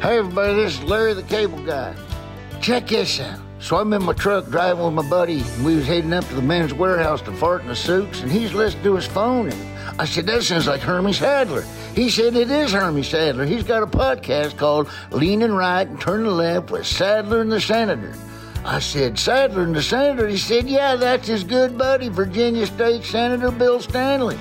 Hey everybody, this is Larry the Cable Guy. Check this out. So I'm in my truck driving with my buddy, and we was heading up to the men's warehouse to fart in the suits, and he's listening to his phone, and I said, that sounds like Hermie Sadler. He said, it is Hermie Sadler. He's got a podcast called Leaning Right and Turning Left with Sadler and the Senator. I said, Sadler and the Senator? He said, yeah, that's his good buddy, Virginia State Senator Bill Stanley.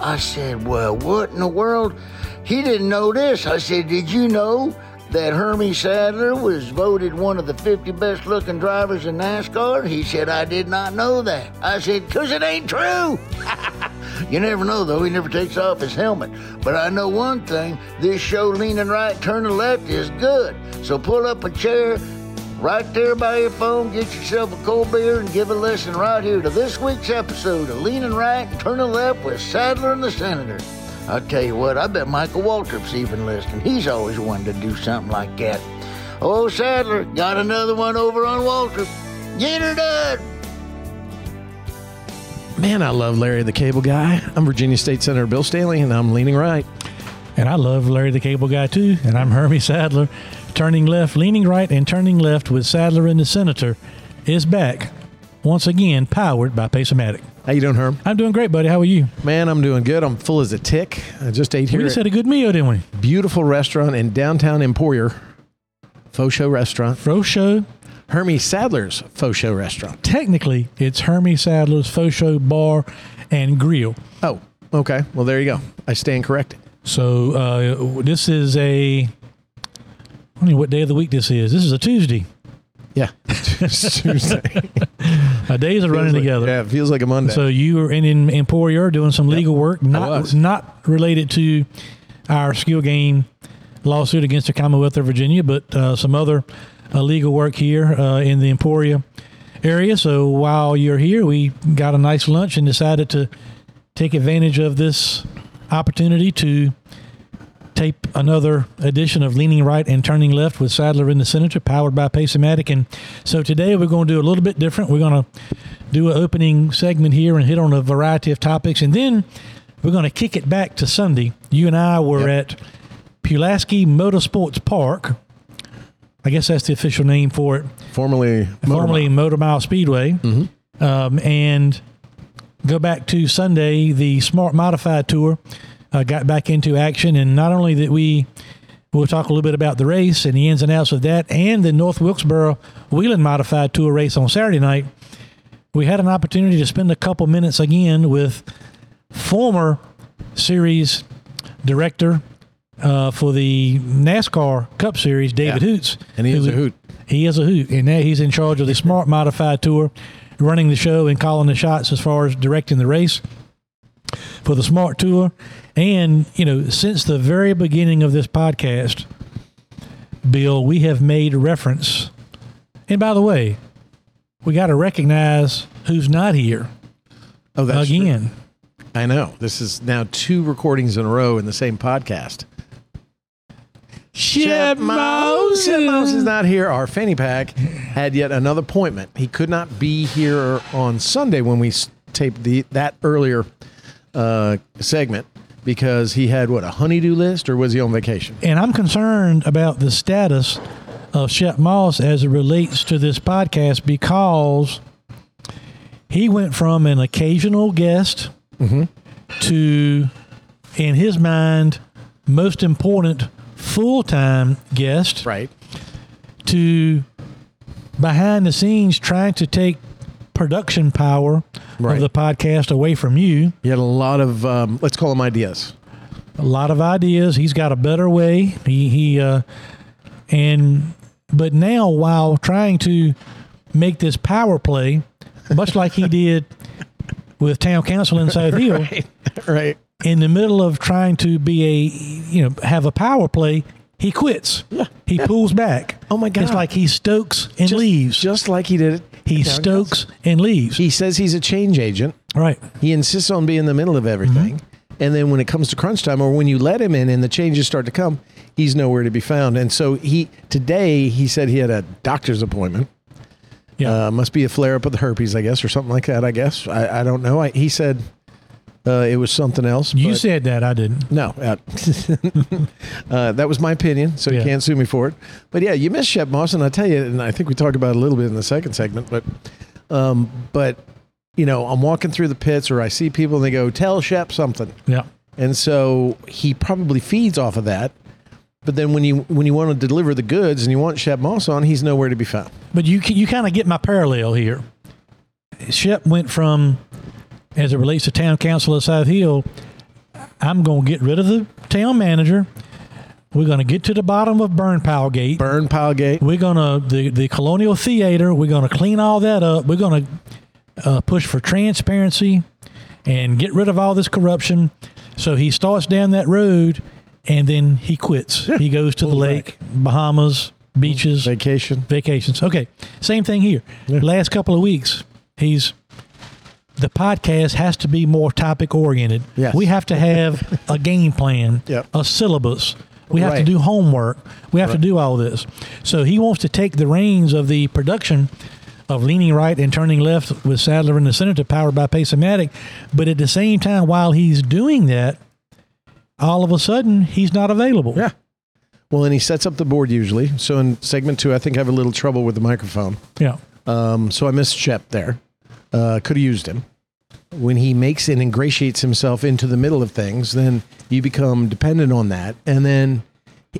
I said, well, what in the world? He didn't know this. I said, did you know that Hermie Sadler was voted one of the 50 best looking drivers in NASCAR? He said, I did not know that. I said, because it ain't true. you never know, though. He never takes off his helmet. But I know one thing this show, Leaning Right, Turning Left, is good. So pull up a chair right there by your phone, get yourself a cold beer, and give a listen right here to this week's episode of Leaning Right and Turning Left with Sadler and the Senator. I'll tell you what, I bet Michael Waltrip's even listening. He's always wanted to do something like that. Oh, Sadler, got another one over on Waltrip. Get her done. Man, I love Larry the Cable Guy. I'm Virginia State Senator Bill Stanley, and I'm leaning right. And I love Larry the Cable Guy too. And I'm Hermie Sadler. Turning left, leaning right, and turning left with Sadler and the Senator is back. Once again, powered by Pace-O-Matic. How you doing, Herm? I'm doing great, buddy. How are you? Man, I'm doing good. I'm full as a tick. I just ate here. We just had a good meal, didn't we? beautiful restaurant in downtown Emporia, Faux Show Restaurant. Faux Show. Hermie Sadler's Faux Show Restaurant. Technically, it's Hermie Sadler's Faux Show Bar and Grill. Oh, okay. Well, there you go. I stand corrected. So uh, this is a. I don't know what day of the week this is. This is a Tuesday. Yeah. Tuesday. Uh, days are running like- together. Yeah, it feels like a Monday. So you were in, in Emporia doing some legal work, not not related to our skill game lawsuit against the Commonwealth of Virginia, but uh, some other uh, legal work here uh, in the Emporia area. So while you're here, we got a nice lunch and decided to take advantage of this opportunity to tape another edition of Leaning Right and Turning Left with Sadler and the Senator, powered by Pace-O-Matic. And so today we're going to do a little bit different. We're going to do an opening segment here and hit on a variety of topics. And then we're going to kick it back to Sunday. You and I were at Pulaski Motorsports Park. I guess that's the official name for it formerly, formerly Motor Mile Speedway, um, and go back to Sunday. The Smart Modified Tour uh, got back into action, and not only that we we'll talk a little bit about the race and the ins and outs of that, and the North Wilkesboro Whelen Modified Tour race on Saturday night. We had an opportunity to spend a couple minutes again with former series director uh, for the NASCAR Cup Series, David Yeah. Hoots. And he is who- a hoot. he is a hoot, and now he's in charge of the Smart Modified Tour, running the show and calling the shots as far as directing the race for the Smart Tour. And you know, since the very beginning of this podcast, Bill, we have made reference. And by the way, we got to recognize who's not here Oh, that's true. again. I know. This is now two recordings in a row in the same podcast. Shep Moss. Shep Moss is not here. Our fanny pack had yet another appointment. He could not be here on Sunday when we taped the that earlier uh, segment because he had what a honeydew list or was he on vacation? And I'm concerned about the status of Shep Moss as it relates to this podcast because he went from an occasional guest to, in his mind, most important full time guest Right. to behind the scenes trying to take production power Right. of the podcast away from you. He had a lot of um, let's call them ideas. a lot of ideas. He's got a better way. He he uh, and but now while trying to make this power play, much like he did with town council in South Hill, right. in the middle of trying to be a you know have a power play, he quits. Yeah. He pulls back. Oh, my God. It's like he stokes and Just- leaves. just like he did. He stokes and leaves. He says he's a change agent. right. He insists on being in the middle of everything. And then when it comes to crunch time or when you let him in and the changes start to come, he's nowhere to be found. And so he today he said he had a doctor's appointment. Yeah. Uh, must be a flare up of the herpes, I guess, or something like that. I guess I, I don't know. I, he said uh, it was something else. you said that. I didn't. no, uh, uh, that was my opinion, so Yeah. you can't sue me for it. But yeah, you miss Shep Moss, and I tell you, and I think we talked about it a little bit in the second segment. But, um, but you know, I'm walking through the pits, or I see people, and they go, "Tell Shep something," Yeah. and so he probably feeds off of that. But then when you when you want to deliver the goods and you want Shep Moss on, he's nowhere to be found. But you you kind of get my parallel here. Shep went from, as it relates to town council of South Hill, I'm going to get rid of the town manager. We're going to get to the bottom of Burn Pile Gate. Burn Pilegate. We're going to the the Colonial Theater. We're going to clean all that up. We're going to uh, push for transparency and get rid of all this corruption. So he starts down that road, and then he quits. He goes to the lake, Bahamas, beaches, Vacation. vacations. Okay, same thing here. Last couple of weeks, he's the podcast has to be more topic oriented. Yes. We have to have a game plan, Yep. a syllabus. We have to do homework. We have to do all this. So he wants to take the reins of the production of leaning right and turning left with Sadler and the Senator powered by Pace-O-Matic. But at the same time, while he's doing that, all of a sudden he's not available. Yeah. Well, and he sets up the board usually. So in segment two, I think I have a little trouble with the microphone. Yeah. Um, so I missed Shep there. Uh, could have used him. When he makes and ingratiates himself into the middle of things, then you become dependent on that. And then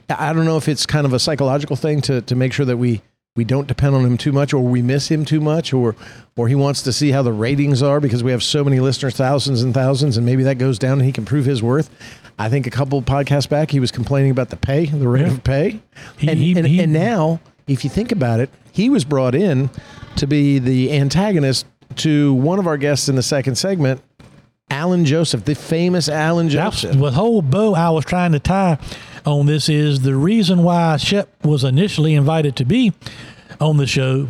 I don't know if it's kind of a psychological thing to, to make sure that we, we don't depend on him too much or we miss him too much or or he wants to see how the ratings are because we have so many listeners, thousands and thousands, and maybe that goes down and he can prove his worth. I think a couple podcasts back he was complaining about the pay, the rate Yeah. of pay. He- and, he- and, he- and now, if you think about it, he was brought in to be the antagonist to one of our guests in the second segment, Alan Joseph, the famous Alan That's Joseph. the whole bow I was trying to tie on this is the reason why Shep was initially invited to be on the show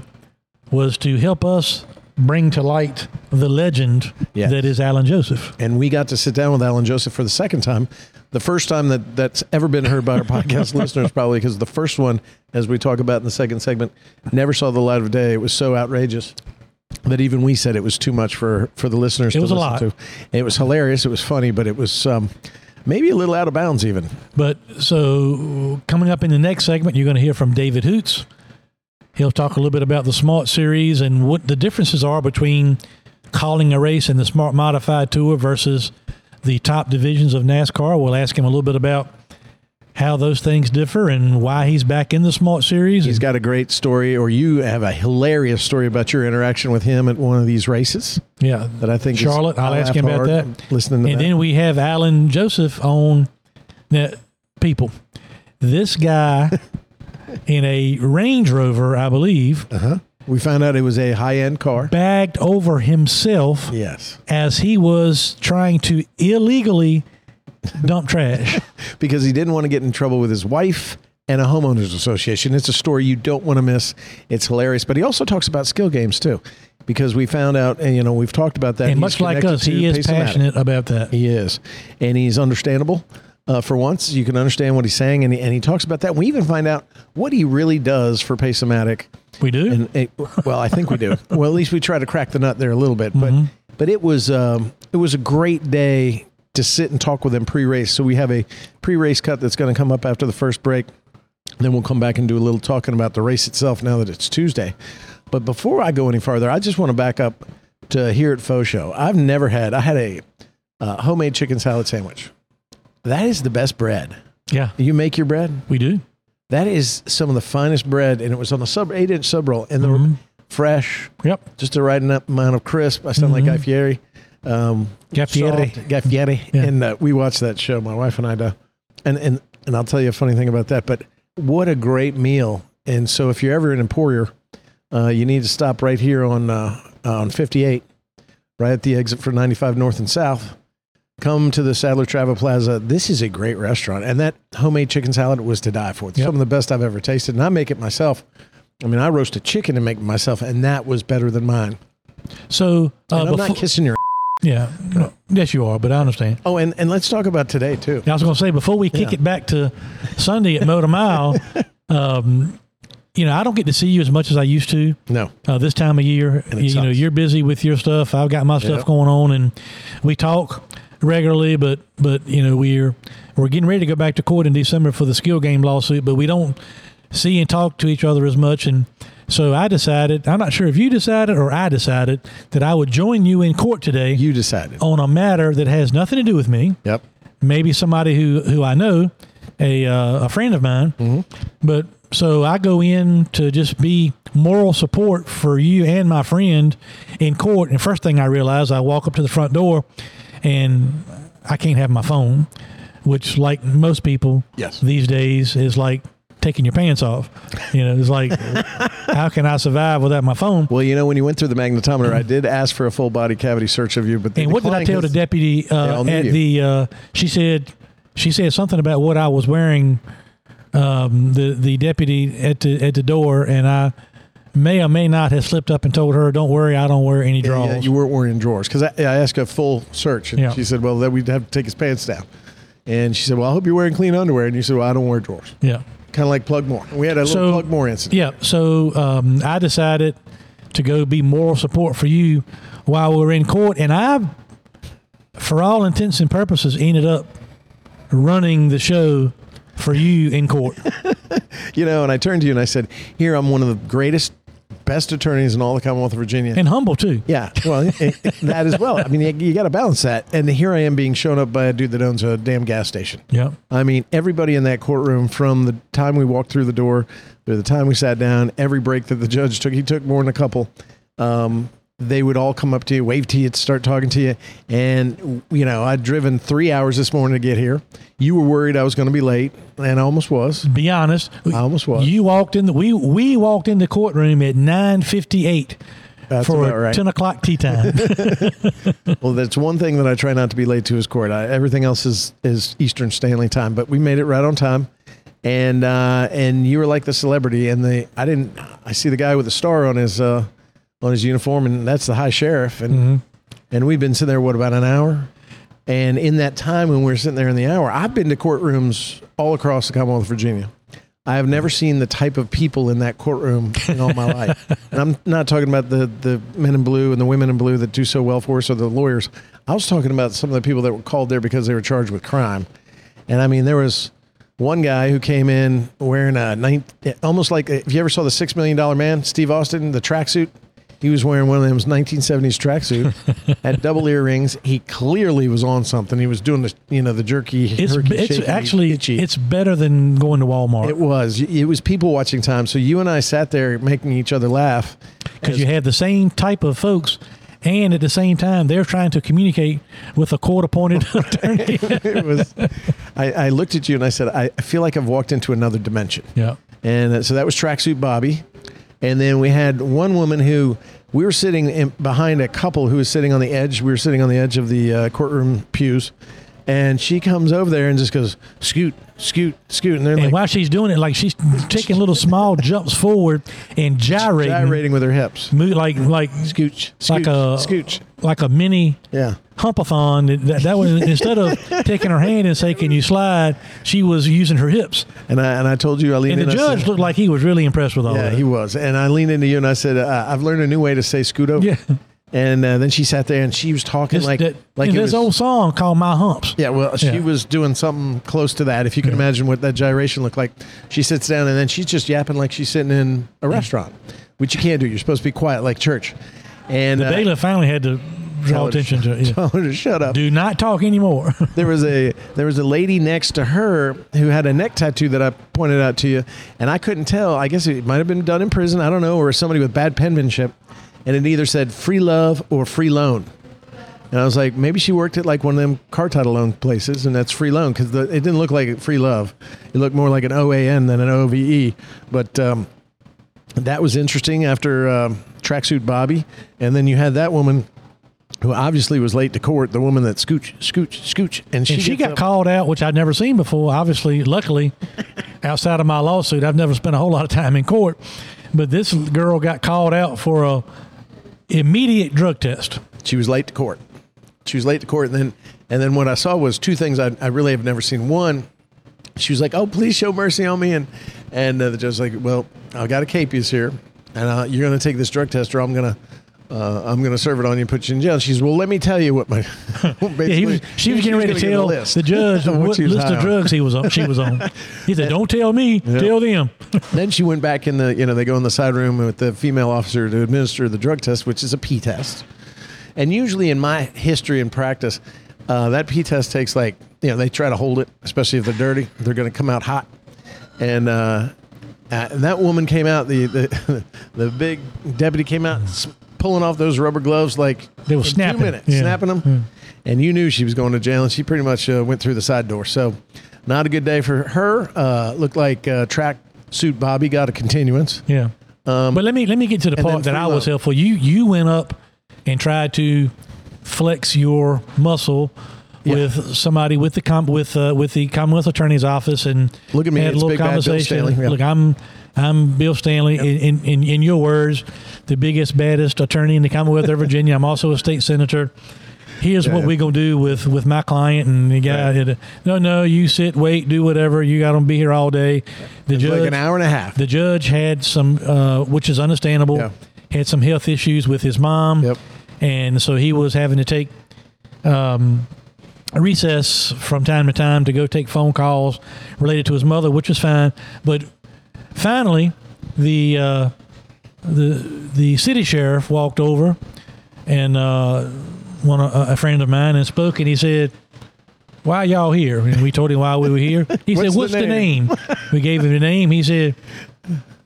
was to help us bring to light the legend Yes. that is Alan Joseph. and we got to sit down with Alan Joseph for the second time. The first time that that's ever been heard by our podcast listeners, probably because the first one, as we talk about in the second segment, never saw the light of day. It was so outrageous that even we said it was too much for for the listeners It to was a listen lot. to. It was hilarious. It was funny, but it was um, maybe a little out of bounds even. But so coming up in the next segment, you're going to hear from David Hoots. He'll talk a little bit about the Smart Series and what the differences are between calling a race in the Smart Modified Tour versus the top divisions of NASCAR. We'll ask him a little bit about how those things differ and why he's back in the Smart Series. He's got a great story, or you have a hilarious story about your interaction with him at one of these races yeah, that I think is- Charlotte. I'll ask him about that. Listening to and that. then we have Alan Joseph on. Now, people, this guy in a Range Rover, I believe, uh-huh. we found out it was a high end car. bagged over himself Yes, as he was trying to illegally dump trash. because he didn't want to get in trouble with his wife and a homeowners association. It's a story you don't want to miss. It's hilarious, but he also talks about skill games too, because we found out, and you know, we've talked about that. and He's much like us, he is passionate about that. He is, and he's understandable. Uh, for once, you can understand what he's saying, and he, and he talks about that. We even find out what he really does for Pace-O-Matic. We do. And it, well, I think we do. well, at least we try to crack the nut there a little bit. But Mm-hmm. but it was um, it was a great day to sit and talk with them pre-race. So we have a pre-race cut that's going to come up after the first break. Then we'll come back and do a little talking about the race itself now that it's Tuesday. But before I go any farther, I just want to back up to here at Faux Show. I've never had. I had a uh, homemade chicken salad sandwich. That is the best bread. yeah, You make your bread. we do. That is some of the finest bread, and it was on the sub eight inch sub roll, and they were fresh, Yep. just the right amount of crisp. I sound like Guy Fieri. Um, Guy Fieri. salt, Guy Fieri. Yeah. And uh, we watched that show, my wife and I. Do. And and and I'll tell you a funny thing about that. But what a great meal! And so if you're ever in Emporia, uh, you need to stop right here on uh, on 58, right at the exit for 95 North and South. come to the Sadler Travel Plaza. This is a great restaurant, and that homemade chicken salad was to die for. It's Yep. some of the best I've ever tasted, and I make it myself. I mean, I roast a chicken and make it myself, and that was better than mine. So uh, I'm befo- not kissing your. Yeah, no, yes, you are, but I understand. Oh, and, and let's talk about today too. Now, I was going to say before we kick Yeah. it back to Sunday at Motor Mile, um, you know, I don't get to see you as much as I used to No, uh, this time of year. You, you know, you're busy with your stuff. I've got my stuff Yep. going on, and we talk regularly. But but you know, we're we're getting ready to go back to court in December for the skill game lawsuit, but we don't see and talk to each other as much. And so I decided. I'm not sure if you decided or I decided that I would join you in court today you decided. on a matter that has nothing to do with me Yep. maybe somebody who who I know, a uh, a friend of mine. Mm-hmm. But so I go in to just be moral support for you and my friend in court. And first thing I realize, I walk up to the front door, and I can't have my phone, which like most people Yes. these days is like taking your pants off. You know, it's like how can I survive without my phone? Well, you know, when you went through the magnetometer, I did ask for a full body cavity search of you, but And what did I tell the deputy uh, at you. the? Uh, she said she said something about what I was wearing. Um, the the deputy at the at the door, and I may or may not have slipped up and told her, "Don't worry, I don't wear any Yeah, drawers." yeah, you weren't wearing drawers because I, I asked a full search, and Yeah. she said, "Well, then we'd have to take his pants down." And she said, "Well, I hope you're wearing clean underwear." And you said, "Well, I don't wear drawers." yeah. Kind of like Plug More. We had a little So- Plug More incident. Yeah. So um, I decided to go be moral support for you while we are in court, and I, for all intents and purposes, ended up running the show for you in court. You know, and I turned to you and I said, "Here, I'm one of the greatest, best attorneys in all the Commonwealth of Virginia." and humble too. yeah, well, it- it- that as well. I mean, you, you got to balance that. And here I am being shown up by a dude that owns a damn gas station. Yeah. I mean, everybody in that courtroom from the time we walked through the door to the time we sat down, every break that the judge took, he took more than a couple. Um, they would all come up to you, wave to you, start talking to you. And, you know, I'd driven three hours this morning to get here. You were worried I was going to be late, and I almost was. Be honest. I almost was. You walked in the we we walked in the courtroom at nine fifty eight That's for right. ten o'clock tea time. Well, that's one thing that I try not to be late to is court. I, everything else is is Eastern Stanley time, but we made it right on time. And uh, and you were like the celebrity, and the I didn't. I see the guy with the star on his uh, on his uniform, and that's the high sheriff. And mm-hmm. and we've been sitting there what about an hour? And in that time when we were sitting there in the hour, I've been to courtrooms all across the Commonwealth of Virginia. I have never seen the type of people in that courtroom in all my life. And I'm not talking about the, the men in blue and the women in blue that do so well for us or the lawyers. I was talking about some of the people that were called there because they were charged with crime. And I mean, there was one guy who came in wearing a nine, almost like if you ever saw the Six Million Dollar Man, Steve Austin, the tracksuit. He was wearing one of them 1970s tracksuit, had double earrings. He clearly was on something. He was doing the, you know, the jerky. It's herky it's shaky, actually itchy. it's better than going to Walmart It was. It was people watching time. So you and I sat there making each other laugh. because you had the same type of folks, and at the same time they're trying to communicate with a court appointed attorney. it was. I, I looked at you and I said, I I feel like I've walked into another dimension. yeah. And uh, so that was Tracksuit Bobby. And then we had one woman who we were sitting in, behind a couple who was sitting on the edge. We were sitting on the edge of the uh, courtroom pews. And she comes over there and just goes, scoot, scoot, scoot. And they're And like while she's doing it, like she's taking little small jumps forward and gyrating, gyrating with her hips. like like Scooch, scooch, like a scooch. like a mini Yeah. Humpathon. That, that was instead of taking her hand and saying, "Can you slide?" She was using her hips, And I, and I told you, I leaned and the judge said- looked like he was really impressed with all Yeah, that. he was. And I leaned into you and I said, uh, I've learned a new way to say scoot over. Yeah. And uh, then she sat there and she was talking This, like, that, like you know, it this was- old song called "My Humps." Yeah, well, she Yeah. was doing something close to that. If you can imagine what that gyration looked like. She sits down and then she's just yapping like she's sitting in a restaurant, which you can't do. You're supposed to be quiet like church. And The uh, bailiff finally had to draw tell her to attention to it. Tell her to shut up. Do not talk anymore. There was a there was a lady next to her who had a neck tattoo that I pointed out to you, and I couldn't tell. I guess it might have been done in prison. I don't know, or somebody with bad penmanship, and it either said free love or free loan. And I was like, maybe she worked at like one of them car title loan places, and that's free loan because it didn't look like free love. It looked more like an OAN than an OVE. But um, that was interesting after um, tracksuit Bobby, and then you had that woman who obviously was late to court, the woman that scooch, scooch, scooch, and she, and she got up- called out, which I'd never seen before. Obviously, luckily, outside of my lawsuit, I've never spent a whole lot of time in court. But this girl got called out for a immediate drug test. She was late to court. She was late to court, and then and then what I saw was two things I, I really have never seen. One, she was like, "Oh, please show mercy on me," and and uh, the judge was like, "Well, I've got a capias here, and uh, you're going to take this drug test, or I'm going to." Uh, I'm going to serve it on you and put you in jail. She says, "Well, let me tell you what my." Yeah, he was, she was getting ready to tell the judge of what list of on. drugs he was on. She was on. He said, "Don't tell me, tell them." Then she went back in the, you know, they go in the side room with the female officer to administer the drug test, which is a P test. And usually in my history and practice, uh, that P test takes like, you know, they try to hold it, especially if they're dirty. They're going to come out hot. And, uh, uh, and that woman came out, the, the, the big deputy came out pulling off those rubber gloves like They were snapping. two minutes, Yeah. snapping them. And you knew she was going to jail, and she pretty much uh, went through the side door. So, not a good day for her. Uh, looked like uh, track suit Bobby got a continuance. Yeah. but let me let me get to the Um, part that I was helpful. You you went up and tried to flex your muscle Yeah. with somebody with the com- with uh, with the Commonwealth Attorney's Office and Look at me, had a little big bad Bill conversation. Yeah. Look, I'm I'm Bill Stanley. In, in in in your words, the biggest baddest attorney in the Commonwealth of Virginia. I'm also a state senator. Here's what we're gonna do with with my client and the guy. Right. no, no, you sit, wait, do whatever. You got to be here all day. The It's judge, like an hour and a half. the judge had some, uh, which is understandable, Yeah. had some health issues with his mom. Yep. And so he was having to take um, a recess from time to time to go take phone calls related to his mother, which was fine. But finally, the uh, the the city sheriff walked over and uh, one a, a friend of mine and spoke, and he said, "Why y'all here?" And we told him why we were here. He What's said, "What's the name?" name?" we gave him the name. He said,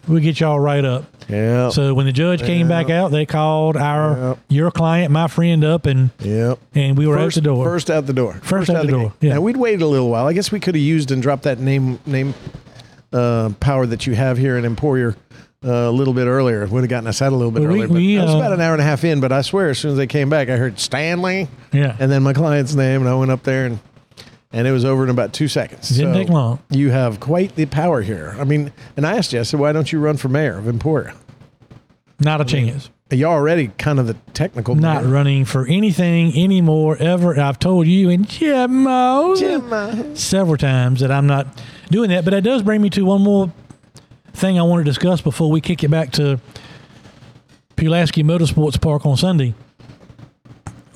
"We'll get y'all right up." Yeah. So when the judge came back out, they called our Yep. your client, my friend, up, and Yep. and we were First, out the door. First out the door. First out the door, gate. yeah. Now we'd waited a little while. I guess we could have used and dropped that name name uh, power that you have here in Emporia uh, a little bit earlier. Would have gotten us out a little bit Well, we- earlier. But we, I was uh, about an hour and a half in, but I swear, as soon as they came back, I heard Stanley, Yeah. and then my client's name, and I went up there and. And it was over in about two seconds. Didn't So take long. You have quite the power here. I mean, and I asked you, I said, why don't you run for mayor of Emporia? Not a chance. You're already kind of the technical Not mayor. running for anything anymore ever. I've told you and Jim Moe several times that I'm not doing that. But that does bring me to one more thing I want to discuss before we kick it back to Pulaski Motorsports Park on Sunday.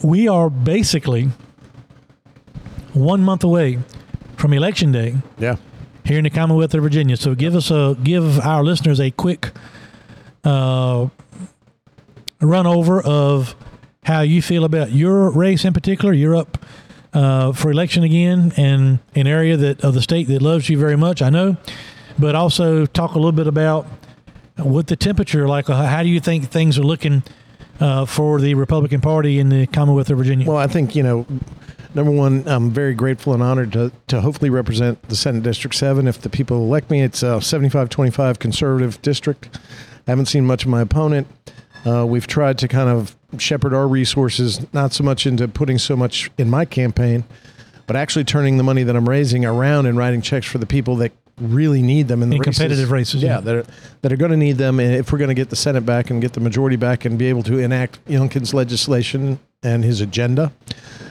We are basically one month away from Election Day Yeah. here in the Commonwealth of Virginia. So give us a give our listeners a quick uh, run over of how you feel about your race in particular. You're up uh, for election again in an area that of the state that loves you very much. I know, but also talk a little bit about what the temperature like. uh, How do you think things are looking? Uh, for the Republican Party in the Commonwealth of Virginia. Well, I think you know, number one, I'm very grateful and honored to to hopefully represent the Senate District Seven. If the people elect me, it's a 75-25 conservative district. I haven't seen much of my opponent. Uh, we've tried to kind of shepherd our resources, not so much into putting so much in my campaign, but actually turning the money that I'm raising around and writing checks for the people that really need them in the In competitive races, Yeah, yeah. that are, that are going to need them and if we're going to get the Senate back and get the majority back and be able to enact Youngkin's legislation and his agenda.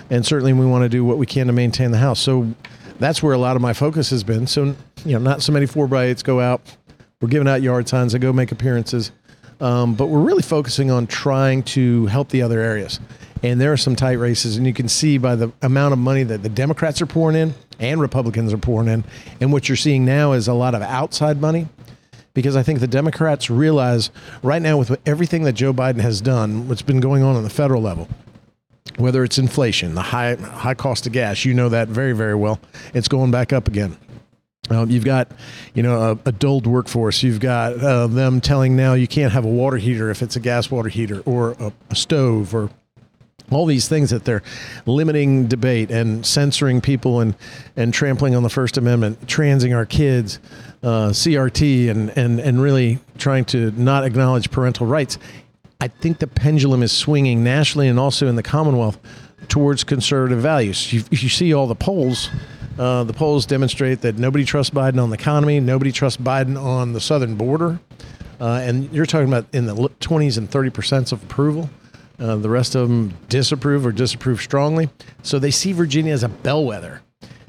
And certainly we want to do what we can to maintain the House. So that's where a lot of my focus has been. So, you know, not so many four by eights go out. We're giving out yard signs. I go make appearances. Um, but we're really focusing on trying to help the other areas. And there are some tight races, and you can see by the amount of money that the Democrats are pouring in and Republicans are pouring in. And what you're seeing now is a lot of outside money because I think the Democrats realize right now, with everything that Joe Biden has done, what's been going on on the federal level, whether it's inflation, the high high cost of gas, you know that very very well. It's going back up again. Um, you've got, you know, a, a dulled workforce. You've got uh, them telling now you can't have a water heater if it's a gas water heater or a, a stove or all these things that they're limiting debate and censoring people and and trampling on the First Amendment, transing our kids, uh, CRT, and and and really trying to not acknowledge parental rights. I think the pendulum is swinging nationally and also in the Commonwealth towards conservative values. You, you see all the polls. Uh, the polls demonstrate that nobody trusts Biden on the economy, nobody trusts Biden on the southern border, uh, and you're talking about in the 20s and 30 percent of approval. Uh, the rest of them disapprove or disapprove strongly. So they see Virginia as a bellwether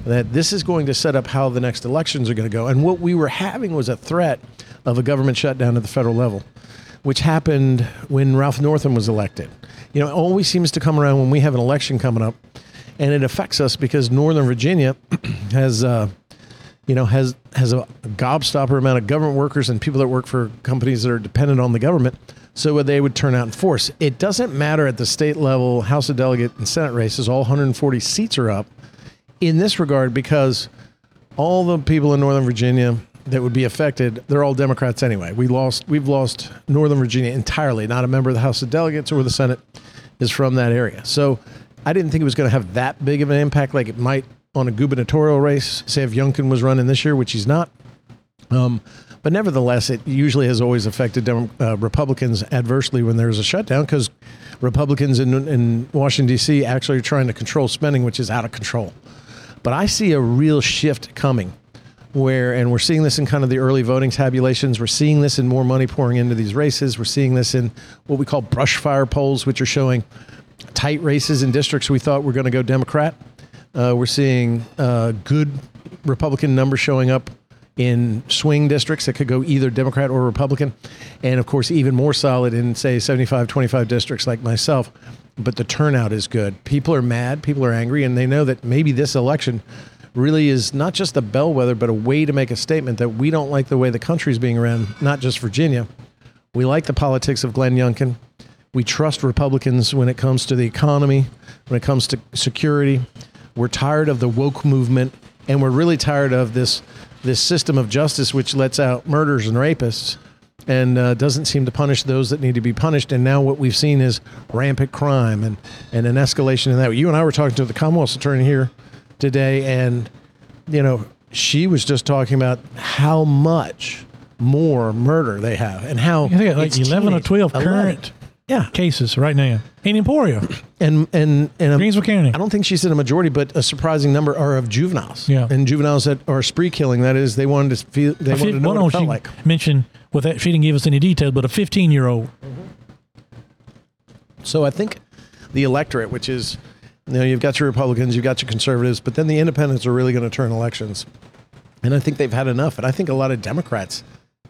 that this is going to set up how the next elections are going to go. And what we were having was a threat of a government shutdown at the federal level, which happened when Ralph Northam was elected. You know, it always seems to come around when we have an election coming up, and it affects us because Northern Virginia has. Uh, you know, has has a gobstopper amount of government workers and people that work for companies that are dependent on the government. So they would turn out in force. It doesn't matter at the state level, House of Delegate and Senate races. All 140 seats are up in this regard because all the people in Northern Virginia that would be affected, they're all Democrats anyway. We lost, we've lost Northern Virginia entirely. Not a member of the House of Delegates or the Senate is from that area. So I didn't think it was going to have that big of an impact like it might on a gubernatorial race. Say if Youngkin was running this year, which he's not. Um, but nevertheless, it usually has always affected Dem- uh, Republicans adversely when there's a shutdown because Republicans in, in Washington, D.C. actually are trying to control spending, which is out of control. But I see a real shift coming where, and we're seeing this in kind of the early voting tabulations. We're seeing this in more money pouring into these races. We're seeing this in what we call brush fire polls, which are showing tight races in districts we thought were going to go Democrat. Uh, we're seeing uh, good Republican numbers showing up in swing districts that could go either Democrat or Republican. And of course, even more solid in, say, 75 25 districts like myself but the turnout is good. People are mad, people are angry, and they know that maybe this election really is not just a bellwether, but a way to make a statement that we don't like the way the country is being run, not just Virginia. We like the politics of Glenn Youngkin. We trust Republicans when it comes to the economy, when it comes to security. We're tired of the woke movement, and we're really tired of this this system of justice which lets out murderers and rapists and uh, doesn't seem to punish those that need to be punished. And now what we've seen is rampant crime and, and an escalation in that. You and I were talking to the Commonwealth's attorney here today, and you know she was just talking about how much more murder they have and how think like eleven or twelve 11. current yeah. cases right now in Emporia and and and Greensville County. I don't think she said a majority, but a surprising number are of juveniles. Yeah, and juveniles that are spree killing. That is, they wanted to feel they wanted to know what it felt like. Mention with that, she didn't give us any details, but a 15 year old. Mm-hmm. So I think the electorate, which is, you know, you've got your Republicans, you've got your conservatives, but then the independents are really going to turn elections. And I think they've had enough. And I think a lot of Democrats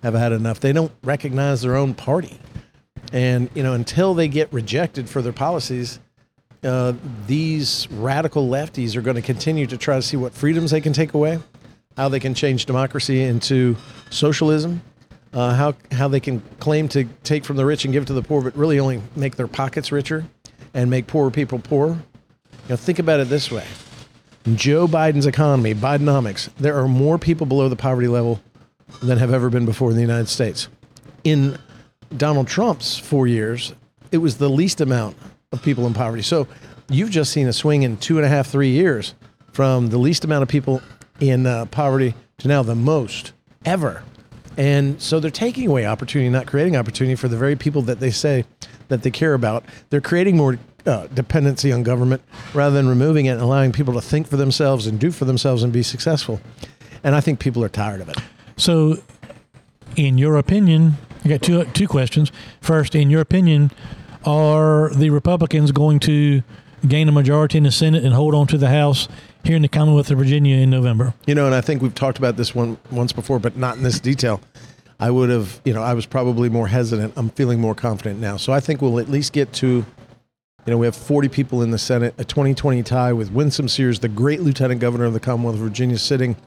have had enough. They don't recognize their own party. And, you know, until they get rejected for their policies, uh, these radical lefties are going to continue to try to see what freedoms they can take away, how they can change democracy into socialism, uh, how how they can claim to take from the rich and give to the poor, but really only make their pockets richer and make poorer people poorer. You know, think about it this way: Joe Biden's economy, Bidenomics, there are more people below the poverty level than have ever been before in the United States. In Donald Trump's four years, it was the least amount of people in poverty. So you've just seen a swing in two and a half, three years from the least amount of people in uh, poverty to now the most ever and so they're taking away opportunity, not creating opportunity for the very people that they say that they care about. They're creating more uh, dependency on government rather than removing it and allowing people to think for themselves and do for themselves and be successful. And I think people are tired of it. So, in your opinion, I got two two questions. First, in your opinion, are the Republicans going to gain a majority in the Senate and hold on to the House here in the Commonwealth of Virginia in November. You know, and I think we've talked about this one once before, but not in this detail. I would have, you know, I was probably more hesitant. I'm feeling more confident now. So I think we'll at least get to, you know, we have 40 people in the Senate, a 2020 tie with Winsome Sears, the great Lieutenant Governor of the Commonwealth of Virginia, sitting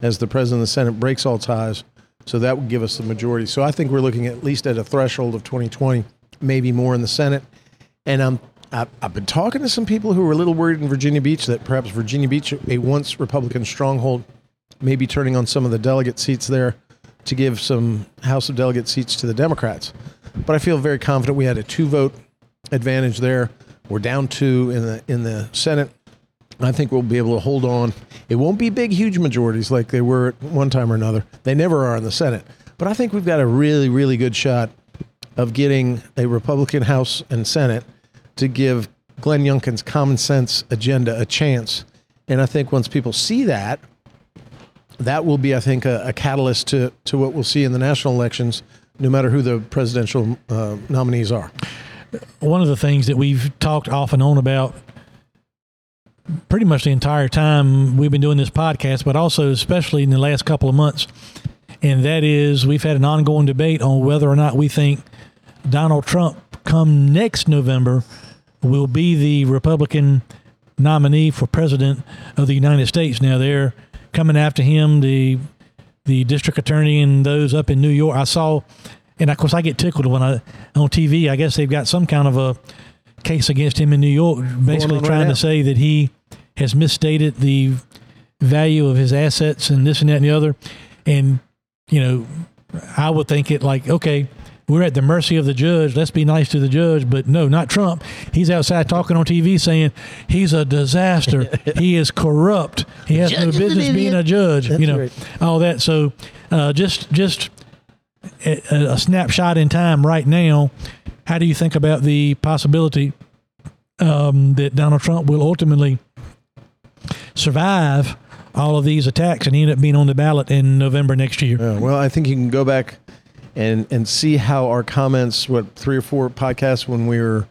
as the President of the Senate, breaks all ties. So that would give us the majority. So I think we're looking at least at a threshold of 2020, maybe more in the Senate. And um, I'm I've been talking to some people who are a little worried in Virginia Beach that perhaps Virginia Beach, a once Republican stronghold, may be turning on some of the delegate seats there to give some House of Delegate seats to the Democrats. But I feel very confident we had a two vote advantage there. We're down two in the in the Senate. I think we'll be able to hold on. It won't be big, huge majorities like they were at one time or another. They never are in the Senate. But I think we've got a really, really good shot of getting a Republican House and Senate to give Glenn Youngkin's common sense agenda a chance. And I think once people see that, that will be, I think, a, a catalyst to, to what we'll see in the national elections, no matter who the presidential uh, nominees are. One of the things that we've talked off and on about pretty much the entire time we've been doing this podcast, but also especially in the last couple of months, and that is we've had an ongoing debate on whether or not we think Donald Trump come next November will be the Republican nominee for president of the United States. Now they're coming after him, the the district attorney and those up in New York. I saw, and of course I get tickled when I on TV. I guess they've got some kind of a case against him in New York, basically trying now. to say that he has misstated the value of his assets and this and that and the other. And you know, I would think it like okay. We're at the mercy of the judge. Let's be nice to the judge, but no, not Trump. He's outside talking on TV saying he's a disaster. he is corrupt. He has no business being a judge. you know, right. all that. So, uh, just just a, a snapshot in time right now. How do you think about the possibility um, that Donald Trump will ultimately survive all of these attacks and end up being on the ballot in November next year? Yeah, well, I think you can go back and and see how our comments, what three or four podcasts when we were,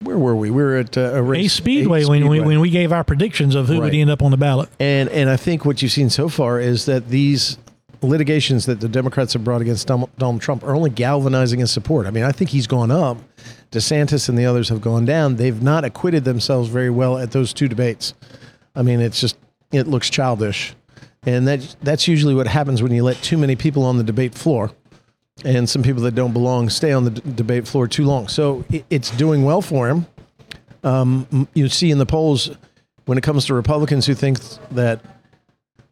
where were we? We were at uh, a race, Ace Speedway, when we Speedway. when we gave our predictions of who would end up on the ballot. And and I think what you've seen so far is that these litigations that the Democrats have brought against Donald Trump are only galvanizing his support. I mean, I think he's gone up. DeSantis and the others have gone down. They've not acquitted themselves very well at those two debates. I mean, it's just it looks childish, and that that's usually what happens when you let too many people on the debate floor, and some people that don't belong stay on the d- debate floor too long. So it, it's doing well for him. Um, you see in the polls when it comes to Republicans who think that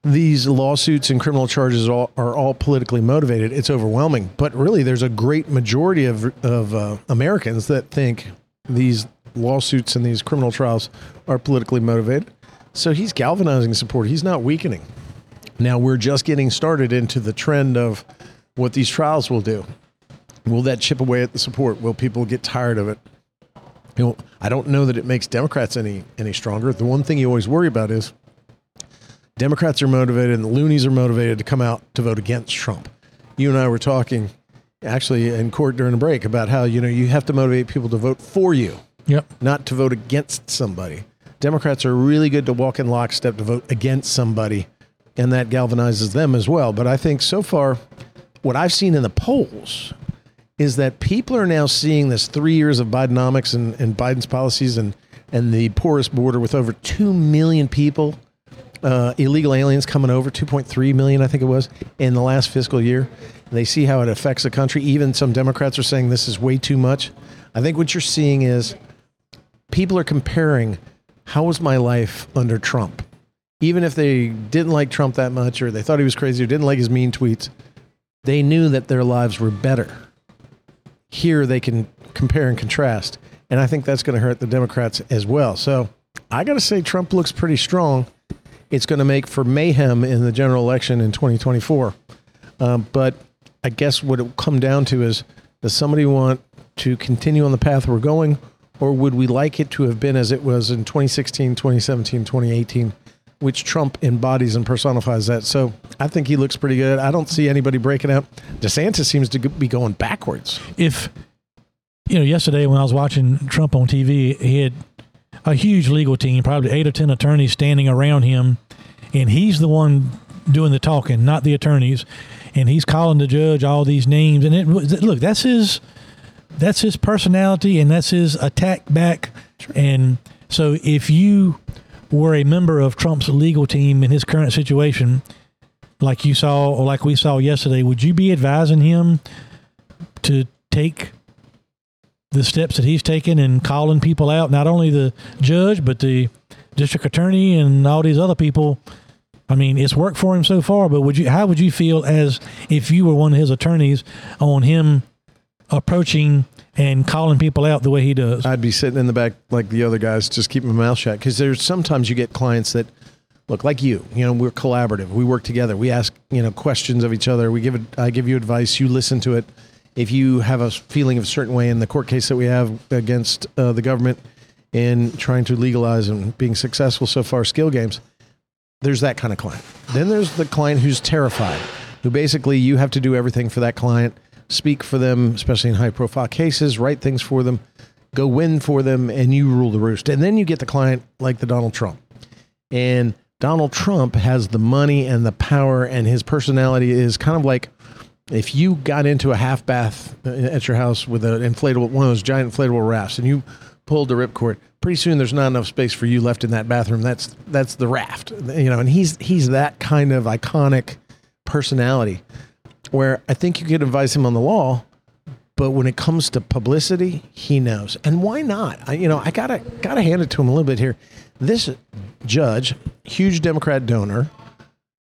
these lawsuits and criminal charges are all, are all politically motivated, it's overwhelming. But really, there's a great majority of, of uh, Americans that think these lawsuits and these criminal trials are politically motivated. So he's galvanizing support. He's not weakening. Now we're just getting started into the trend of what these trials will do. Will that chip away at the support? Will people get tired of it? You know, I don't know that it makes Democrats any any stronger. The one thing you always worry about is Democrats are motivated and the loonies are motivated to come out to vote against Trump. You and I were talking actually in court during a break about how you know you have to motivate people to vote for you, Yep. not to vote against somebody. Democrats are really good to walk in lockstep to vote against somebody, and that galvanizes them as well. But I think so far, what I've seen in the polls is that people are now seeing this three years of Bidenomics and, and Biden's policies and, and the porous border with over 2 million people, uh, illegal aliens coming over, 2.3 million, I think it was, in the last fiscal year. They see how it affects the country. Even some Democrats are saying this is way too much. I think what you're seeing is people are comparing how was my life under Trump? Even if they didn't like Trump that much or they thought he was crazy or didn't like his mean tweets, they knew that their lives were better. Here they can compare and contrast. And I think that's going to hurt the Democrats as well. So I got to say, Trump looks pretty strong. It's going to make for mayhem in the general election in 2024. Um, but I guess what it will come down to is does somebody want to continue on the path we're going, or would we like it to have been as it was in 2016, 2017, 2018, which Trump embodies and personifies that? So I think he looks pretty good. I don't see anybody breaking out. DeSantis seems to be going backwards. if you know yesterday when i was watching trump on tv he had a huge legal team probably eight or ten attorneys standing around him and he's the one doing the talking not the attorneys. And he's calling the judge all these names. And it look that's his that's his personality and that's his attack back. And so if you were a member of trump's legal team in his current situation like you saw or like we saw yesterday would you be advising him to take the steps that he's taken and calling people out, not only the judge, but the district attorney and all these other people. I mean, it's worked for him so far, but would you how would you feel as if you were one of his attorneys on him approaching and calling people out the way he does? I'd be sitting in the back like the other guys, just keeping my mouth shut. Because there's sometimes you get clients that look like you. You know, we're collaborative. We work together. We ask you know questions of each other. We give it. I give you advice. You listen to it, if you have a feeling of a certain way in the court case that we have against uh, the government in trying to legalize and being successful so far, skill games, there's that kind of client. Then there's the client who's terrified, who basically you have to do everything for that client, speak for them, especially in high profile cases, write things for them, go win for them, and you rule the roost. And then you get the client like the Donald Trump. And Donald Trump has the money and the power, and his personality is kind of like if you got into a half bath at your house with an inflatable, one of those giant inflatable rafts, and you pulled the ripcord, pretty soon there's not enough space for you left in that bathroom. That's that's the raft, you know. And he's he's that kind of iconic personality, where I think you could advise him on the law, but when it comes to publicity, he knows. And why not? I, you know, I gotta gotta hand it to him a little bit here. This judge, huge Democrat donor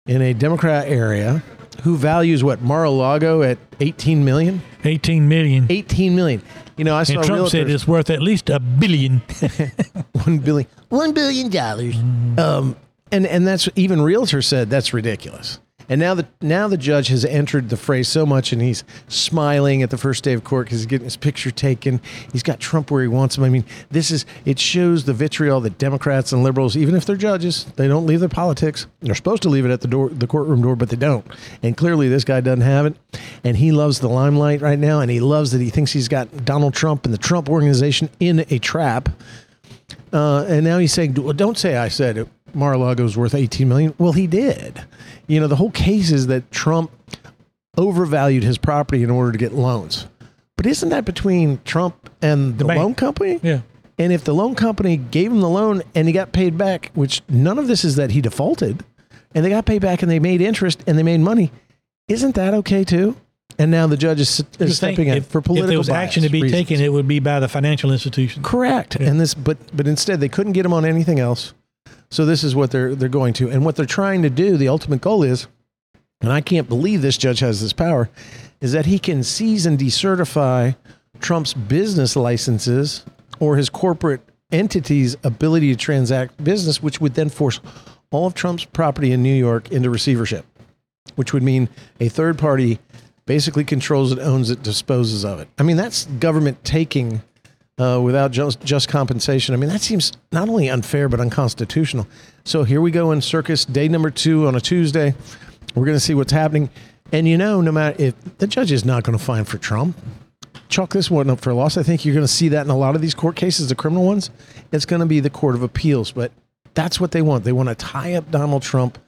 in a Democrat area, who values what Mar-a-Lago at 18 million? 18 million. 18 million. You know, I saw and Trump said it's worth at least a billion. one billion one billion dollars. Um, and and that's even realtors said that's ridiculous. And now the now the judge has entered the phrase so much, and he's smiling at the first day of court because he's getting his picture taken. He's got Trump where he wants him. I mean, this is it shows the vitriol that Democrats and liberals, even if they're judges, they don't leave their politics. They're supposed to leave it at the door, the courtroom door, but they don't. And clearly, this guy doesn't have it, and he loves the limelight right now, and he loves that he thinks he's got Donald Trump and the Trump organization in a trap. Uh, and now he's saying, "Well, "Don't say I said it. Mar-a-Lago's worth 18 million." Well, he did. You know, the whole case is that Trump overvalued his property in order to get loans. But isn't that between Trump and the, bank. loan company? yeah. And if the loan company gave him the loan and he got paid back, which none of this is that he defaulted, and they got paid back and they made interest and they made money, isn't that okay too? And now the judge is, is stepping in if, for political If there was action to be reasons. taken, it would be by the financial institution. Correct. And this, but but instead they couldn't get him on anything else. So this is what they're they're going to, and what they're trying to do. The ultimate goal is, and I can't believe this judge has this power, is that he can seize and decertify Trump's business licenses or his corporate entity's ability to transact business, which would then force all of Trump's property in New York into receivership, which would mean a third party basically controls it, owns it, disposes of it. I mean, that's government taking uh, without just, just compensation. I mean, that seems not only unfair, but unconstitutional. So here we go in circus day number two on a Tuesday. We're going to see what's happening. And you know, no matter if the judge is not going to fine for Trump, chalk this one up for a loss. I think you're going to see that in a lot of these court cases, the criminal ones. It's going to be the Court of Appeals, but that's what they want. They want to tie up Donald Trump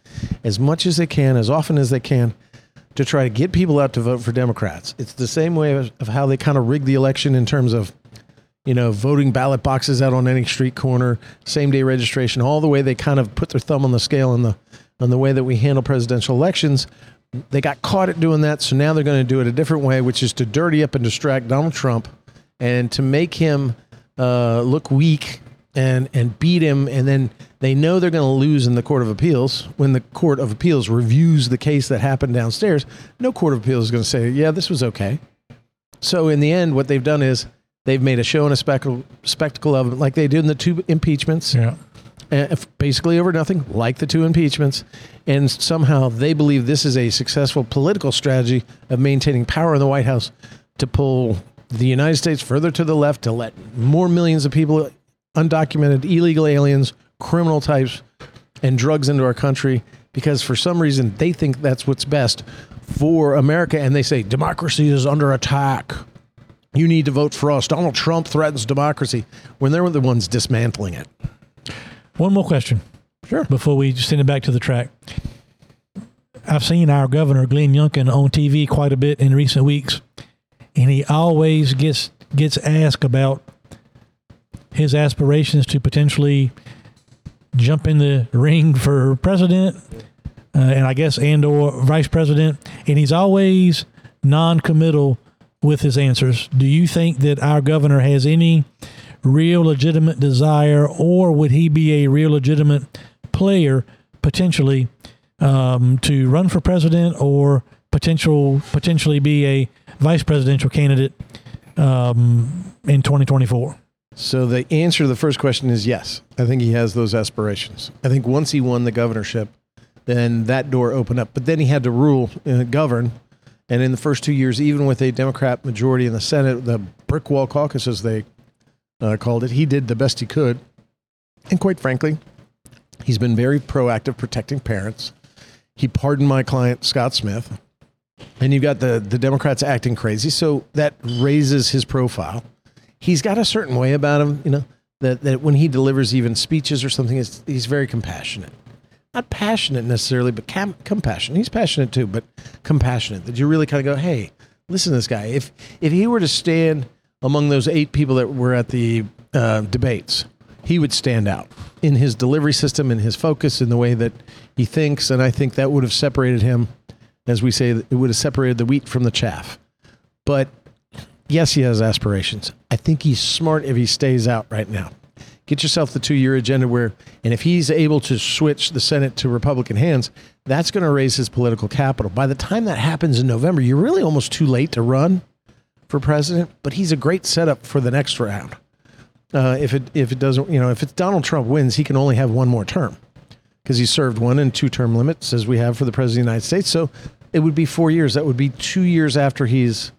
as much as they can, as often as they can, to try to get people out to vote for Democrats. It's the same way of, of how they kind of rigged the election in terms of, you know, voting ballot boxes out on any street corner, same day registration, all the way they kind of put their thumb on the scale on the on the way that we handle presidential elections. They got caught at doing that, so now they're going to do it a different way, which is to dirty up and distract Donald Trump and to make him uh, look weak and and beat him, and then they know they're going to lose in the Court of Appeals when the Court of Appeals reviews the case that happened downstairs. No Court of Appeals is going to say, "Yeah, this was okay." So in the end, what they've done is they've made a show and a spectacle spectacle of it, like they did in the two impeachments Yeah. basically over nothing, like the two impeachments. And somehow they believe this is a successful political strategy of maintaining power in the White House to pull the United States further to the left, to let more millions of people, undocumented, illegal aliens, criminal types, and drugs into our country because for some reason they think that's what's best for America. And they say democracy is under attack. You need to vote for us. Donald Trump threatens democracy when they're the ones dismantling it. One more question. Sure. Before we send it back to the track. I've seen our governor, Glenn Youngkin, on TV quite a bit in recent weeks, and he always gets gets asked about his aspirations to potentially jump in the ring for president, uh, and I guess and or vice president, and he's always non-committal with his answers. Do you think that our governor has any real legitimate desire, or would he be a real legitimate player potentially um, to run for president or potential potentially be a vice presidential candidate um, in 2024? So the answer to the first question is yes. I think he has those aspirations. I think once he won the governorship, then that door opened up. But then he had to rule, uh, govern, And in the first two years, even with a Democrat majority in the Senate, the brick wall caucus, as they uh, called it, he did the best he could. And quite frankly, he's been very proactive protecting parents. He pardoned my client, Scott Smith. And you've got the, the Democrats acting crazy. So that raises his profile. He's got a certain way about him, you know, that, that when he delivers even speeches or something, he's very compassionate. Not passionate necessarily, but cam- compassionate. He's passionate too, but compassionate. That you really kind of go, hey, listen to this guy. If if he were to stand among those eight people that were at the uh, debates, he would stand out in his delivery system, in his focus, in the way that he thinks, and I think that would have separated him, as we say, it would have separated the wheat from the chaff. But yes, he has aspirations. I think he's smart if he stays out right now. Get yourself the two year agenda where, and if he's able to switch the Senate to Republican hands, that's going to raise his political capital. By the time that happens in November, you're really almost too late to run for president, but he's a great setup for the next round. Uh, if it if it doesn't, you know, if it's Donald Trump wins, he can only have one more term because he served one and two term limits as we have for the president of the United States. So it would be four years. That would be two years after he's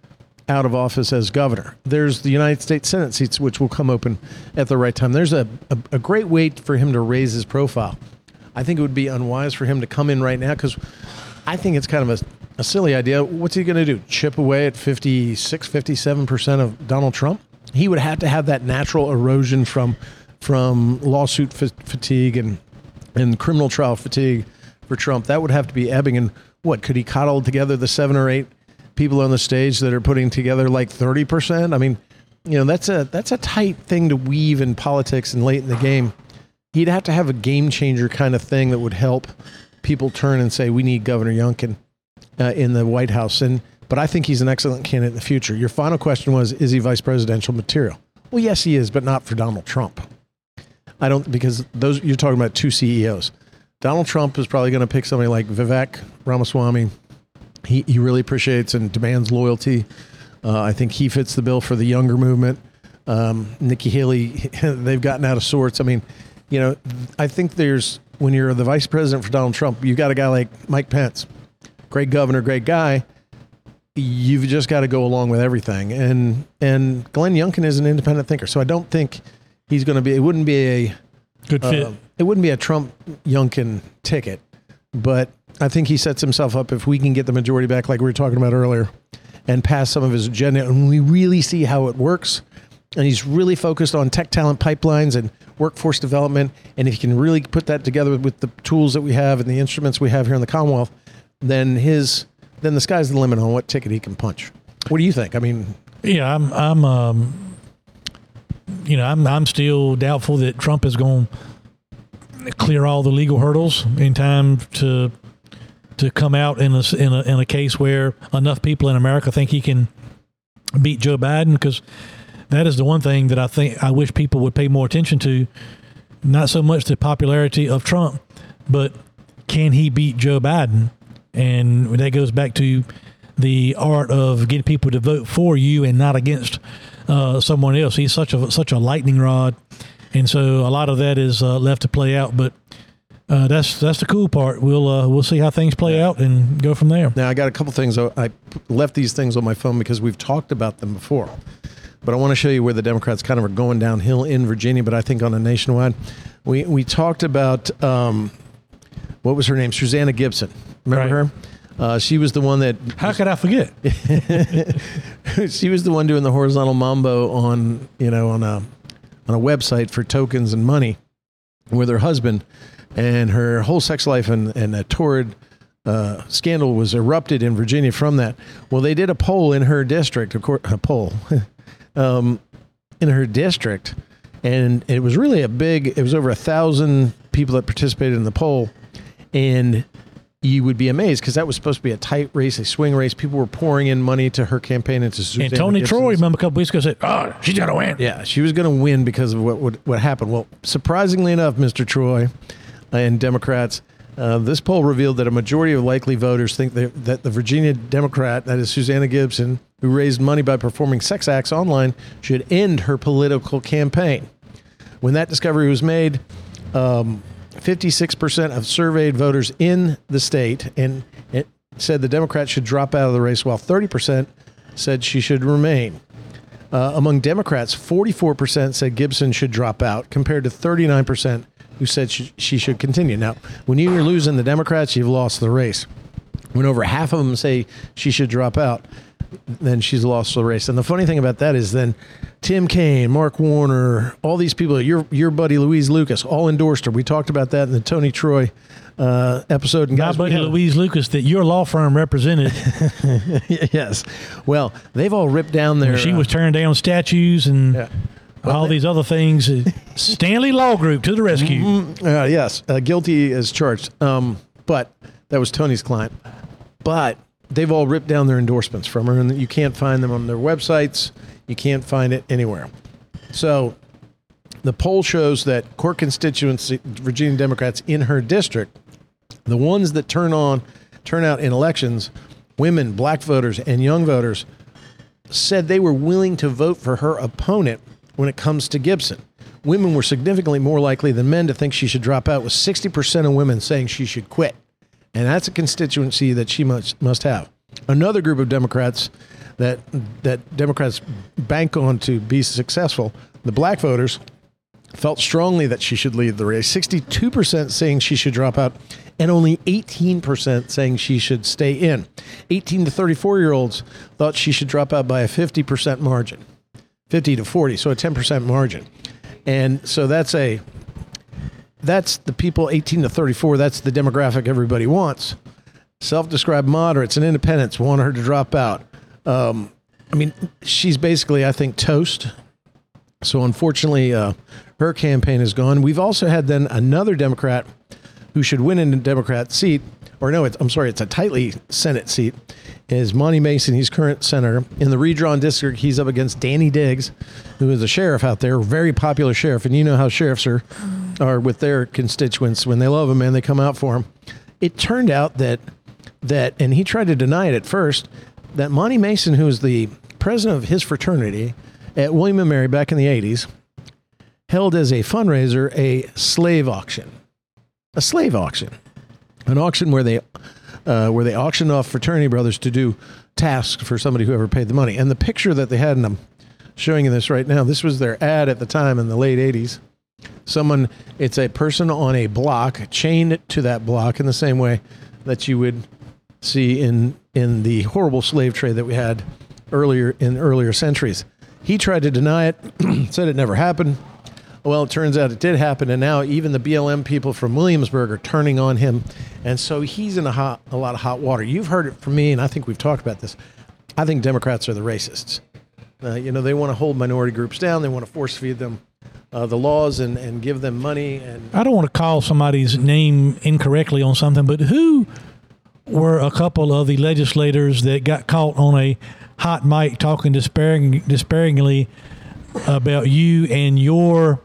out of office as governor. There's the United States Senate seats, which will come open at the right time. There's a, a, a great way for him to raise his profile. I think it would be unwise for him to come in right now because I think it's kind of a, a silly idea. What's he going to do? Chip away at 56, 57% of Donald Trump? He would have to have that natural erosion from from lawsuit fatigue and and criminal trial fatigue for Trump. That would have to be ebbing. And what could he coddle together the seven or eight people on the stage that are putting together like 30%. I mean, you know, that's a that's a tight thing to weave in politics and late in the game. He'd have to have a game changer kind of thing that would help people turn and say we need Governor Youngkin uh, in the White House. And but I think he's an excellent candidate in the future. Your final question was, is he vice presidential material? Well, yes, he is, but not for Donald Trump. I don't because those you're talking about two CEOs. Donald Trump is probably going to pick somebody like Vivek Ramaswamy, he, he really appreciates and demands loyalty. Uh, I think he fits the bill for the younger movement. Um, Nikki Haley, they've gotten out of sorts. I mean, you know, I think there's when you're the vice president for Donald Trump, you've got a guy like Mike Pence, great governor, great guy. You've just got to go along with everything. And and Glenn Youngkin is an independent thinker, so I don't think he's going to be. It wouldn't be a good fit. Uh, it wouldn't be a Trump Youngkin ticket, but I think he sets himself up if we can get the majority back, like we were talking about earlier, and pass some of his agenda, and we really see how it works. And he's really focused on tech talent pipelines and workforce development. And if he can really put that together with the tools that we have and the instruments we have here in the Commonwealth, then his then the sky's the limit on what ticket he can punch. What do you think? I mean, yeah, I'm I'm um, you know I'm I'm still doubtful that Trump is going to clear all the legal hurdles in time to to come out in a, in a, in a case where enough people in America think he can beat Joe Biden because that is the one thing that I think I wish people would pay more attention to. Not so much the popularity of Trump, but can he beat Joe Biden? And that goes back to the art of getting people to vote for you and not against uh, someone else. He's such a such a lightning rod, and so a lot of that is uh, left to play out. But uh, that's that's the cool part. We'll uh, we'll see how things play out and go from there. Now I got a couple things. I left these things on my phone because we've talked about them before, but I want to show you where the Democrats kind of are going downhill in Virginia. But I think on a nationwide, we we talked about um, what was her name, Susanna Gibson. Remember right. her? Uh, she was the one that. How could I forget? she was the one doing the horizontal mambo on you know on a on a website for tokens and money with her husband and her whole sex life and, and a torrid uh, scandal was erupted in Virginia from that. Well, they did a poll in her district, of course, a poll um, in her district, and it was really a big. It was over a thousand people that participated in the poll, and you would be amazed because that was supposed to be a tight race, a swing race. People were pouring in money to her campaign and to Susanna And Tony Gibson's. Troy, remember a couple weeks ago, said, "Oh, she's to win." Yeah, she was going to win because of what, what what happened. Well, surprisingly enough, Mr. Troy and Democrats. Uh, this poll revealed that a majority of likely voters think that, that the Virginia Democrat, that is Susanna Gibson, who raised money by performing sex acts online, should end her political campaign. When that discovery was made, um, 56% of surveyed voters in the state, and it, said the Democrats should drop out of the race, while 30% said she should remain. Uh, among Democrats, 44% said Gibson should drop out, compared to 39% who said she, she should continue. Now, when you're losing the Democrats, you've lost the race. When over half of them say she should drop out, then she's lost the race. And the funny thing about that is then Tim Kaine, Mark Warner, all these people, your your buddy Louise Lucas, all endorsed her. We talked about that in the Tony Troy uh, episode. And My guys, buddy Louise Lucas, that your law firm represented, yes. Well, they've all ripped down their. she uh, was tearing down statues and Yeah. All these other things. Stanley Law Group to the rescue. Uh, yes, uh, guilty as charged. Um, but that was Tony's client. But they've all ripped down their endorsements from her, and you can't find them on their websites. You can't find it anywhere. So the poll shows that core constituency Virginia Democrats in her district, the ones that turn on, turn out in elections, women, black voters, and young voters, said they were willing to vote for her opponent when it comes to Gibson. Women were significantly more likely than men to think she should drop out, with 60% of women saying she should quit. And that's a constituency that she must, must have. Another group of Democrats that, that Democrats bank on to be successful, the black voters, felt strongly that she should leave the race. 62% saying she should drop out, and only 18% saying she should stay in. 18 to 34 year olds thought she should drop out by a 50% margin, 50 to 40, so a 10% margin. And so that's a that's the people 18 to 34. That's the demographic everybody wants. Self-described moderates and independents want her to drop out. Um, I mean, she's basically, I think, toast. So unfortunately, uh, her campaign is gone. We've also had then another Democrat who should win in a Democrat seat, or no, I'm sorry, it's a tightly Senate seat. Is Monty Mason? He's current senator in the redrawn district. He's up against Danny Diggs, who is a sheriff out there, very popular sheriff, and you know how sheriffs are are with their constituents when they love him and they come out for him. It turned out that that, and he tried to deny it at first, that Monty Mason, who was the president of his fraternity at William Mary back in the 80s, held as a fundraiser a slave auction. A slave auction. An auction where they uh, where they auctioned off fraternity brothers to do tasks for somebody who ever paid the money. And the picture that they had, and I'm showing you this right now, this was their ad at the time in the late 80s. Someone, it's a person on a block, chained to that block in the same way that you would see in in the horrible slave trade that we had earlier in earlier centuries. He tried to deny it, said it never happened. Well, it turns out it did happen, and now even the BLM people from Williamsburg are turning on him, and so he's in a hot, a lot of hot water. You've heard it from me, and I think we've talked about this. I think Democrats are the racists. Uh, you know, they want to hold minority groups down. They want to force feed them uh, the laws and, and give them money. And I don't want to call somebody's name incorrectly on something, but who were a couple of the legislators that got caught on a hot mic talking disparaging, disparagingly about you and your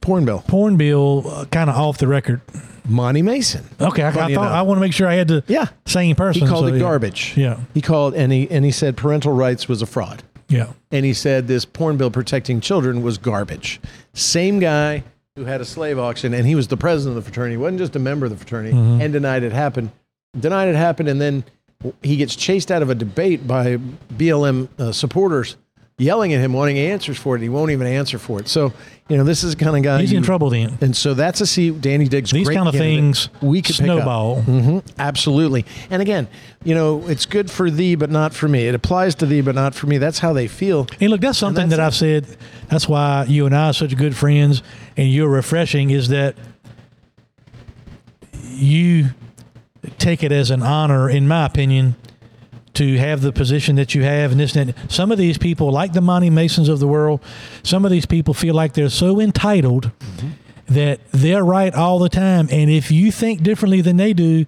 porn bill, porn bill uh, kind of off the record? Monty Mason. Okay, I, I thought enough. I want to make sure I had the Yeah. same person. He called so, it yeah. garbage. Yeah, He called and he and he said parental rights was a fraud. yeah. and he said this porn bill protecting children was garbage. Same guy who had a slave auction, and he was the president of the fraternity. He wasn't just a member of the fraternity, and denied it happened. Denied it happened, and then he gets chased out of a debate by BLM uh, supporters, yelling at him, wanting answers for it. He won't even answer for it. So, you know, this is the kind of guy He's in trouble then. And so that's a seat. Danny Diggs. These great kind of things we could snowball. hmm Absolutely. And again, you know, it's good for thee, but not for me. It applies to thee, but not for me. That's how they feel. And look, that's something that's that. I've said. That's why you and I are such good friends, and you're refreshing. Is that you take it as an honor, in my opinion, to have the position that you have, and this and that. Some of these people, like the Monty Masons of the world, some of these people feel like they're so entitled that they're right all the time, and if you think differently than they do,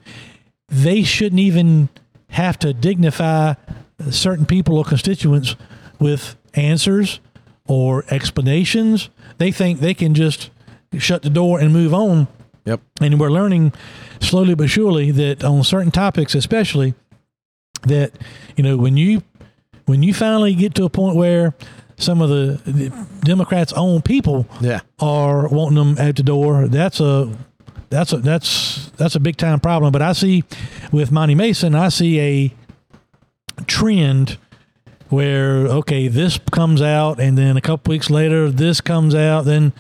they shouldn't even have to dignify certain people or constituents with answers or explanations. They think they can just shut the door and move on. Yep. And we're learning slowly but surely that on certain topics, especially, that you know when you when you finally get to a point where some of the, the Democrats' own people Yeah. are wanting them at the door, that's a that's a that's that's a big time problem. But I see with Monty Mason, I see a trend where okay, this comes out, and then a couple weeks later, this comes out, then.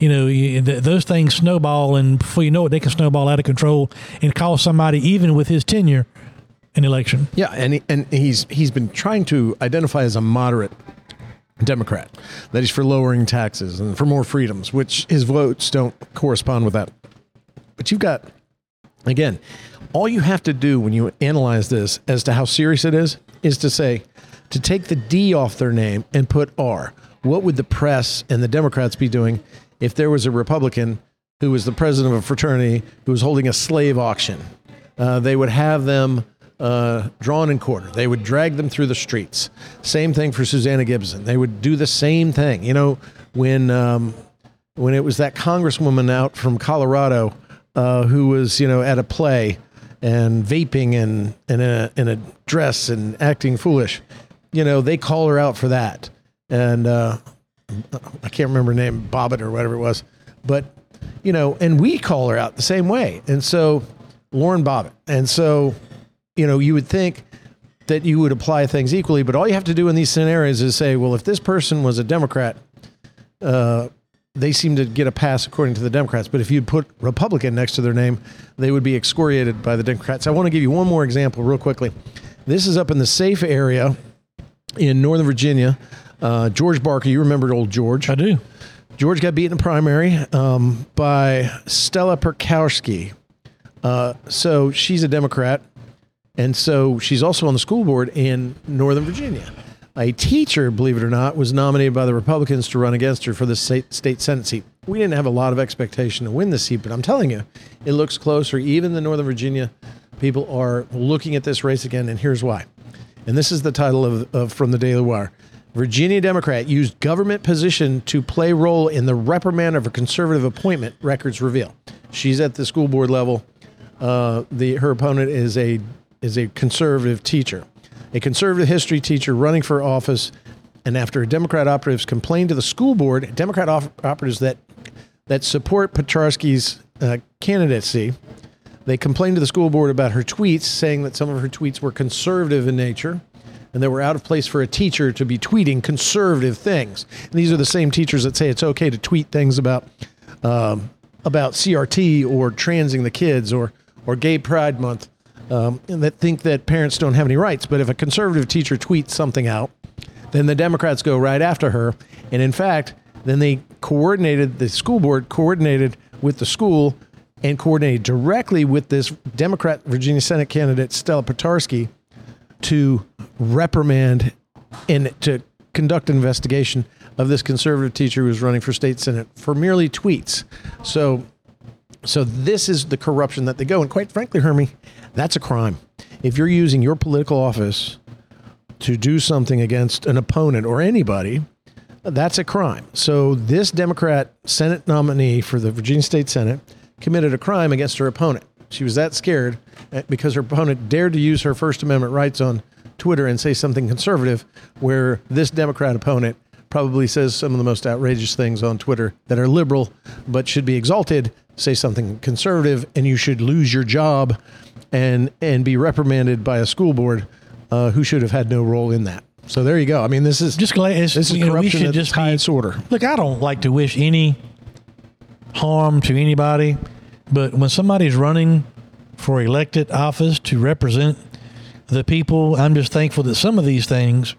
You know, you, th- those things snowball, and before you know it, they can snowball out of control and cause somebody, even with his tenure, an election. Yeah, and he, and he's he's been trying to identify as a moderate Democrat, that he's for lowering taxes and for more freedoms, which his votes don't correspond with that. But you've got, again, all you have to do when you analyze this as to how serious it is, is to say, to take the D off their name and put R. What would the press and the Democrats be doing if there was a Republican who was the president of a fraternity who was holding a slave auction? Uh, they would have them uh, drawn and quartered. They would drag them through the streets. Same thing for Susanna Gibson. They would do the same thing. You know, when um, when it was that congresswoman out from Colorado uh, who was you know at a play and vaping and, in, a, in a dress and acting foolish, you know, they call her out for that. And uh, I can't remember her name, Bobbitt or whatever it was, but you know, and we call her out the same way. And so Lauren Bobbitt. And so you know, you would think that you would apply things equally, but all you have to do in these scenarios is say, well, if this person was a Democrat, uh, they seem to get a pass according to the Democrats. But if you'd put Republican next to their name, they would be excoriated by the Democrats. I want to give you one more example, real quickly. This is up in the safe area in Northern Virginia. Uh, George Barker, you remember old George? I do. George got beaten in the primary um, by Stella Pekarsky. Uh, so she's a Democrat. And so she's also on the school board in Northern Virginia. A teacher, believe it or not, was nominated by the Republicans to run against her for the state, Senate seat. We didn't have a lot of expectation to win the seat, but I'm telling you, it looks closer. Even the Northern Virginia people are looking at this race again, and here's why. And this is the title of, of from the Daily Wire. Virginia Democrat used government position to play role in the reprimand of a conservative appointment. Records reveal. She's at the school board level. Uh, the her opponent is a is a conservative teacher, a conservative history teacher running for office. And after Democrat operatives complained to the school board, Democrat op- operatives that that support Pekarsky's uh, candidacy, they complained to the school board about her tweets, saying that some of her tweets were conservative in nature and they were out of place for a teacher to be tweeting conservative things. And these are the same teachers that say it's okay to tweet things about um, about CRT or transing the kids or or Gay Pride Month um, that think that parents don't have any rights. But if a conservative teacher tweets something out, then the Democrats go right after her. And in fact, then they coordinated, the school board coordinated with the school and coordinated directly with this Democrat Virginia Senate candidate, Stella Pekarsky, to reprimand and to conduct an investigation of this conservative teacher who was running for state senate for merely tweets. So so this is the corruption that they go. And quite frankly, Hermie, that's a crime. If you're using your political office to do something against an opponent or anybody, that's a crime. So this Democrat Senate nominee for the Virginia State Senate committed a crime against her opponent. She was that scared eh, because her opponent dared to use her First Amendment rights on Twitter and say something conservative, where this Democrat opponent probably says some of the most outrageous things on Twitter that are liberal but should be exalted, say something conservative, and you should lose your job and and be reprimanded by a school board uh, who should have had no role in that. So there you go. I mean, this is Just glad this is you know, we corruption should just its order. Look, I don't like to wish any harm to anybody, but when somebody's running for elected office to represent the people, I'm just thankful that some of these things,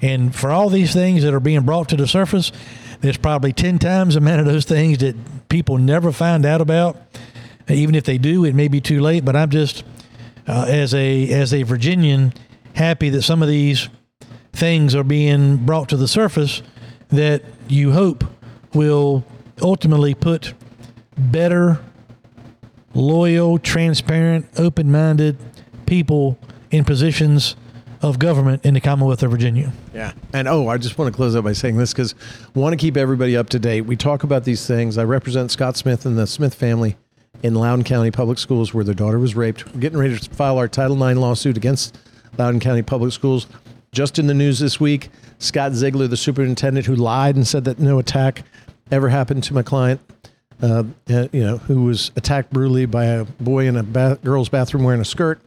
and for all these things that are being brought to the surface, there's probably 10 times the amount of those things that people never find out about. Even if they do, it may be too late, but I'm just, uh, as a as a Virginian, happy that some of these things are being brought to the surface that you hope will ultimately put better, loyal, transparent, open minded people in positions of government in the Commonwealth of Virginia. Yeah. And oh, I just want to close out by saying this because I want to keep everybody up to date. We talk about these things. I represent Scott Smith and the Smith family in Loudoun County Public Schools where their daughter was raped. We're getting ready to file our Title IX lawsuit against Loudoun County Public Schools. Just in the news this week, Scott Ziegler, the superintendent who lied and said that no attack ever happened to my client, uh, uh, you know, who was attacked brutally by a boy in a ba- girl's bathroom wearing a skirt.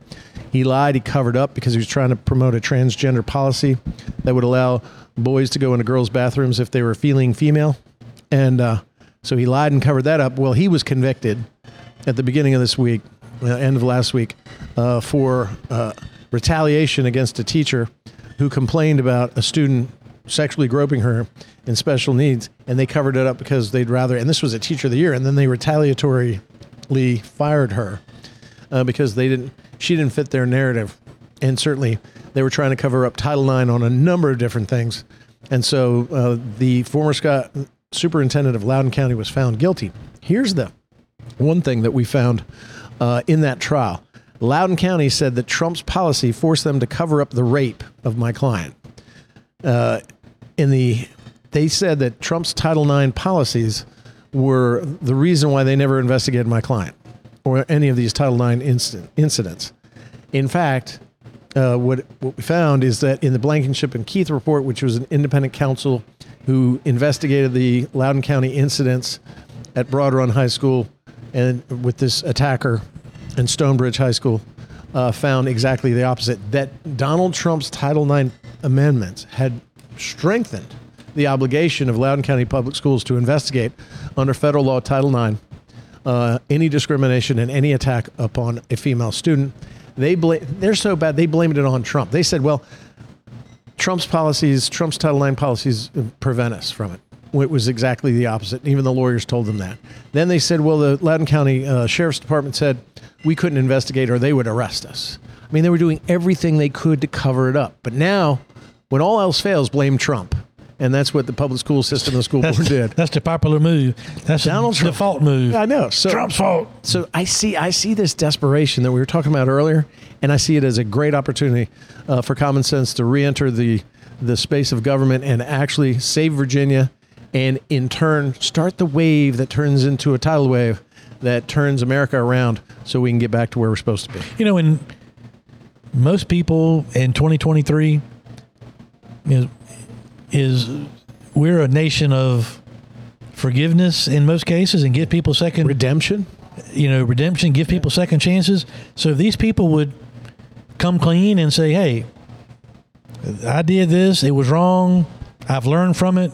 He lied. He covered up because he was trying to promote a transgender policy that would allow boys to go into girls' bathrooms if they were feeling female. And uh, so he lied and covered that up. Well, he was convicted at the beginning of this week, uh, end of last week, uh, for uh, retaliation against a teacher who complained about a student sexually groping her in special needs, and they covered it up because they'd rather. And this was a teacher of the year, and then they retaliatorily fired her uh, because they didn't. She didn't fit their narrative, and certainly they were trying to cover up Title IX on a number of different things. And so uh, the former Scott superintendent of Loudoun County was found guilty. Here's the one thing that we found uh, in that trial. Loudoun County said that Trump's policy forced them to cover up the rape of my client. Uh, in the, they said that Trump's Title IX policies were the reason why they never investigated my client or any of these Title IX incident, incidents. In fact, uh, what, what we found is that in the Blankenship and Keith report, which was an independent counsel who investigated the Loudoun County incidents at Broad Run High School and with this attacker and Stonebridge High School, uh, found exactly the opposite. That Donald Trump's Title IX amendments had strengthened the obligation of Loudoun County Public Schools to investigate under federal law Title IX uh, any discrimination and any attack upon a female student. They blame. They're so bad. They blamed it on Trump. They said, "Well, Trump's policies, Trump's Title IX policies, prevent us from it." It was exactly the opposite. Even the lawyers told them that. Then they said, "Well, the Loudoun County uh, Sheriff's Department said we couldn't investigate, or they would arrest us." I mean, they were doing everything they could to cover it up. But now, when all else fails, blame Trump. And that's what the public school system and the school board That's, did. that's the popular move. That's Donald the Trump. default move. I know. So Trump's fault. So I see, I see this desperation that we were talking about earlier, and I see it as a great opportunity uh, for common sense to re-enter the the space of government and actually save Virginia, and in turn start the wave that turns into a tidal wave that turns America around, so we can get back to where we're supposed to be. You know, when most people in 2023 is, is we're a nation of forgiveness in most cases and give people second Redemption. you know redemption give people second chances. So if these people would come clean and say hey i did this it was wrong i've learned from it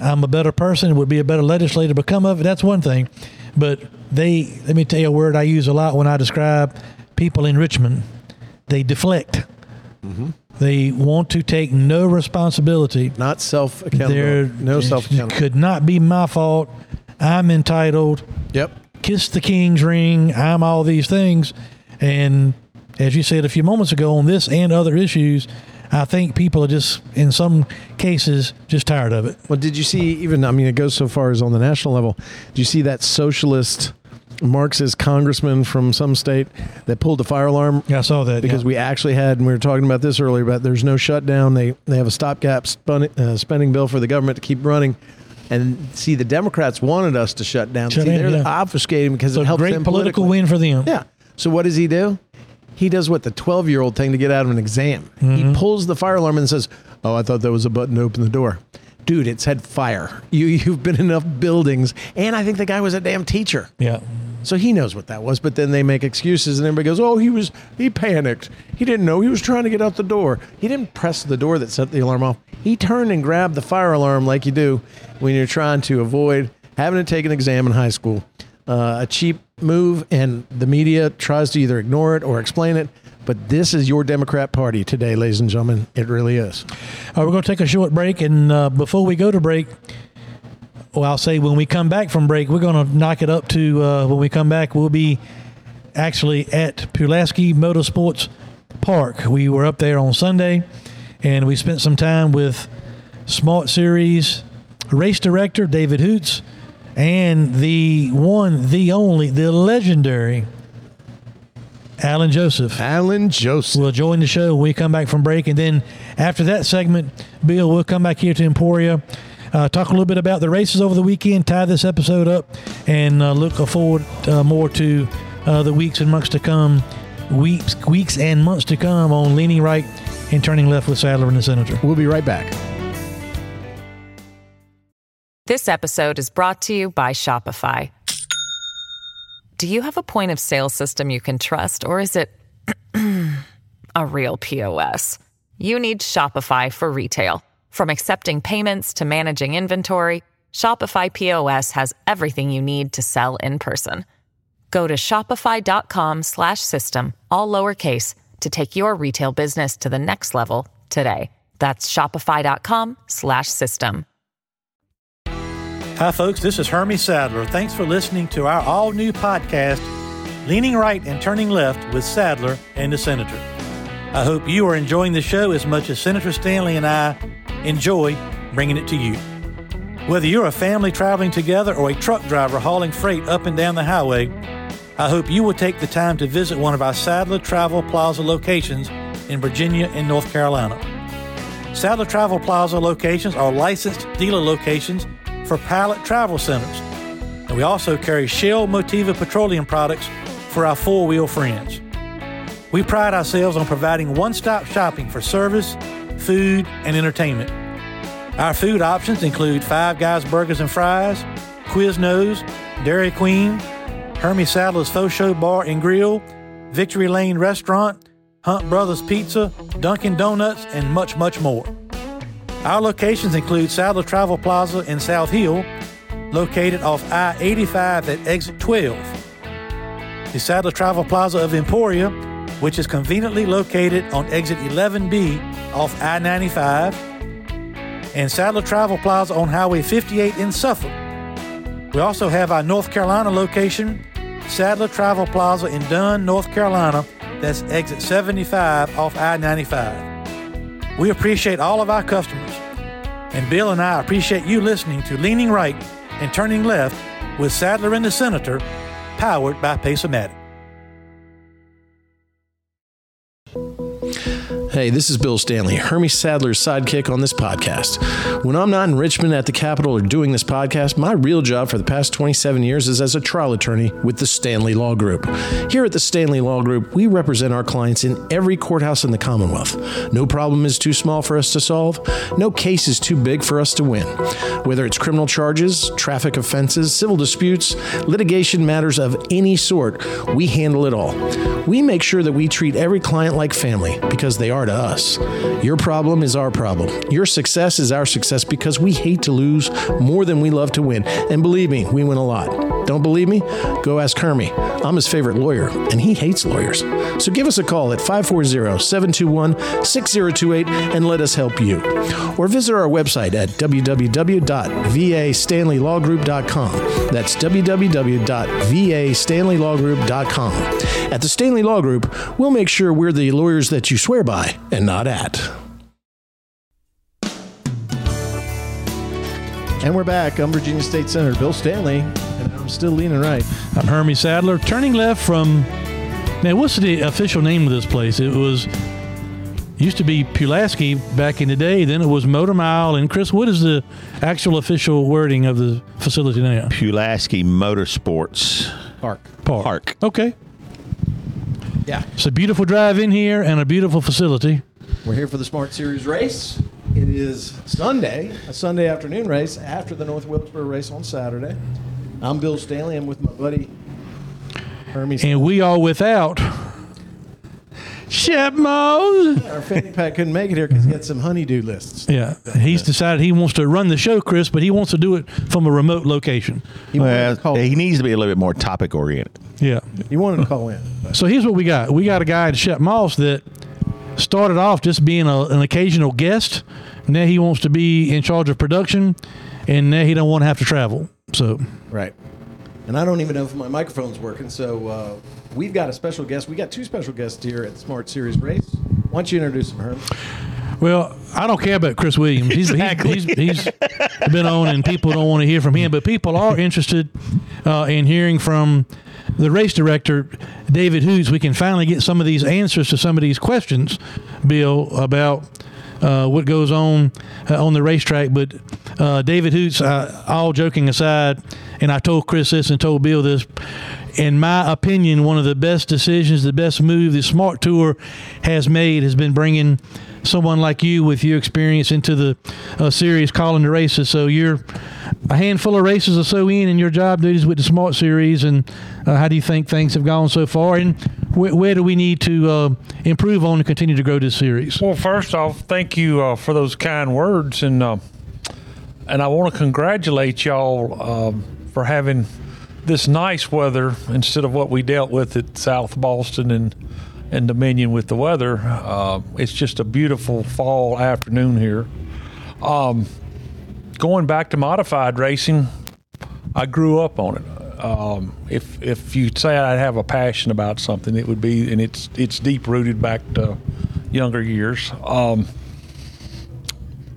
i'm a better person would be a better legislator become of it that's one thing. But they let me tell you a word i use a lot when i describe people in richmond. They deflect mm-hmm. They want to take no responsibility Not self there accountability. No self accountability. could not be my fault i'm entitled Yep. kiss the king's ring. I'm all these things. And as you said a few moments ago on this and other issues, I think people are just, in some cases, just tired of it. Well, did you see even? I mean, it goes so far as on the national level. Do you see that socialist Marxist congressman from some state that pulled the fire alarm Yeah, I saw that because yeah. we actually had, and we were talking about this earlier, But there's no shutdown. They they have a stopgap spun, uh, spending bill for the government to keep running. And see, the Democrats wanted us to shut down. Shut see, in, they're yeah. obfuscating because So it helps great them political win for them. Yeah. So what does he do? He does what the 12 year old thing to get out of an exam. Mm-hmm. He pulls the fire alarm and says, "Oh, I thought that was a button to open the door." Dude, it said fire. You you've been in enough buildings, and I think the guy was a damn teacher. Yeah. So he knows what that was, but then they make excuses and everybody goes, "Oh, he was he panicked. He didn't know. He was trying to get out the door. He didn't press the door that set the alarm off. He turned and grabbed the fire alarm like you do when you're trying to avoid having to take an exam in high school. Uh, a cheap move and the media tries to either ignore it or explain it, but this is your Democrat party today, ladies and gentlemen. It really is. All right, we're going to take a short break. And uh, before we go to break, well, I'll say when we come back from break, we're going to knock it up to uh, when we come back, we'll be actually at Pulaski Motorsports Park. We were up there on Sunday and we spent some time with Smart Series race director David Hoots and the one, the only, the legendary Alan Joseph Alan Joseph. will join the show when we come back from break. And then after that segment, Bill we'll come back here to Emporia, uh, talk a little bit about the races over the weekend, tie this episode up, and uh, look forward uh, more to uh, the weeks and months to come, weeks, weeks and months to come on leaning right and turning left with Sadler and the Senator. We'll be right back. This episode is brought to you by Shopify. Do you have a point of sale system you can trust, or is it a real POS? You need Shopify for retail. From accepting payments to managing inventory, Shopify POS has everything you need to sell in person. Go to shopify.com slash system, all lowercase, to take your retail business to the next level today. That's shopify.com slash system. Hi, folks. This is Hermie Sadler. Thanks for listening to our all new podcast, Leaning Right and Turning Left with Sadler and the Senator. I hope you are enjoying the show as much as Senator Stanley and I enjoy bringing it to you. Whether you're a family traveling together or a truck driver hauling freight up and down the highway, I hope you will take the time to visit one of our Sadler Travel Plaza locations in Virginia and North Carolina. Sadler Travel Plaza locations are licensed dealer locations for Pilot Travel Centers, and we also carry Shell Motiva petroleum products for our four wheel friends. We pride ourselves on providing one stop shopping for service, food, and entertainment. Our food options include Five Guys Burgers and Fries, Quiznos, Dairy Queen, Hermie Sadler's Faux Show Bar and Grill, Victory Lane Restaurant, Hunt Brothers Pizza, Dunkin' Donuts, and much, much more. Our locations include Sadler Travel Plaza in South Hill, located off I 85 at exit 12. The Sadler Travel Plaza of Emporia, which is conveniently located on exit 11B off I 95, and Sadler Travel Plaza on Highway 58 in Suffolk. We also have our North Carolina location, Sadler Travel Plaza in Dunn, North Carolina, that's exit 75 off I 95. We appreciate all of our customers, and Bill and I appreciate you listening to Leaning Right and Turning Left with Sadler and the Senator, powered by Pace-O-Matic. Hey, this is Bill Stanley, Hermie Sadler's sidekick on this podcast. When I'm not in Richmond at the Capitol or doing this podcast, my real job for the past 27 years is as a trial attorney with the Stanley Law Group. Here at the Stanley Law Group, we represent our clients in every courthouse in the Commonwealth. No problem is too small for us to solve, no case is too big for us to win. Whether it's criminal charges, traffic offenses, civil disputes, litigation matters of any sort, we handle it all. We make sure that we treat every client like family because they are to us. Your problem is our problem. Your success is our success because we hate to lose more than we love to win. And believe me, we win a lot. Don't believe me? Go ask Hermie. I'm his favorite lawyer, and he hates lawyers. So give us a call at 540 721 6028 and let us help you. Or visit our website at www.vastanleylawgroup.com. That's www.vastanleylawgroup.com. At the Stanley Law Group, we'll make sure we're the lawyers that you swear by and not at. And we're back. I'm Virginia State Senator Bill Stanley, I'm still leaning right. I'm Hermie Sadler, turning left from. Now, what's the official name of this place? It was used to be Pulaski back in the day. Then it was Motor Mile. And Chris, what is the actual official wording of the facility now? Pulaski Motorsports Park. Park. Park. Okay, Yeah. it's a beautiful drive in here and a beautiful facility. We're here for the Smart Series race. It is Sunday, a Sunday afternoon race after the North Wilkesboro race on Saturday. I'm Bill Stanley. I'm with my buddy Hermie. And we are without Shep Moss. Our fanny pack couldn't make it here because he had some honeydew lists. Yeah, he's decided he wants to run the show, Chris, but he wants to do it from a remote location. He wanted, Well, to call, he needs to be a little bit more topic oriented. Yeah. he wanted to call in. So here's what we got. We got a guy at Shep Moss that started off just being a, an occasional guest. Now he wants to be in charge of production, and now he don't want to have to travel. So Right. And I don't even know if my microphone's working. So uh, we've got a special guest. We got two special guests here at Smart Series race. Why don't you introduce them, Herm? Well, I don't care about Chris Williams. He's, Exactly. he's, he's, he's been on, and people don't want to hear from him. But people are interested uh, in hearing from the race director, David Hoots. We can finally get some of these answers to some of these questions, Bill, about uh, what goes on uh, on the racetrack. But uh, David Hoots, all joking aside, and I told Chris this and told Bill this. in my opinion, one of the best decisions, the best move the Smart Tour has made has been bringing someone like you with your experience into the uh, series calling the races. So you're a handful of races or so in in your job duties with the Smart Series, and uh, how do you think things have gone so far, and wh- where do we need to uh, improve on to continue to grow this series? Well, first off, thank you uh, for those kind words, and uh, and I want to congratulate y'all um, for having this nice weather instead of what we dealt with at South Boston and and Dominion with the weather. Uh, it's just a beautiful fall afternoon here. Um, going back to modified racing, I grew up on it. Um, if if you say I have a passion about something, it would be, and it's it's deep rooted back to younger years. Um,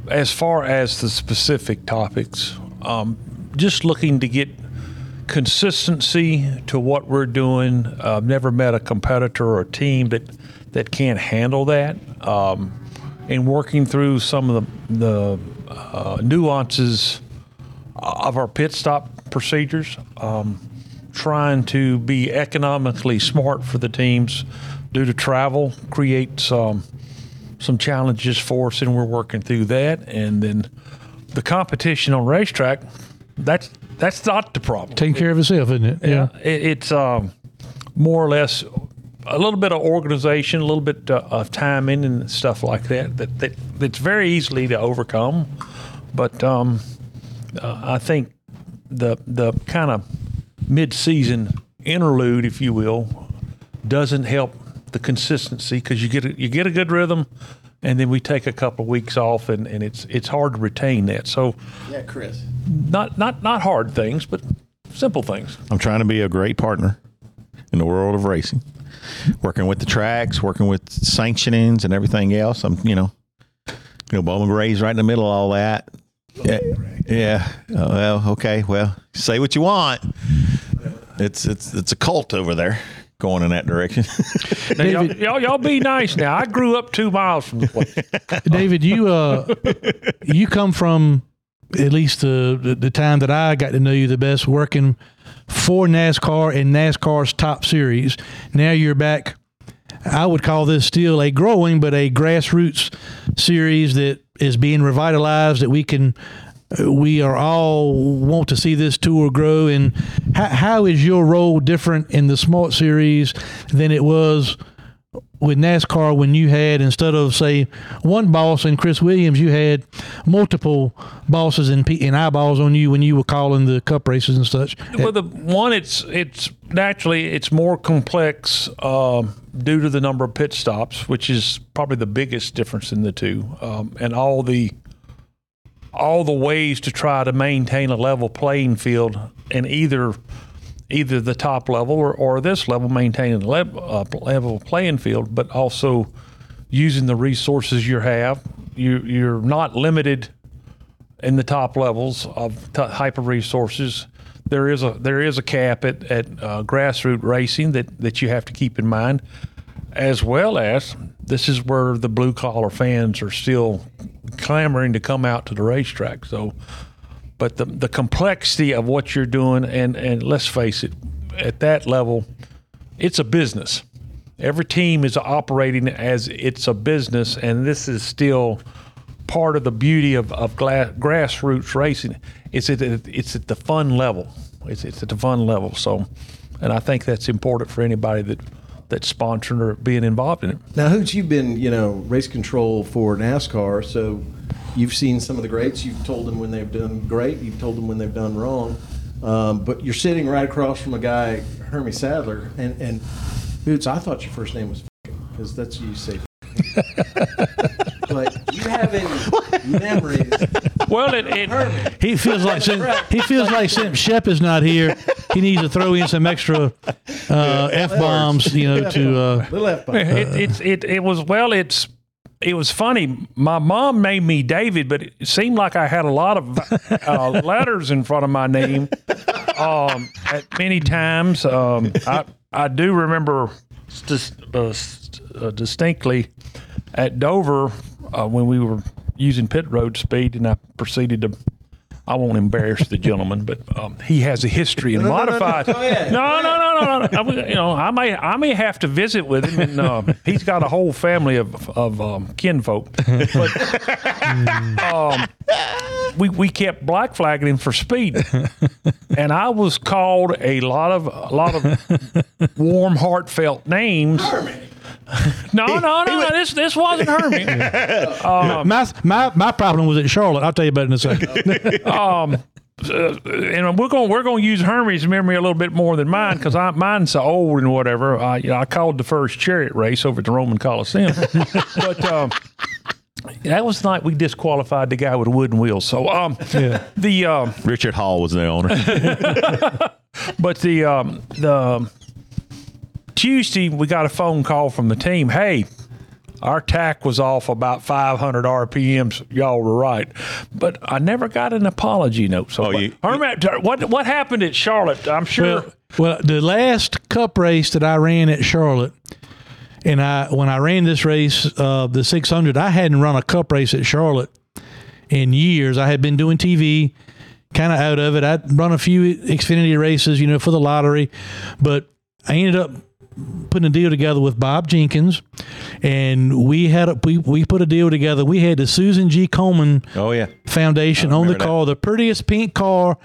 as far as the specific topics, um, just looking to get consistency to what we're doing. I've never met a competitor or a team that that can't handle that. Um, and working through some of the the uh, nuances of our pit stop procedures, um, trying to be economically smart for the teams due to travel creates um, some challenges for us, and we're working through that. And then the competition on racetrack, that's that's not the problem. Taking care of itself, isn't it? Yeah, it, it's um, more or less a little bit of organization, a little bit uh, of timing and stuff like that. That, that that's very easily to overcome. But um, uh, I think the the kind of mid-season interlude, if you will, doesn't help the consistency because you get a, you get a good rhythm, and then we take a couple of weeks off, and, and it's it's hard to retain that. So Yeah, Chris. not not not hard things, but simple things. I'm trying to be a great partner in the world of racing, working with the tracks, working with sanctionings and everything else. I'm, you know, you know, Bowman Gray's right in the middle of all that. Yeah, yeah. Oh, well, okay. Well, say what you want. It's it's it's a cult over there going in that direction. Now, y'all, y'all, y'all be nice now. I grew up two miles from the place. David, you uh, you come from at least the, the the time that I got to know you the best, working for NASCAR and NASCAR's top series. Now you're back. I would call this still a growing, but a grassroots series that is being revitalized. That we can, we are all want to see this tour grow. And how, how is your role different in the Smart Series than it was with NASCAR when you had instead of say one boss and Chris Williams, you had multiple bosses and, and eyeballs on you when you were calling the Cup races and such. Well, the one, it's it's naturally it's more complex um, due to the number of pit stops, which is probably the biggest difference in the two, um, and all the all the ways to try to maintain a level playing field in either either the top level or, or this level, maintaining a level, uh, level playing field, but also using the resources you have. You you're not limited in the top levels of t- hyper resources. There is a there is a cap at at uh, grassroots racing that that you have to keep in mind, as well as this is where the blue collar fans are still clamoring to come out to the racetrack. So, but the the complexity of what you're doing, and and let's face it, at that level, it's a business. Every team is operating as it's a business, and this is still part of the beauty of, of gla- grassroots racing. It's at it's at the fun level. It's, it's at the fun level. So, and I think that's important for anybody that that's sponsoring or being involved in it. Now, Hoots, you've been, you know, race control for NASCAR, so you've seen some of the greats. You've told them when they've done great. You've told them when they've done wrong. Um, but you're sitting right across from a guy, Hermie Sadler, and and Hoots, I thought your first name was because that's what you say. but you have any memories? Well, it, it He feels like since, he feels like since Shep is not here, he needs to throw in some extra uh, f bombs, you know, to uh, Little F bomb. it, it's it it was well it's it was funny. My mom made me david but it seemed like i had a lot of uh, letters in front of my name um, at many times. Um, i i do remember st- uh, st- uh, distinctly at dover uh, when we were using pit road speed and i proceeded to I won't embarrass the gentleman, but um, he has a history in modified. No, no, no, no, no. I, you know, I may, I may have to visit with him, and uh, he's got a whole family of of um, kinfolk. But um, we we kept black flagging him for speed, and I was called a lot of a lot of warm, heartfelt names. No, no, no, no. This this wasn't Hermie. my, my my problem was at Charlotte. I'll tell you about it in a second. um, uh, and we're going we're going to use Hermie's memory a little bit more than mine because mine's so old and whatever. I you know, I called the first chariot race over at the Roman Coliseum, but um, that was the night we disqualified the guy with the wooden wheels. So um, the um, Richard Hall was the owner. but the um, the Tuesday we got a phone call from the team. Hey, our tach was off about 500 RPMs. Y'all were right, but I never got an apology note. So, Oh, you- Hermie, what what happened at Charlotte? I'm sure. Well, well, the last Cup race that I ran at Charlotte, and I when I ran this race, uh, the 600, I hadn't run a Cup race at Charlotte in years. I had been doing TV, kind of out of it. I'd run a few Xfinity races, you know, for the lottery, but I ended up putting a deal together with Bob Jenkins, and we had a, we we put a deal together. We had the Susan G. Komen oh yeah. Foundation on the remember that. car, the prettiest pink car,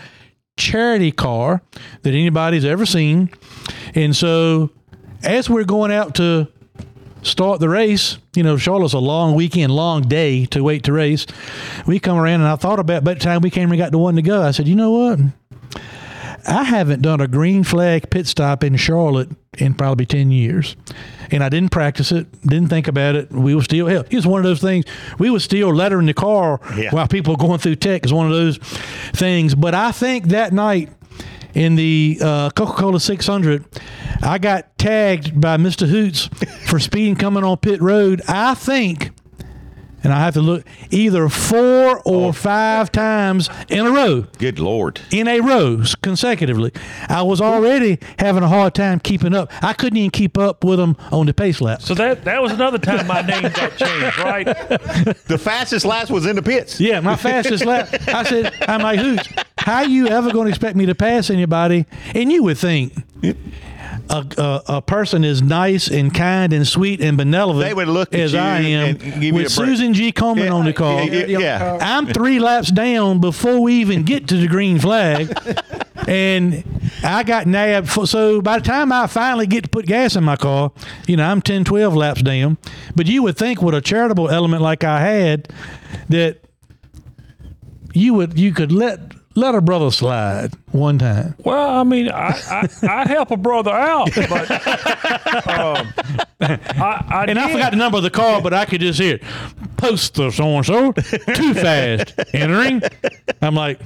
charity car that anybody's ever seen. And so, as we're going out to start the race, you know, Charlotte's a long weekend, long day to wait to race. We come around, and I thought about by the time we came and got the one to go, I said, you know what? I haven't done a green flag pit stop in Charlotte in probably 10 years. And I didn't practice it, didn't think about it. We were still, hell, it was one of those things. We were still lettering the car Yeah. while people were going through tech is one of those things. But I think that night in the uh, Coca Cola 600, I got tagged by Mr. Hoots for speeding coming on pit road. I think. And I have to look either four or oh. five times in a row Good lord. in a row consecutively. I was already having a hard time keeping up. I couldn't even keep up with them on the pace lap. so that that was another time my name got changed, right? The fastest lap was in the pits. Yeah, my fastest lap. I said, I'm like, Hoots, how you ever going to expect me to pass anybody? And you would think a, a, a person as nice and kind and sweet and benevolent They would look as I am and give you with. Susan G. Komen Yeah, on the call. yeah, yeah, yeah. I'm three laps down before we even get to the green flag. and I got nabbed. For, so by the time I finally get to put gas in my car, you know, I'm 10, 12 laps down. But you would think with a charitable element like I had that you would you could let let a brother slide one time. Well, I mean, I, I I'd help a brother out, but um, I, I And I forgot the number of the car, but I could just hear post poster so and so too fast entering. I'm like,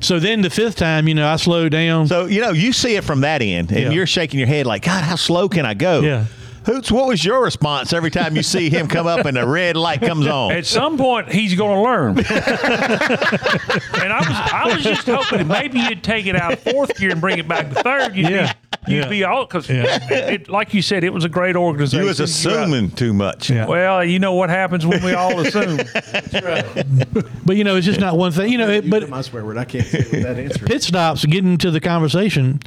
so then the fifth time, you know, I slowed down. So you know, you see it from that end, and Yeah. you're shaking your head like, God, how slow can I go? Yeah. Hoots, what was your response every time you see him come up and the red light comes on? At some point, he's going to learn. and I was, I was just hoping maybe you'd take it out of fourth gear and bring it back to third. You'd Yeah. be, you'd Yeah. be all because, it, like you said, it was a great organization. you was assuming too much. Yeah. Well, you know what happens when we all assume. but you know, it's just not one thing. You know, it, but put my swear word. I can't say that answer. pit stops getting to the conversation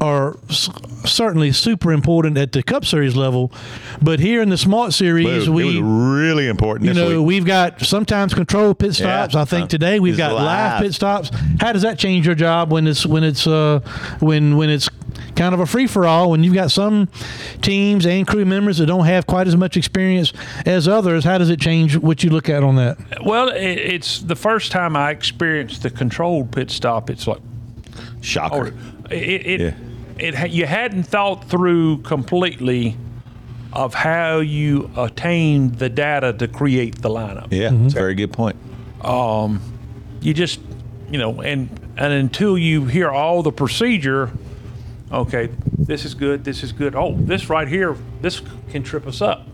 are s- certainly super important at the Cup Series level, but here in the Smart It Series, was, we it was really important. you this know week. we've got sometimes controlled pit Yeah. stops. I think Uh, today we've it's got live. live. pit stops. How does that change your job when it's when it's uh, when when it's kind of a free for all when you've got some teams and crew members that don't have quite as much experience as others? How does it change what you look at on that? well, it, it's the first time I experienced the controlled pit stop. It's like, shocker. oh, it, it, Yeah. It, you hadn't thought through completely of how you attained the data to create the lineup. Yeah, mm-hmm. it's a very good point. Um, you just you know and and until you hear all the procedure okay this is good this is good. Oh this right here this can trip us up.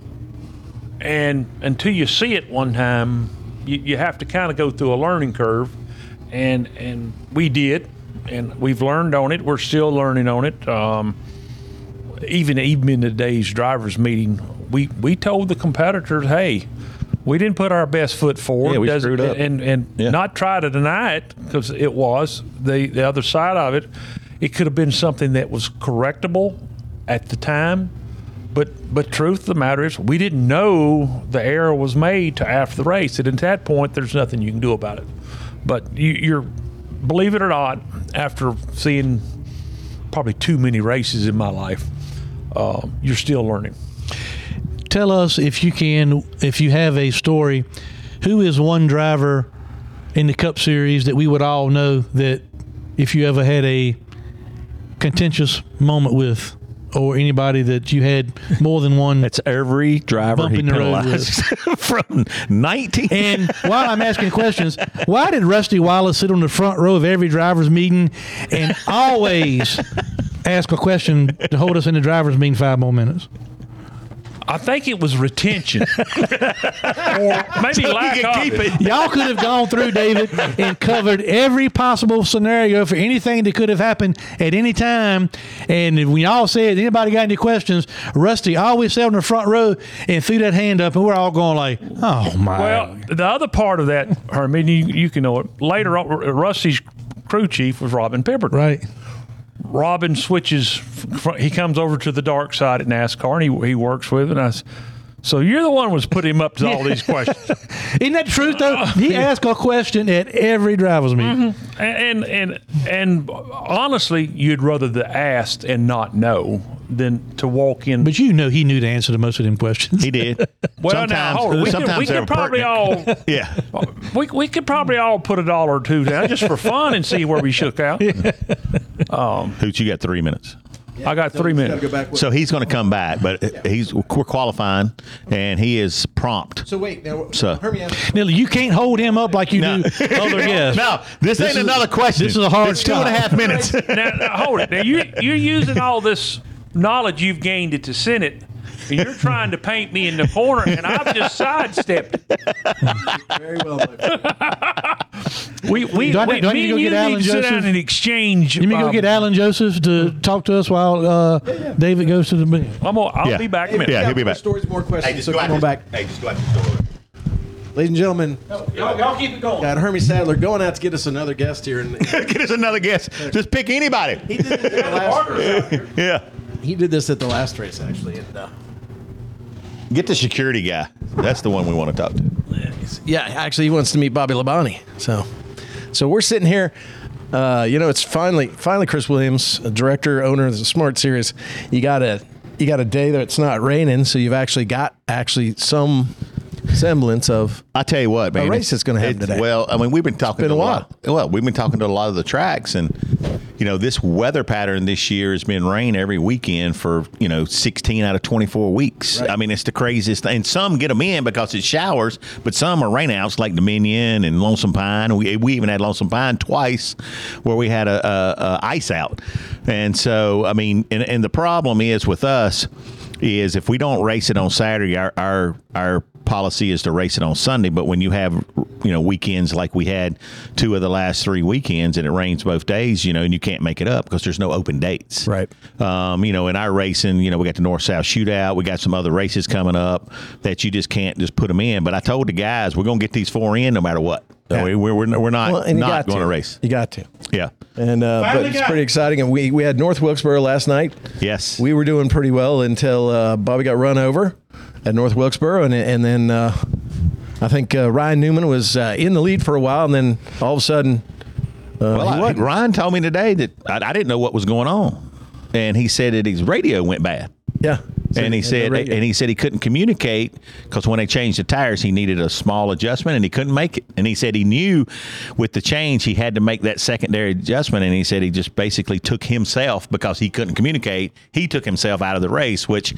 And until you see it one time you, you have to kind of go through a learning curve. And and we did and we've learned on it we're still learning on it um, even even in today's drivers meeting we we told the competitors hey We didn't put our best foot forward. Yeah, we screwed up. And and Yeah. not try to deny it because it was the the other side of it. It could have been something that was correctable at the time. But but truth of the matter is, we didn't know the error was made to after the race, and at that point, there's nothing you can do about it. But you, you're, believe it or not, after seeing probably too many races in my life, uh, you're still learning. Tell us if you can, if you have a story, who is one driver in the Cup Series that we would all know that if you ever had a contentious moment with, or anybody that you had more than one. That's every driver he penalized from 19. And while I'm asking questions, why did Rusty Wallace sit on the front row of every driver's meeting and always ask a question to hold us in the driver's meeting five more minutes? I think it was retention, or maybe lack can of keep it. it. Y'all could have gone through, David, and covered every possible scenario for anything that could have happened at any time. And if we all said, anybody got any questions, Rusty always sat in the front row and threw that hand up, and we're all going like, oh, my. Well, the other part of that, Herman, you, you can know it. Later on, Rusty's crew chief was Robin Pemberton. right. Robin switches. He comes over to the dark side at NASCAR, and he, he works with. it, And I, so you're the one who was put him up to all these questions. Isn't that true though? Uh, he asked a question at every driver's meeting. Mm-hmm. and and and honestly, you'd rather the asked and not know than to walk in. But you know he knew the answer to most of them questions. He did. well, now hold on. we could, sometimes we they could probably pertinent. all Yeah. we, we could probably all put a dollar or two down just for fun and see where we shook out. Um, Hoots, you got three minutes. I got three minutes. go back So he's going to come back, but he's we're qualifying, and he is prompt. So wait, now, So- hear. Now, you can't hold him up like you No. do other guests. No, this, ain't is- another question. this is a hard It's two and a stop. half minutes. now, now, hold it. Now you you're using all this knowledge you've gained at the Senate, and you're trying to paint me in the corner, and I've just sidestepped. it. Very well, my friend. We we, Do I- we do I me need to go and you get Alan need to sit Joseph? down and exchange. You mean go um, get Alan Joseph to talk to us while uh, David goes to the meeting? I'm gonna, I'll Yeah. be back in a minute. Yeah, he'll be back. Stories, more questions. so come on back, Hey, just go out the door. ladies and gentlemen. Y'all, y'all keep it going. Got Hermie Sadler going out to get us another guest here, and Get us another guest. Just pick anybody. he did this at the last race. Yeah. He did this at the last race, actually. And, uh, Get the security guy. That's the one we want to talk to. Yeah, actually, he wants to meet Bobby Labonte. So, so we're sitting here. Uh, you know, it's finally, finally, Chris Williams, a director, owner of the Smart Series. You got a, you got a day that it's not raining, so you've actually got actually some semblance of. I tell you what, man. race it's- is gonna happen today. Well, I mean, we've been talking been to a while. lot. Well, we've been talking to a lot of the tracks, and you know, this weather pattern this year has been rain every weekend for you know 16 out of 24 weeks. I mean, it's the craziest thing. And some get them in because it showers, but some are rainouts like Dominion and Lonesome Pine. We we even had Lonesome Pine twice, where we had a, a, a ice out, and so I mean, and, and the problem is with us is if we don't race it on Saturday, our our our policy is to race it on Sunday. But when you have you know weekends like we had two of the last three weekends and it rains both days, you know, and you can't make it up because there's no open dates. Right. Um, you know, in our racing, you know, we got the North South Shootout. We got some other races coming up that you just can't just put them in. But I told the guys we're going to get these four in no matter what. Yeah. we, we're, we're we're not Well, not going to to race. You got to. Yeah. And uh, but Finally it's pretty exciting. And we we had North Wilkesboro last night. Yes. We were doing pretty well until uh, Bobby got run over at North Wilkesboro, and and then uh, I think uh, Ryan Newman was uh, in the lead for a while, and then all of a sudden, uh, Well, I. Ryan told me today that I, I didn't know what was going on, and he said that his radio went bad. yeah. And he So, said, and he said he couldn't communicate because when they changed the tires, he needed a small adjustment, and he couldn't make it. And he said he knew with the change he had to make that secondary adjustment, and he said he just basically took himself because he couldn't communicate. He took himself out of the race, which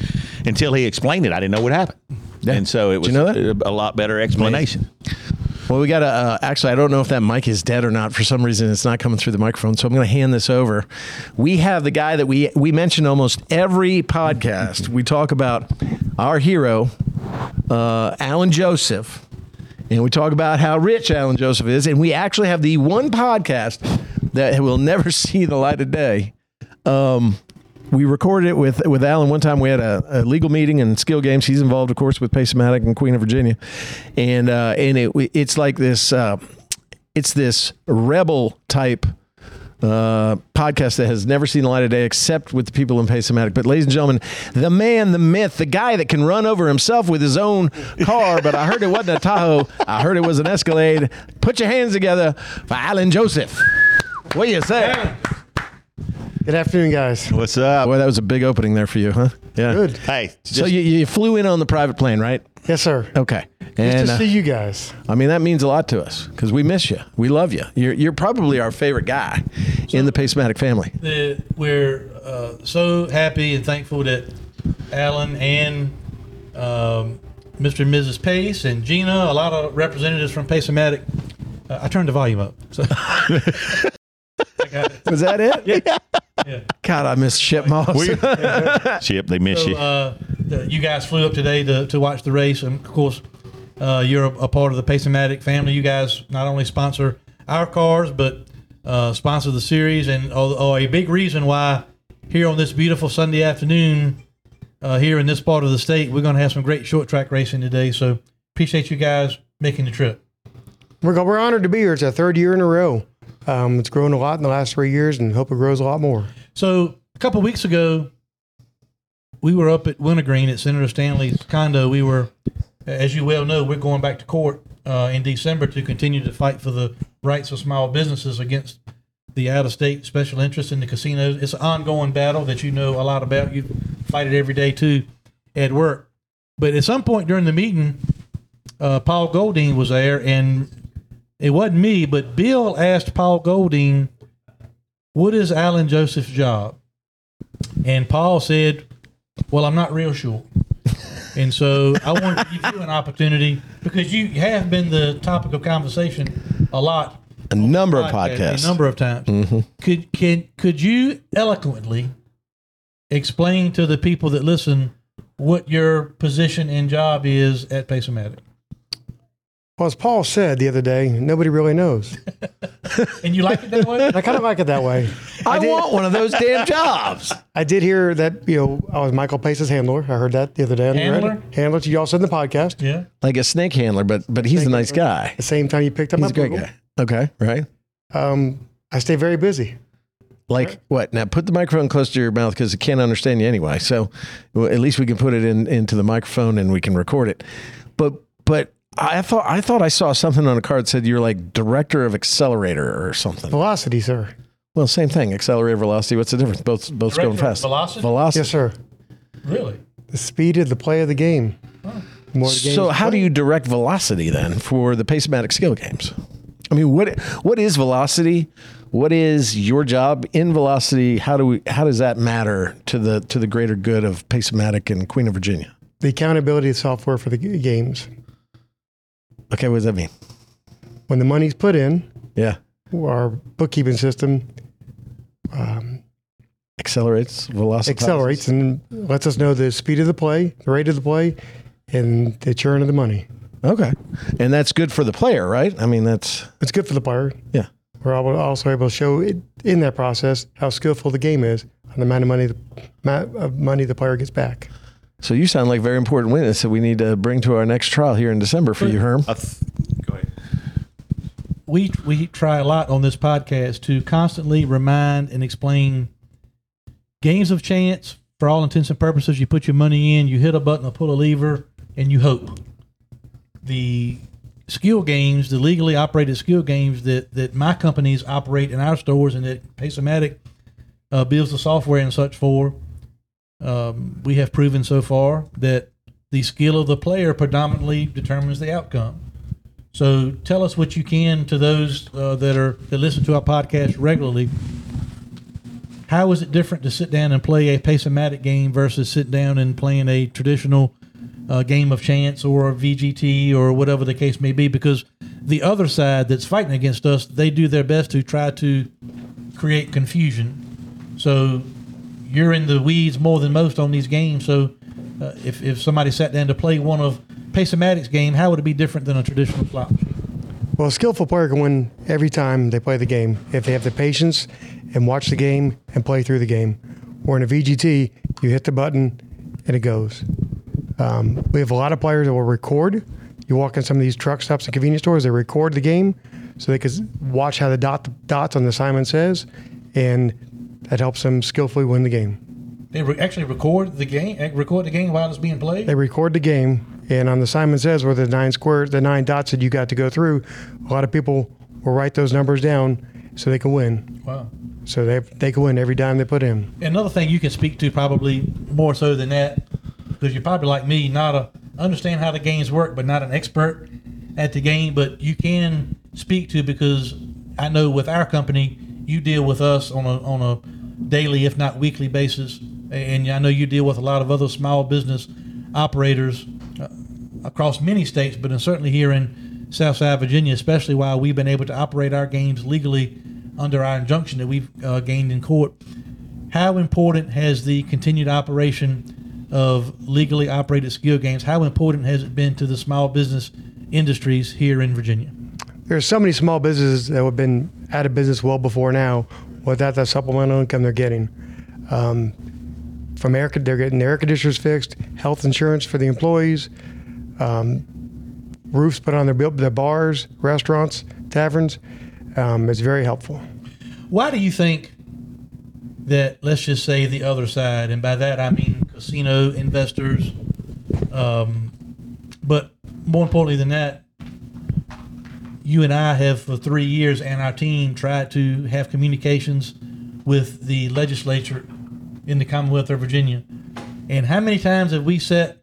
until he explained it, I didn't know what happened. And so it was you know a, a lot better explanation. Well, we got to uh, actually. I don't know if that mic is dead or not. For some reason, it's not coming through the microphone. So I'm going to hand this over. We have the guy that we we mention almost every podcast. We talk about our hero, uh, Alan Joseph, and we talk about how rich Alan Joseph is. And we actually have the one podcast that will never see the light of day. Um, we recorded it with with Alan one time. We had a, a legal meeting and skill games. He's involved, of course, with Pace-O-Matic and Queen of Virginia, and uh, and it it's like this. Uh, it's this rebel type uh, podcast that has never seen the light of day except with the people in Pace-O-Matic. But, ladies and gentlemen, the man, the myth, the guy that can run over himself with his own car, but I heard it wasn't a Tahoe. I heard it was an Escalade. Put your hands together for Alan Joseph. What do you say? Good afternoon, guys. What's up? Boy, that was a big opening there for you, huh? Yeah. Good. Hey, just, So you, you flew in on the private plane, right? Yes, sir. Okay. Good And to uh, see you guys. I mean, that means a lot to us because we miss you. We love you. You're, you're probably our favorite guy in the Pace-O-Matic family. the, we're uh, so happy and thankful that Alan and um, Mr. and Mrs. Pace and Gina, a lot of representatives from Pace-O-Matic. Uh, I turned the volume up. So I. Was that it? Yeah. God, I miss Shep Moss. Chip, they miss So, you. uh, the, you guys flew up today to, to watch the race, and of course, uh, you're a, a part of the Pace-O-Matic family. You guys not only sponsor our cars, but uh, sponsor the series, and are, are a big reason why here on this beautiful Sunday afternoon, uh, here in this part of the state, we're going to have some great short track racing today. So appreciate you guys making the trip. We're, we're honored to be here. It's our third year in a row. Um, it's grown a lot in the last three years and hope it grows a lot more. So a couple weeks ago, we were up at Wintergreen at Senator Stanley's condo. We were, as you well know, we're going back to court uh, in December to continue to fight for the rights of small businesses against the out-of-state special interests in the casinos. It's an ongoing battle that you know a lot about. You fight it every day too at work. But at some point during the meeting, uh, Paul Golding was there, and it wasn't me, but Bill asked Paul Golding, "What is Alan Joseph's job?" And Paul said, "Well, I'm not real sure." And so I wanted to give you an opportunity because you have been the topic of conversation a lot a number of podcasts. a number of times. Mm-hmm. Could can could you eloquently explain to the people that listen what your position and job is at Pace-O-Matic? Well, as Paul said the other day, nobody really knows. And you like it that way? I kind of like it that way. I, did- want one of those damn jobs. I did hear that, you know, I was Michael Pace's handler. I heard that the other day. on the Handler? radio. Handler. You all said in the podcast. yeah. Like a snake handler, but but he's a nice guy. The same time you picked him up He's my a great Google. guy. Okay, right? Um, I stay very busy. Like what? Now put the microphone close to your mouth because it can't understand you anyway. So well, at least we can put it in into the microphone and we can record it. But but I thought I thought I saw something on a card that said you're like director of accelerator or something. Velocity, sir. Well, same thing. Accelerator, velocity. What's the difference? Both both Director going fast. velocity? Velocity. Yes, sir. Really? The speed of the play of the game. The more So is how do you direct velocity then for the Pace-O-Matic skill games? I mean, what what is velocity? What is your job in velocity? How do we how does that matter to the to the greater good of Pace-O-Matic and Queen of Virginia? the accountability of software for the games? Okay, what does that mean? When the money's put in, Yeah, our bookkeeping system um, accelerates velocity. accelerates and lets us know the speed of the play, the rate of the play, and the churn of the money. Okay, and that's good for the player, right? I mean, that's It's good for the player. yeah. We're also able to show it, in that process how skillful the game is and the amount of money the amount of money the player gets back. So you sound like a very important witness that we need to bring to our next trial here in December for you, Herm. I th- go ahead. we we try a lot on this podcast to constantly remind and explain games of chance for all intents and purposes you put your money in you hit a button or pull a lever and you hope the skill games the legally operated skill games that that my companies operate in our stores and that Pace-O-Matic uh, builds the software and such for um, we have proven so far that the skill of the player predominantly determines the outcome so tell us what you can to those uh, that are that listen to our podcast regularly. How is it different to sit down and play a Pace-O-Matic game versus sit down and playing a traditional uh, game of chance or a VGT or whatever the case may be? Because the other side that's fighting against us, they do their best to try to create confusion. So you're in the weeds more than most on these games. So uh, if, if somebody sat down to play one of Pace-O-Matic's game, how would it be different than a traditional slot machine? Well, a skillful player can win every time they play the game if they have the patience and watch the game and play through the game. Or in a VGT, you hit the button and it goes. Um, we have a lot of players that will record. You walk in some of these truck stops and convenience stores, they record the game so they can watch how the dot dots on the assignment says, and that helps them skillfully win the game. They re- actually record the game, eh, record the game while it's being played. They record the game, and on the Simon says where the nine squares, the nine dots that you got to go through, a lot of people will write those numbers down so they can win. Wow. So they they can win every dime they put in. Another thing you can speak to probably more so than that, because you're probably like me, not a understand how the games work, but not an expert at the game. But you can speak to because I know with our company, you deal with us on a on a daily, if not weekly basis, and I know you deal with a lot of other small business operators uh, across many states, but certainly here in Southside Virginia, especially while we've been able to operate our games legally under our injunction that we've uh, gained in court. How important has the continued operation of legally operated skill games? How important has it been to the small business industries here in Virginia? There are so many small businesses that have been out of business well before now without that supplemental income they're getting. Um, from air, they're getting their air conditioners fixed, health insurance for the employees, um, roofs put on their, their bars, restaurants, taverns. Um, it's very helpful. Why do you think that, let's just say, the other side, and by that I mean casino investors, um, but more importantly than that, you and I have for three years, and our team tried to have communications with the legislature in the Commonwealth of Virginia. And how many times have we sat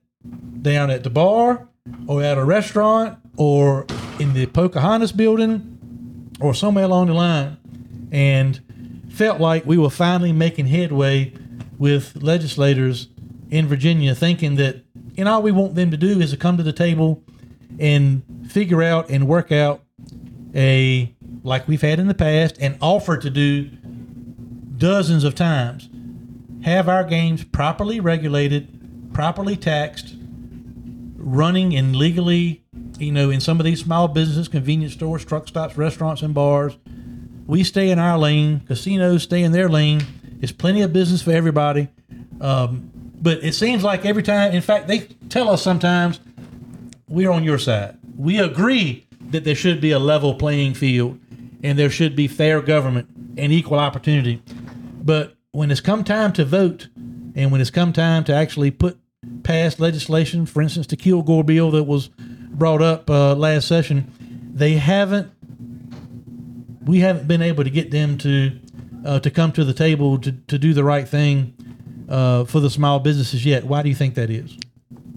down at the bar or at a restaurant or in the Pocahontas building or somewhere along the line and felt like we were finally making headway with legislators in Virginia, thinking that, and all we want them to do is to come to the table and figure out and work out a, like we've had in the past, and offer to do dozens of times, have our games properly regulated, properly taxed, running and legally, you know, in some of these small businesses, convenience stores, truck stops, restaurants, and bars. We stay in our lane. Casinos stay in their lane. There's plenty of business for everybody. Um, but it seems like every time, in fact, they tell us sometimes we're on your side. We agree that there should be a level playing field and there should be fair government and equal opportunity. But when it's come time to vote and when it's come time to actually put past legislation, for instance, the Kilgore bill that was brought up uh, last session, they haven't. We haven't been able to get them to uh, to come to the table to, to do the right thing uh, for the small businesses yet. Why do you think that is?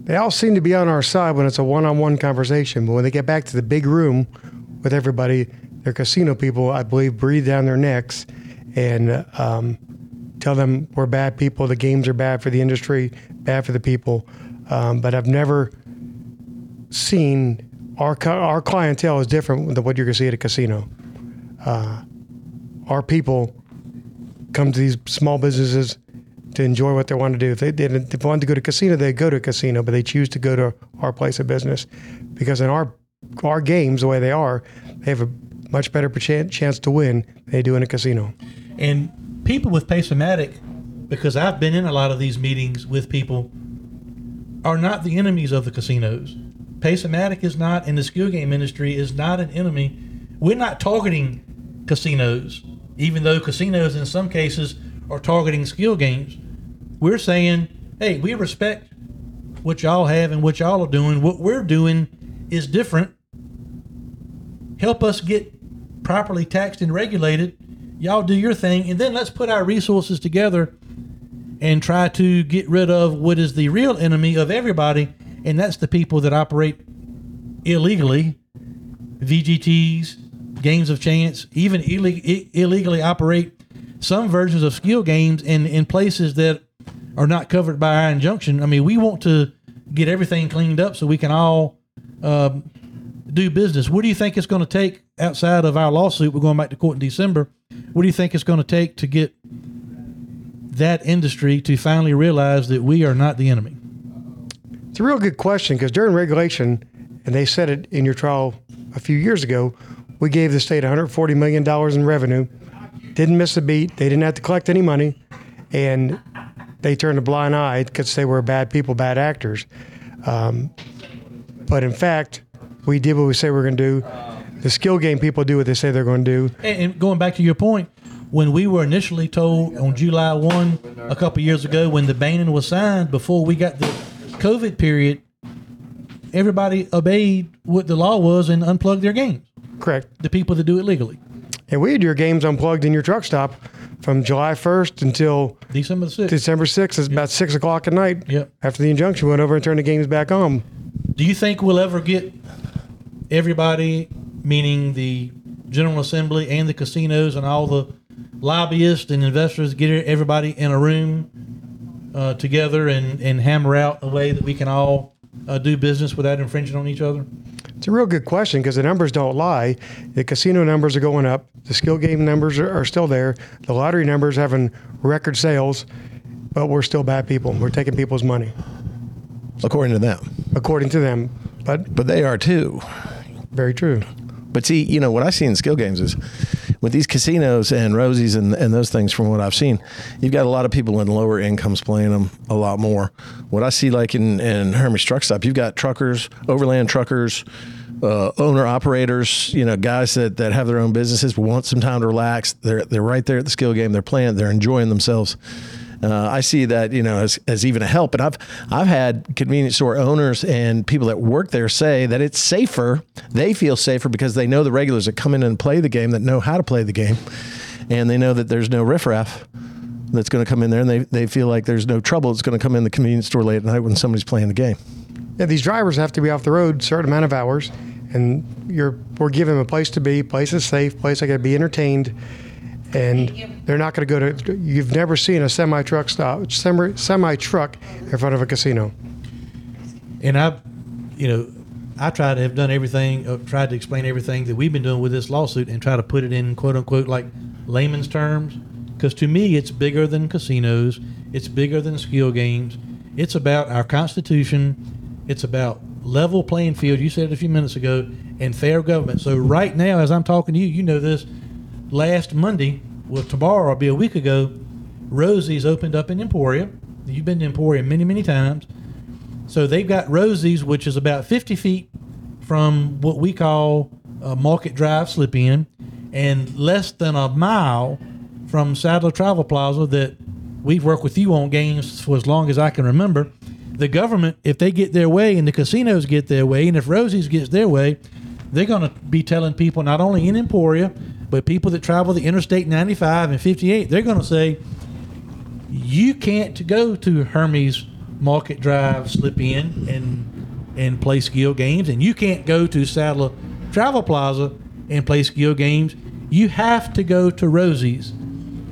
They all seem to be on our side when it's a one-on-one conversation, but when they get back to the big room with everybody, their casino people, I believe, breathe down their necks and um, tell them we're bad people. The games are bad for the industry, bad for the people. Um, but I've never seen our our clientele is different than what you're gonna see at a casino. Uh, our people come to these small businesses to enjoy what they want to do. If they, they, they want to go to casino, they go to a casino, but they choose to go to our place of business because in our our games, the way they are, they have a much better chance to win than they do in a casino. And people with Pace-O-Matic, because I've been in a lot of these meetings with people, are not the enemies of the casinos. Pace-O-Matic is not, and the skill game industry is not an enemy. We're not targeting casinos, even though casinos in some cases are targeting skill games. We're saying, hey, we respect what y'all have and what y'all are doing. What we're doing is different. Help us get properly taxed and regulated. Y'all do your thing, and then let's put our resources together and try to get rid of what is the real enemy of everybody, and that's the people that operate illegally, VGTs, games of chance, even illeg- illegally operate some versions of skill games in, in places that are not covered by our injunction. I mean, we want to get everything cleaned up so we can all um, do business. What do you think it's going to take outside of our lawsuit? We're going back to court in December. What do you think it's going to take to get that industry to finally realize that we are not the enemy? It's a real good question because during regulation, and they said it in your trial a few years ago, we gave the state $140 million in revenue, didn't miss a beat, they didn't have to collect any money, and they turned a blind eye because they were bad people, bad actors. Um, but in fact, we did what we say we are going to do. The skill game people do what they say they're going to do. And, and going back to your point, when we were initially told on July 1 a couple years ago when the banning was signed, before we got the COVID period, everybody obeyed what the law was and unplugged their games. Correct. The people that do it legally. And we had your games unplugged in your truck stop from July 1st until December 6th. December 6th. It's about 6 o'clock at night. Yep. After the injunction went over and turned the games back on. Do you think we'll ever get everybody, meaning the General Assembly and the casinos and all the lobbyists and investors, get everybody in a room uh, together and, and hammer out a way that we can all uh, do business without infringing on each other? It's a real good question because the numbers don't lie. The casino numbers are going up. The skill game numbers are, are still there. The lottery numbers having record sales, but we're still bad people. We're taking people's money, according to them. according to them. But But they are too. very true. But see, you know, what I see in skill games is with these casinos and Rosie's and, and those things, from what I've seen, you've got a lot of people in lower incomes playing them a lot more. What I see, like in, in Hermie's Truck Stop, you've got truckers, overland truckers, uh, owner operators, you know, guys that, that have their own businesses, want some time to relax. They're, they're right there at the skill game. They're playing, they're enjoying themselves. Uh, I see that you know as, as even a help, and I've I've had convenience store owners and people that work there say that it's safer. They feel safer because they know the regulars that come in and play the game that know how to play the game, and they know that there's no riffraff that's going to come in there, and they, they feel like there's no trouble It's going to come in the convenience store late at night when somebody's playing the game. Yeah, these drivers have to be off the road a certain amount of hours, and you're we're giving them a place to be, place is safe, place they can be entertained, and they're not going to go to. You've never seen a semi truck stop, semi semi truck in front of a casino. And I, you know, I try to have done everything, uh, tried to explain everything that we've been doing with this lawsuit and try to put it in quote unquote like layman's terms. Because to me, it's bigger than casinos, it's bigger than skill games. It's about our Constitution, it's about level playing field. You said it a few minutes ago, and fair government. So, right now, as I'm talking to you, you know this. Last Monday, well, tomorrow will be a week ago, Rosie's opened up in Emporia. You've been to Emporia many, many times. So they've got Rosie's, which is about 50 feet from what we call a Market Drive slip in, and less than a mile from Sadler Travel Plaza that we've worked with you on games for as long as I can remember. The government, if they get their way and the casinos get their way, and if Rosie's gets their way, they're going to be telling people not only in Emporia, but people that travel the Interstate 95 and 58, they're going to say, you can't go to Hermie's Market Drive, slip in and and play skill games, and you can't go to Sadler Travel Plaza and play skill games. You have to go to Rosie's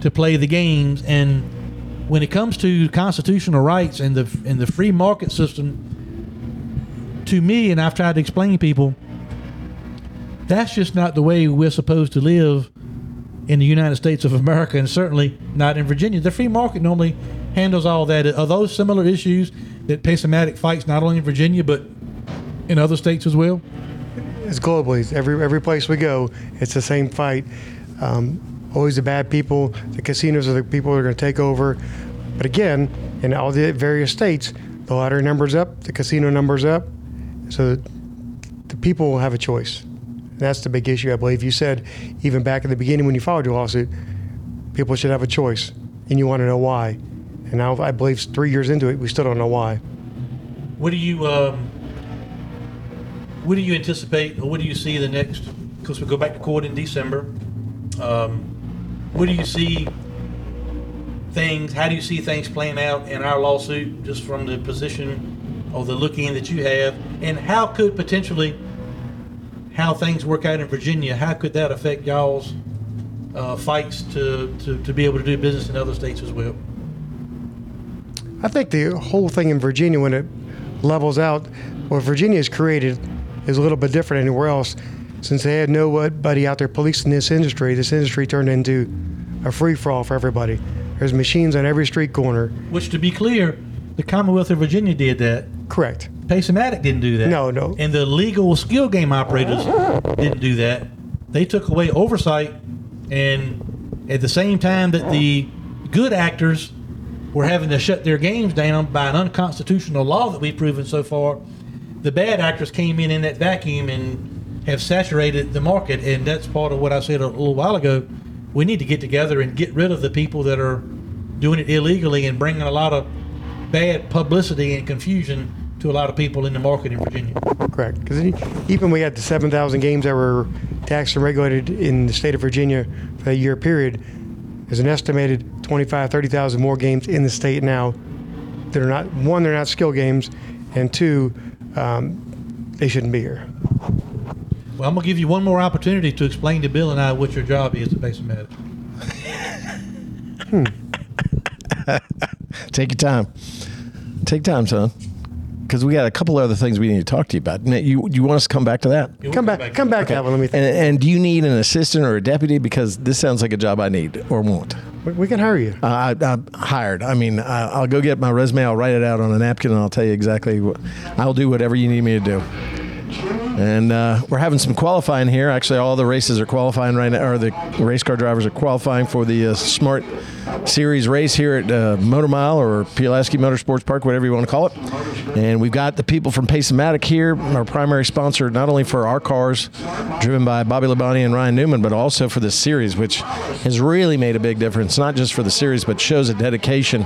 to play the games. And when it comes to constitutional rights and the and the free market system, to me, and I've tried to explain to people, that's just not the way we're supposed to live in the United States of America, and certainly not in Virginia. The free market normally handles all that. Are those similar issues that Pace-O-Matic fights not only in Virginia but in other states as well? It's globally. Every every place we go, it's the same fight. Um, always the bad people. The casinos are the people that are going to take over. But again, in all the various states, the lottery numbers up, the casino numbers up, so the people will have a choice. That's the big issue, I believe. You said even back in the beginning when you filed your lawsuit, people should have a choice, and you want to know why. And now I believe three years into it, we still don't know why. What do you um, what do you anticipate, or what do you see the next? Because we go back to court in December. Um, what do you see things? How do you see things playing out in our lawsuit, just from the position or the look in that you have, and how could potentially how things work out in Virginia? How could that affect y'all's uh, fights to, to to be able to do business in other states as well? I think the whole thing in Virginia, when it levels out, what Virginia has created is a little bit different anywhere else. Since they had nobody out there policing this industry, this industry turned into a free for all for everybody. There's machines on every street corner. Which, to be clear, the Commonwealth of Virginia did that. Correct. Pace-O-Matic didn't do that. No, no. And the legal skill game operators didn't do that. They took away oversight, and at the same time that the good actors were having to shut their games down by an unconstitutional law that we've proven so far, the bad actors came in in that vacuum and have saturated the market. And that's part of what I said a little while ago. We need to get together and get rid of the people that are doing it illegally and bringing a lot of bad publicity and confusion to a lot of people in the market in Virginia. Correct. Because even we had the 7,000 games that were taxed and regulated in the state of Virginia for a year period, there's an estimated 25, 30,000 more games in the state now that are not, one, they're not skill games, and two, um, they shouldn't be here. Well, I'm going to give you one more opportunity to explain to Bill and I what your job is at Basin Meadows. Take your time. Take time, son. Because we got a couple other things we need to talk to you about. You you want us to come back to that? Yeah, we'll Come back, come back to that one. Let me And, think. and do you need an assistant or a deputy? Because this sounds like a job I need or want. We, we can hire you. Uh, I, I'm hired. I mean, I, I'll go get my resume. I'll write it out on a napkin, and I'll tell you exactly. What, I'll do whatever you need me to do. And uh, we're having some qualifying here. Actually, all the races are qualifying right now, or the race car drivers are qualifying for the uh, Smart Series race here at uh, Motor Mile or Pulaski Motorsports Park, whatever you want to call it. And we've got the people from Pace-O-Matic here, our primary sponsor, not only for our cars, driven by Bobby Labonte and Ryan Newman, but also for this series, which has really made a big difference, not just for the series, but shows a dedication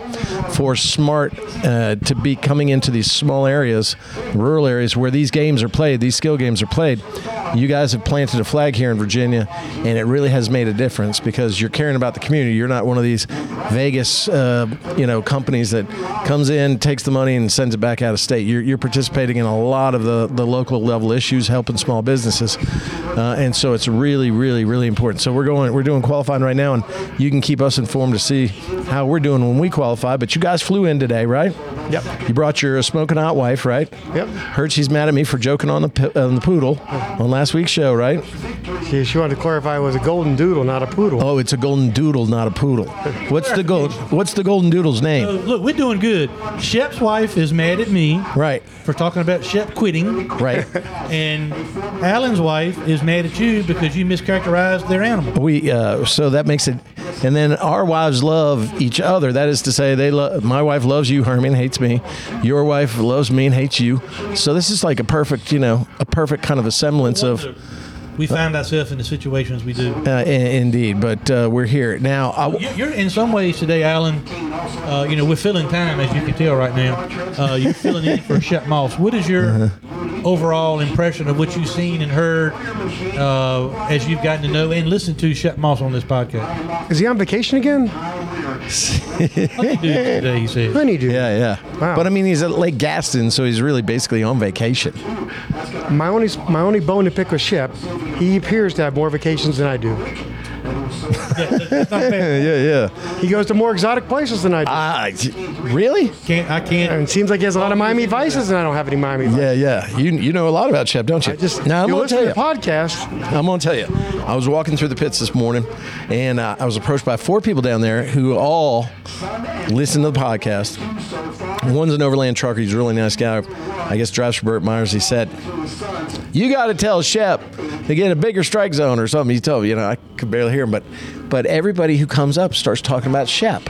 for Smart uh, to be coming into these small areas, rural areas where these games are played, these skill games are played. You guys have planted a flag here in Virginia, and it really has made a difference because you're caring about the community. You're not one of these Vegas, uh, you know, companies that comes in, takes the money, and sends it back out of state. You're, you're participating in a lot of the, the local level issues, helping small businesses, uh, and so it's really, really, really important. So we're going, we're doing qualifying right now, and you can keep us informed to see how we're doing when we qualify. But you guys flew in today, right? Yep. You brought your smoking hot wife, right? Yep. Heard she's mad at me for joking on the on the poodle on last week's show, right? She, she wanted to clarify it was a golden doodle, not a poodle. Oh, it's a golden doodle, not a poodle. What's the gold? What's the golden doodle's So, name? look, we're doing good. Shep's wife is mad at me Right, for talking about Shep quitting, right. and Alan's wife is mad at you because you mischaracterized their animal. We uh, so that makes it, and then our wives love each other. That is to say, they love. My wife loves you, Herman, hates me. Your wife loves me and hates you. So this is like a perfect, you know, a perfect kind of a semblance of. We find ourselves in the situations we do. Uh, i- indeed, but uh, we're here now. I, You- You're in some ways today, Alan. Uh, you know, we're filling time, as you can tell right now. Uh, you're filling in for Shep Moss. What is your Uh-huh. overall impression of what you've seen and heard uh, as you've gotten to know and listened to Shep Moss on this podcast? Is he on vacation again? Honeydew today, he said. Honeydew. yeah, yeah. Wow. But I mean, he's at Lake Gaston, so he's really basically on vacation. My only my only bone to pick with Shep, he appears to have more vacations than I do. That's not fair. Yeah, yeah. He goes to more exotic places than I do. Ah, really? Can't, I can't. and it seems like he has a lot of Miami Vices, and I don't have any Miami Vices. Yeah, yeah. You you know a lot about Shep, don't you? I just now I'm gonna tell you. podcast. I'm gonna tell you. I was walking through the pits this morning, and uh, I was approached by four people down there who all listen to the podcast. One's an overland trucker. He's a really nice guy. I guess drives for Burt Myers. He said, "You got to tell Shep to get a bigger strike zone or something." He told me. You know, I could barely hear him, but but everybody who comes up starts talking about Shep,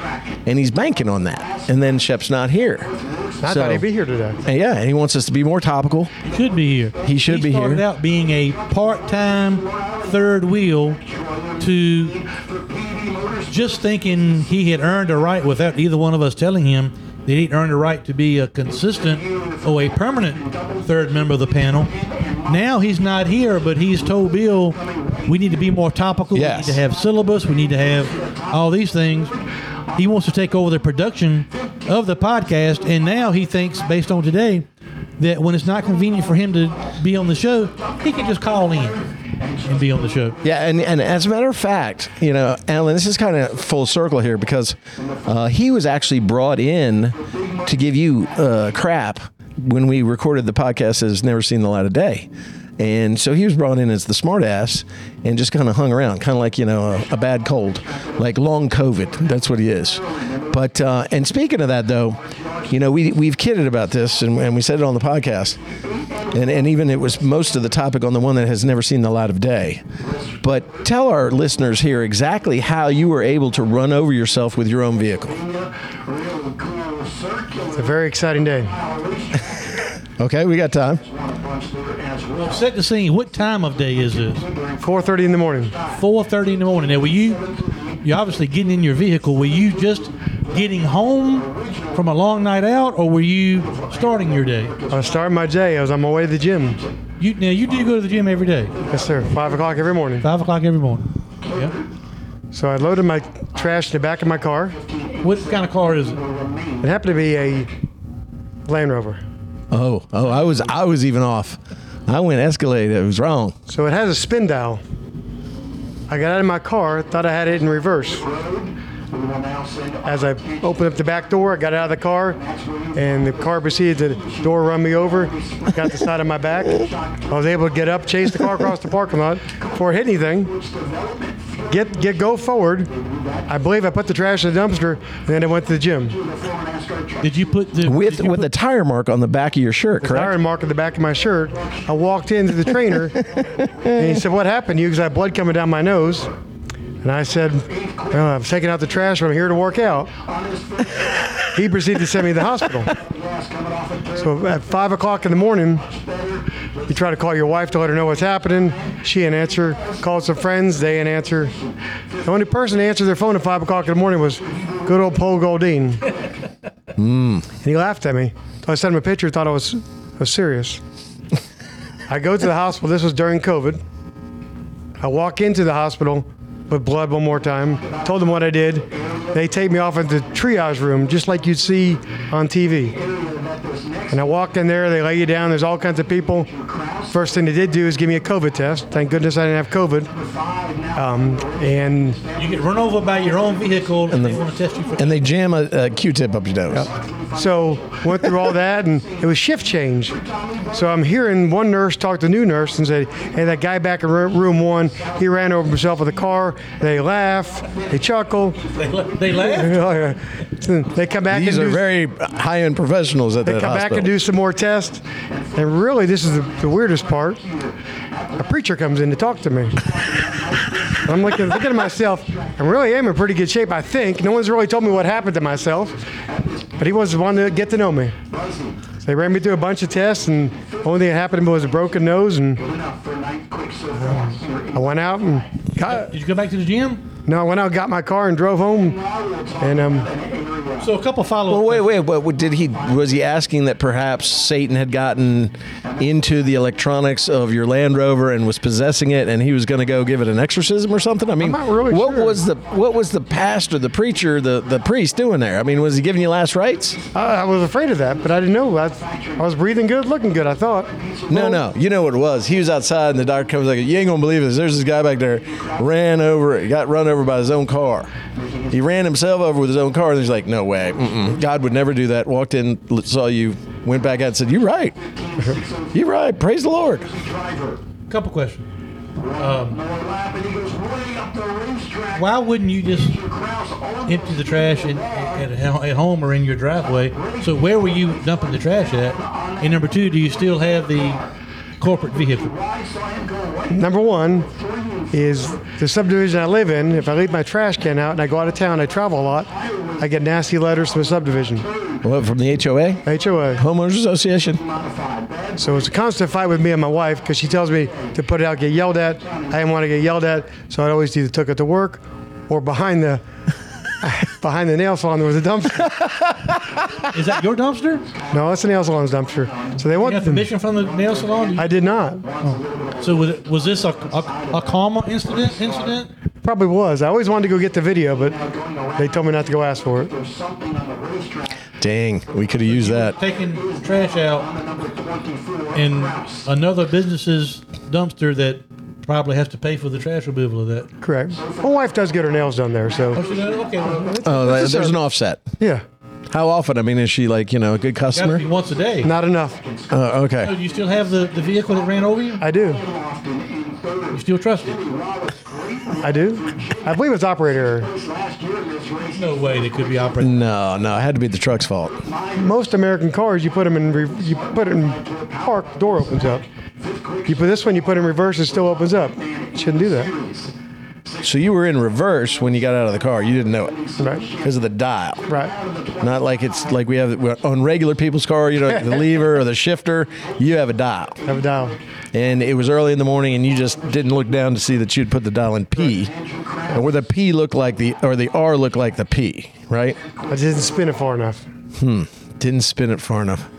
and he's banking on that. And then Shep's not here. I So- thought he'd be here today. And yeah, and he wants us to be more topical. He should be here. He should be started here. out being a part-time third wheel to just thinking he had earned a right without either one of us telling him he'd earned the right to be a consistent or a permanent third member of the panel. Now he's not here, but he's told Bill we need to be more topical. Yes. We need to have syllabus. We need to have all these things. He wants to take over the production of the podcast, and now he thinks, based on today, that when it's not convenient for him to be on the show, he can just call in and be on the show. Yeah, and, and as a matter of fact, you know, Alan, this is kind of full circle here because uh, he was actually brought in to give you uh, crap when we recorded the podcast as Never Seen the Light of Day. And so he was brought in as the smartass and just kind of hung around, kind of like, you know, a, a bad cold, like long COVID. That's what he is. But, uh, and speaking of that, though, you know, we, we've kidded about this and, and we said it on the podcast and, and even it was most of the topic on the one that has never seen the light of day. But tell our listeners here exactly how you were able to run over yourself with your own vehicle. It's a very exciting day. Okay, we got time. Set the scene. What time of day is this? 4:30 in the morning. 4:30 in the morning. Now, were you? You're obviously getting in your vehicle. Were you just getting home from a long night out, or were you starting your day? I was starting my day. I was on my way to the gym. You now you do go to the gym every day, Yes, sir. Five o'clock every morning. five o'clock every morning. Yeah. So I loaded my trash in the back of my car. What kind of car is it? It happened to be a Land Rover. Oh, oh, I was I was even off. I went Escalade. It was wrong. So it has a spin dial. I got out of my car, thought I had it in reverse. As I opened up the back door, I got out of the car, and the car proceeded to door run me over, got the side of my back. I was able to get up, chase the car across the parking lot before it hit anything. Get get go forward. I believe I put the trash in the dumpster, and then I went to the gym. Did you put the With with put- a tire mark on the back of your shirt, correct? Iron mark on the back of my shirt. I walked into the trainer, and he said, "What happened to you?" Because I had blood coming down my nose. And I said, well, "I'm taking out the trash. but I'm here to work out." he proceeded to send me to the hospital. So at five o'clock in the morning, you try to call your wife to let her know what's happening. She didn't answer. Called some friends. They didn't answer. The only person to answer their phone at five o'clock in the morning was good old Paul Goldean. Hmm. And he laughed at me. So I sent him a picture, thought I was, I was serious. I go to the hospital. This was during COVID. I walk into the hospital with blood one more time. Told them what I did. They take me off into the triage room, just like you'd see on TV. And I walk in there. They lay you down. There's all kinds of people. First thing they did do is give me a COVID test. Thank goodness I didn't have COVID. Um, and You get run over by your own vehicle, and they want to test you for. And they jam a, a Q-tip up your nose. So went through all that, and it was shift change. So I'm hearing one nurse talk to the new nurse and said, "Hey, that guy back in room one, he ran over himself with a car." They laugh, they chuckle. They, they laugh. Oh, yeah. So they come back These and are do, very high-end professionals at they that come back and do some more tests. And really, this is the, the weirdest part. A preacher comes in to talk to me. I'm looking, thinking to myself, I really am in pretty good shape, I think. No one's really told me what happened to myself, but he was wanting to get to know me. So they ran me through a bunch of tests, and the only thing that happened to me was a broken nose, and I went out and got, Did you go back to the gym? no, I went out, got my car, and drove home. And um, So a couple follow. Well, wait, wait, what- Did he was he asking that perhaps Satan had gotten into the electronics of your Land Rover and was possessing it, and he was going to go give it an exorcism or something? I mean, really what sure. was the what was the pastor, the preacher, the the priest doing there? I mean, was he giving you last rites? I, I was afraid of that, but I didn't know. I, I was breathing good, looking good, I thought. No, no. You know what it was. He was outside, and the doctor comes like, "You ain't gonna believe this. There's this guy back there, ran over, got run over by his own car. He ran himself over with his own car." And he's like, "No way. Mm-mm. God would never do that." Walked in, saw you, went back out, and said, "You're right. You're right. Praise the Lord." couple questions. Um, why wouldn't you just empty the trash in, at, at home or in your driveway? So where were you dumping the trash at? And number two, do you still have the corporate vehicle? Number one is the subdivision I live in. If I leave my trash can out and I go out of town, I travel a lot, I get nasty letters from the subdivision, What from the HOA, HOA. homeowners association? So it's a constant fight with me and my wife because she tells me to put it out, get yelled at. I didn't want to get yelled at, so I always either took it to work or behind the behind the nail salon there was a dumpster. Is that your dumpster? No, that's the nail salon's dumpster. So they You want got permission from the nail salon? I did not. Oh. So was, it, was this a, a, a comma incident? Incident? Probably was. I always wanted to go get the video, but they told me not to go ask for it. Dang, we could have used that. Taking trash out in another business's dumpster that probably have to pay for the trash removal of that. Correct. My wife does get her nails done there, so Okay, well, it's Oh, that- there's an offset. yeah, How often? I mean, is she like you know a good got to customer? be once a day. not enough. Uh, So okay. do you still have the, the vehicle that ran over you? I do. You still trust it? I do. I believe it's operator. No way they could be operating. No, no, it had to be the truck's fault. Most American cars, you put them in, re- you put it in park, door opens up. You put this one, you put it in reverse, it still opens up. Shouldn't do that. So you were in reverse when you got out of the car. You didn't know it Right. because of the dial. Right. Not like it's like we have on regular people's car. You know, the lever or the shifter. You have a dial, Have a dial. and it was early in the morning, and you just didn't look down to see that you'd put the dial in P, or where the P looked like the or the R looked like the P, right? I didn't spin it far enough. Hmm. Didn't spin it far enough.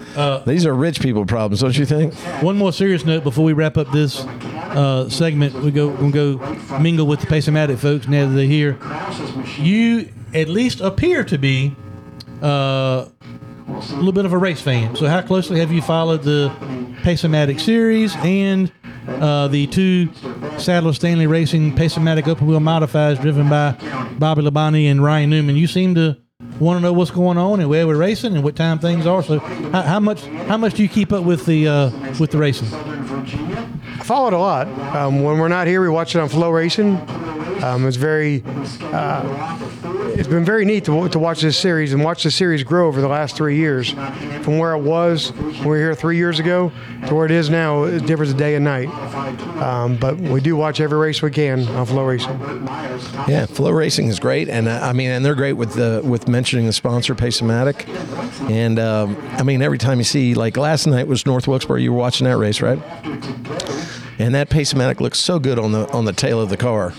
These are rich people problems, don't you think? One more serious note before we wrap up this uh, segment. We go we go mingle with the Pace-O-Matic folks now that they're here. You at least appear to be uh, a little bit of a race fan. So how closely have you followed the Pace-O-Matic series and uh, the two Sadler Stanley Racing Pace-O-Matic open wheel modifieds driven by Bobby Labonte and Ryan Newman? You seem to want to know what's going on and where we're racing and what time things are. So how, how much how much do you keep up with the uh, with the racing? I follow it a lot. Um, when we're not here, we watch it on FloRacing. Um, it's very, uh, it's been very neat to, to watch this series and watch the series grow over the last three years, from where it was when we were here three years ago to where it is now. It differs day and night. Um, but we do watch every race we can on FloRacing. Yeah, FloRacing is great, and uh, I mean, and they're great with the with mentioning the sponsor Pace-O-Matic, and um, I mean, every time you see like last night was North Wilkesboro, you were watching that race, right? And that Pace-O-Matic looks so good on the on the tail of the car,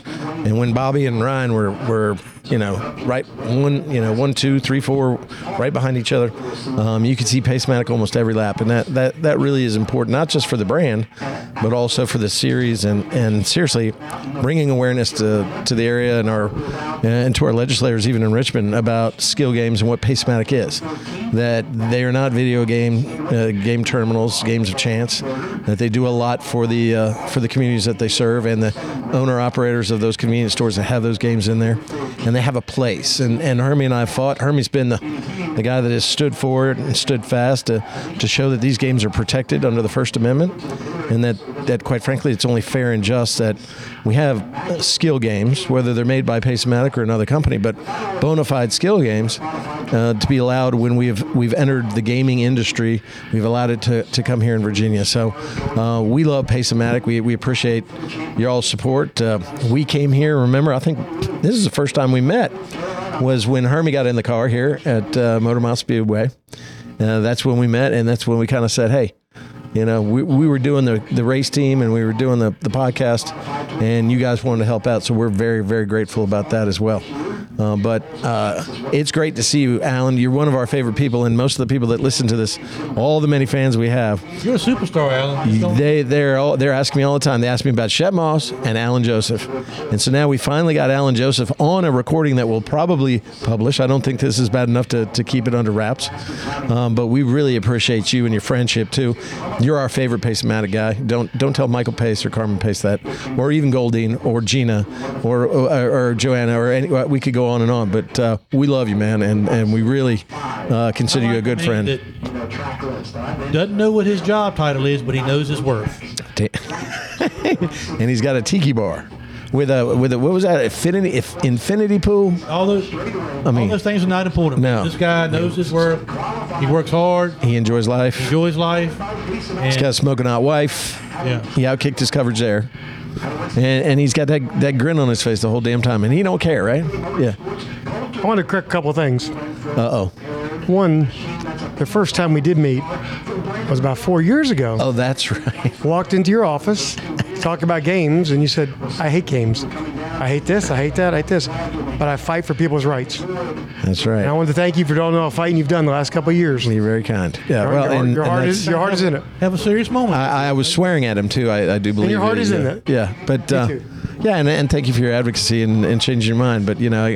and when Bobby and Ryan were were you know right one you know one two three four right behind each other, um, you could see Pace-O-Matic almost every lap, and that that that really is important, not just for the brand, but also for the series, and and seriously, bringing awareness to to the area and our and to our legislators even in Richmond about skill games and what Pace-O-Matic is. That they are not video game uh, game terminals, games of chance. That they do a lot for the uh, for the communities that they serve and the owner operators of those convenience stores that have those games in there, and they have a place. And and Hermie and I fought. Hermie's been the the guy that has stood forward and stood fast to to show that these games are protected under the First Amendment, and that that quite frankly it's only fair and just that we have uh, skill games, whether they're made by Pace-O-Matic or another company, but bona fide skill games uh, to be allowed when we've we've entered the gaming industry. We've allowed it to, to come here in Virginia. So uh, we love Pace-O-Matic. We, we appreciate your all support. Uh, we came here. Remember, I think this is the first time we met. Was when Hermie got in the car here at uh, Motor Mile Speedway. Uh, that's when we met, and that's when we kind of said, "Hey, you know, we, we were doing the, the race team and we were doing the, the podcast, and you guys wanted to help out. So we're very, very grateful about that as well. Uh, but uh, it's great to see you, Alan. You're one of our favorite people, and most of the people that listen to this, all the many fans we have, You're a superstar, Alan. They they're all, they're asking me all the time. They ask me about Shep Moss and Alan Joseph, and so now we finally got Alan Joseph on a recording that we'll probably publish. I don't think this is bad enough to, to keep it under wraps, um, but we really appreciate you and your friendship too. You're our favorite Pace-O-Matic guy. Don't don't tell Michael Pace or Carmen Pace that, or even Goldean or Gina or or, or Joanna or any. We could go on and on, but uh, we love you, man, and and we really uh, consider you a good friend. Doesn't know what his job title is, but he knows his worth. and he's got a tiki bar with a with a what was that infinity if infinity pool All those, I mean all those things are not important. No. This guy knows his worth. He works hard, he enjoys life enjoys life, he's got a smoking hot wife yeah. he outkicked his coverage there and, and he's got that that grin on his face the whole damn time and he don't care right yeah I want to correct a couple of things. uh-oh One, the first time we did meet was about four years ago. oh that's right Walked into your office, talked about games, and you said, I hate games. I hate this, I hate that, I hate this. But I fight for people's rights. That's right. And I want to thank you for all the fighting you've done the last couple of years. you're very kind yeah Your- well your, and, your heart that's- is your heart is in it. Have a serious moment. I, I was swearing at him too. I, I do believe. And your heart it, is in it. Yeah, but uh, too. Yeah, and, and thank you for your advocacy and, and changing your mind. But you know,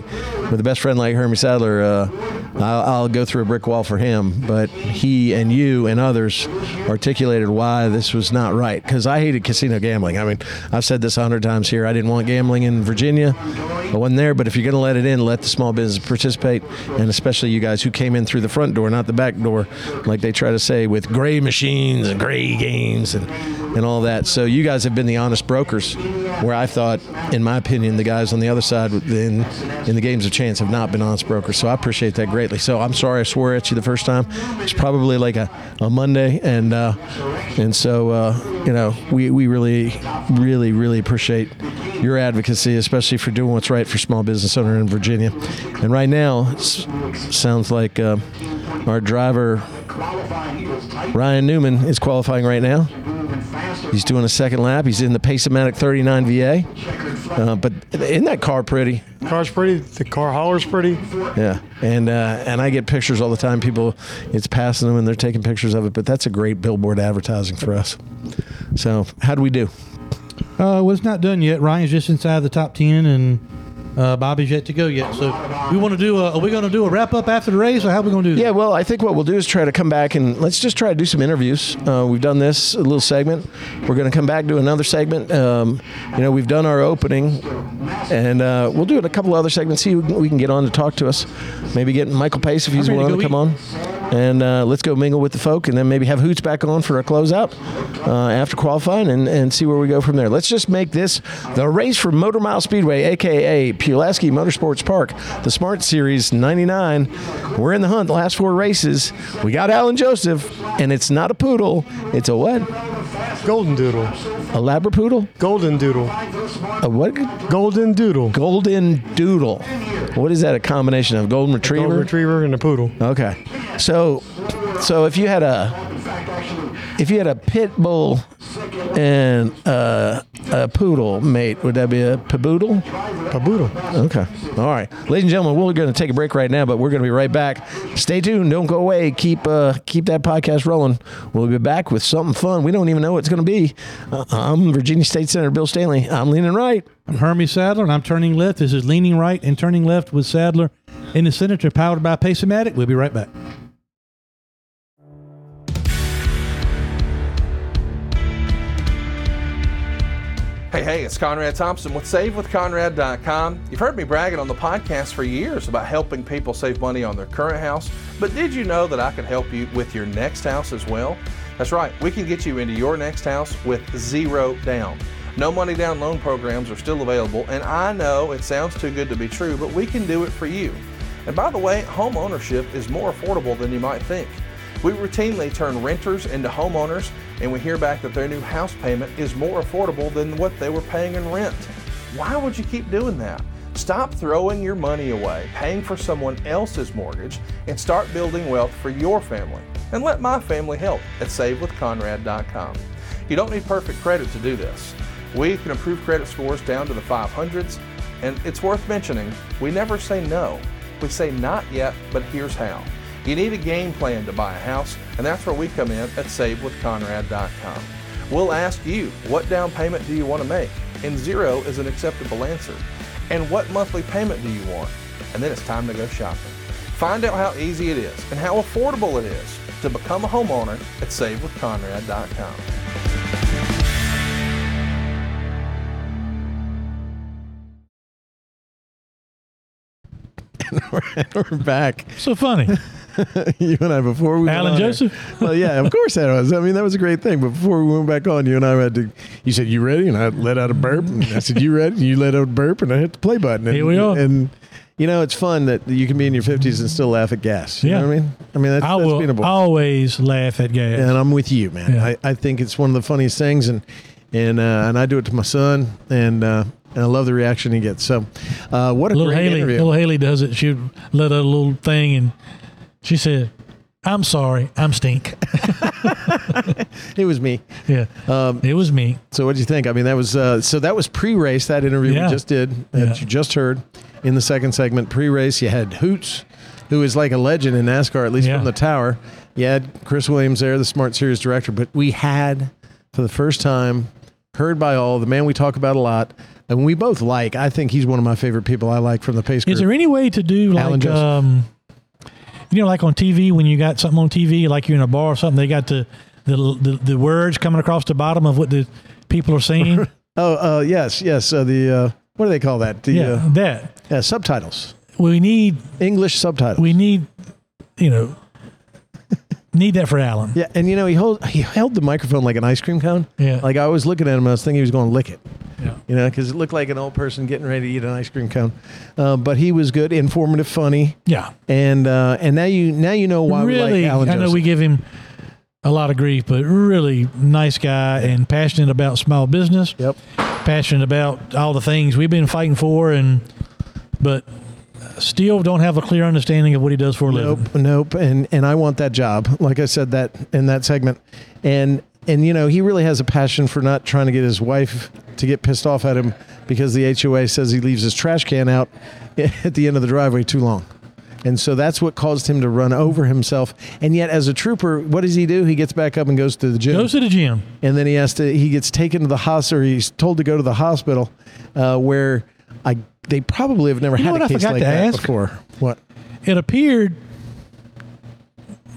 with a best friend like Hermie Sadler, uh, I'll, I'll go through a brick wall for him. But he and you and others articulated why this was not right. Because I hated casino gambling. I mean, I've said this a hundred times here. I didn't want gambling in Virginia. I wasn't there. But if you're going to let it in, let the small business participate, and especially you guys who came in through the front door, not the back door, like they try to say with gray machines and gray games and and all that. So you guys have been the honest brokers, where I thought, in my opinion, the guys on the other side in in the games of chance have not been honest brokers. So I appreciate that greatly. So I'm sorry I swore at you the first time. It's probably like a, a Monday, and uh, and so uh, you know we we really really really appreciate your advocacy, especially for doing what's right for small business owner in Virginia. And right now, it sounds like uh, our driver Ryan Newman is qualifying right now. He's doing a second lap. He's in the Pace-O-Matic 39 VA. Uh, but isn't that car pretty? Car's pretty. The car hauler's pretty. Yeah, and uh, and I get pictures all the time. People, it's passing them and they're taking pictures of it. But that's a great billboard advertising for us. So how do we do? Uh, well, it's not done yet. Ryan's just inside the top ten, and uh, Bobby's yet to go yet. So we want to do. A, are we going to do a wrap up after the race, or how are we going to do? Yeah, well, I think what we'll do is try to come back and let's just try to do some interviews. Uh, we've done this a little segment. We're going to come back do another segment. Um, you know, we've done our opening, and uh, we'll do it a couple other segments. See who we can get on to talk to us. Maybe get Michael Pace if he's to willing to, go come on. And uh, let's go mingle with the folk, and then maybe have Hoots back on for a closeout uh, after qualifying, and, and see where we go from there. Let's just make this the race for Motor Mile Speedway, aka Pulaski Motorsports Park, the Smart Series 99. We're in the hunt. The last four races, we got Alan Joseph, and it's not a poodle. It's a what? Golden Doodle. A Labrapoodle? Golden Doodle. A what? Golden Doodle. Golden Doodle. What is that? A combination of golden retriever? Golden Retriever and a poodle. Okay. So so if you had a if you had a pit bull and a, a poodle mate, would that be a paboodle? Paboodle. Okay. All right. Ladies and gentlemen, we're going to take a break right now, but we're going to be right back. Stay tuned. Don't go away. Keep uh, keep that podcast rolling. We'll be back with something fun. We don't even know what it's going to be. Uh, I'm Virginia State Senator Bill Stanley. I'm leaning right. I'm Hermie Sadler, and I'm turning left. This is leaning right and turning left with Sadler in the Senator, powered by Pace-O-Matic. We'll be right back. Hey, hey, it's Conrad Thompson with SaveWithConrad.com. You've heard me bragging on the podcast for years about helping people save money on their current house, but did you know that I can help you with your next house as well? That's right, we can get you into your next house with zero down. No money down loan programs are still available, and I know it sounds too good to be true, but we can do it for you. And by the way, home ownership is more affordable than you might think. We routinely turn renters into homeowners, and we hear back that their new house payment is more affordable than what they were paying in rent. Why would you keep doing that? Stop throwing your money away, paying for someone else's mortgage, and start building wealth for your family. And let my family help at SaveWithConrad.com. You don't need perfect credit to do this. We can improve credit scores down to the 500s, and it's worth mentioning we never say no. We say not yet, but here's how. You need a game plan to buy a house, and that's where we come in at SaveWithConrad.com. We'll ask you, what down payment do you want to make? And zero is an acceptable answer. And what monthly payment do you want? And then it's time to go shopping. Find out how easy it is and how affordable it is to become a homeowner at SaveWithConrad.com. We're back. So funny. you and I before we Alan Joseph? well, yeah, of course that was. I mean, that was a great thing. But before we went back on, you and I had to. You said you ready, and I let out a burp, and I said you ready, and you let out a burp, and I hit the play button. And, Here we are. And you know, it's fun that you can be in your fifties and still laugh at gas. You Yeah. know what I mean? I mean, that's, I that's will beatable. always laugh at gas. and I'm with you, man. Yeah. I, I think it's one of the funniest things, and and uh, and I do it to my son, and uh, and I love the reaction he gets. So, uh, what a little great Haley, interview! little Haley does it. She let out a little thing, and she said, "I'm sorry, I'm stink." it was me. yeah, Um, it was me. So what do you think? I mean, that was uh, so that was pre-race. That interview Yeah. we just did that Yeah. you just heard in the second segment. Pre-race, you had Hoots, who is like a legend in NASCAR, at least Yeah. from the tower. You had Chris Williams there, the Smart Series director. But we had, for the first time, heard by all the man we talk about a lot, and we both like. I think he's one of my favorite people. I like from the Pace Group. Is there any way to do like um, you know, like on TV when you got something on TV, like you're in a bar or something, they got the the the, the words coming across the bottom of what the people are saying. oh, uh, yes, yes. Uh, the uh, what do they call that? The yeah, uh, that yeah, subtitles, we need. English subtitles. We need, you know, need that for Alan. Yeah, and you know he hold he held the microphone like an ice cream cone. Yeah. Like I was looking at him, and I was thinking he was going to lick it. Yeah. You know, because it looked like an old person getting ready to eat an ice cream cone. Uh, but he was good, informative, funny, Yeah. and uh, and now you now you know why really, we like Alan I know we give him a lot of grief, but really nice guy and passionate about small business. Yep. passionate about all the things we've been fighting for, and but still don't have a clear understanding of what he does for a living. Nope, nope. And and I want that job. Like I said that in that segment. And and you know, he really has a passion for not trying to get his wife to get pissed off at him because the HOA says he leaves his trash can out at the end of the driveway too long. And so that's what caused him to run over himself. And yet, as a trooper, what does he do? He gets back up and goes to the gym. Goes to the gym. and then he has to. He gets taken to the hospital. Or he's told to go to the hospital, uh, where I they probably have never You had a case like that ask? before. What? It appeared,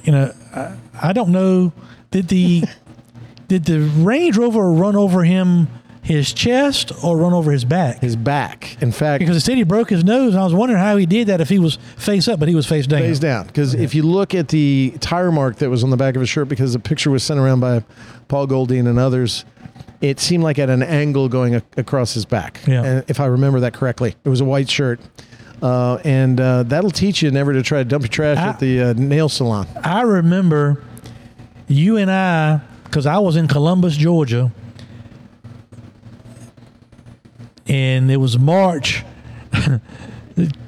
you know, I, I don't know. Did the did the Range Rover run over him his chest or run over his back? His back. In fact, Because it said he broke his nose, and I was wondering how he did that if he was face up, but he was face down. Face down. Because if you look at the tire mark that was on the back of his shirt, because the picture was sent around by Paul Goldean and others, it seemed like at an angle going a- across his back. Yeah. And if I remember that correctly, it was a white shirt. Uh, and uh, that'll teach you never to try to dump your trash I- at the uh, nail salon. I remember you and I, because I was in Columbus, Georgia, and it was March,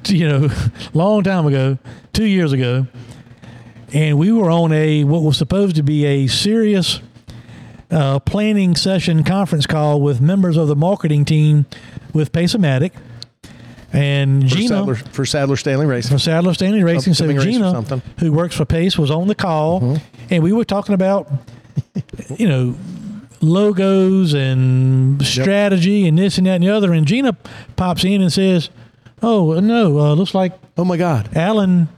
you know, long time ago, two years ago, and we were on a what was supposed to be a serious uh, planning session conference call with members of the marketing team with Pace-O-Matic. And For Gina, Sadler, for Sadler Stanley Racing. from Sadler Stanley Racing. So Upcoming race or Gina, who works for Pace, was on the call, and we were talking about, you know, logos and strategy and this and that and the other. And Gina pops in and says, "Oh no, uh, looks like Oh my God. Alan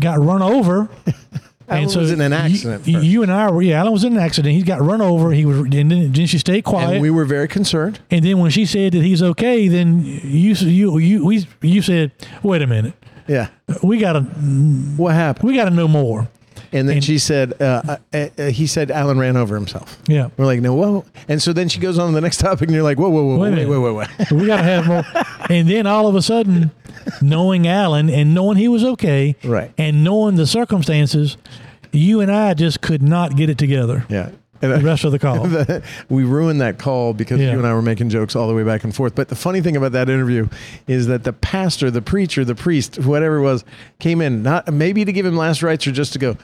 got run over." Alan was in an accident You, you and I were, yeah, Alan was in an accident. He got run over. He was, and then, then she stayed quiet. And we were very concerned. And then when she said that he's okay, then you you you we, you said, "Wait a minute, Yeah. we gotta What happened? we gotta know more." And then And- she said, uh, uh, uh, he said Alan ran over himself. Yeah, We're like, no, whoa. And so then she goes on to the next topic, and you're like, whoa, whoa, whoa, Wait wait, wait, wait, wait. we gotta have more. And then all of a sudden, knowing Alan and knowing he was okay, Right. and knowing the circumstances, you and I just could not get it together. Yeah. The rest of the call. we ruined that call because Yeah. you and I were making jokes all the way back and forth. But the funny thing about that interview is that the pastor, the preacher, the priest, whatever it was, came in not maybe to give him last rites or just to go.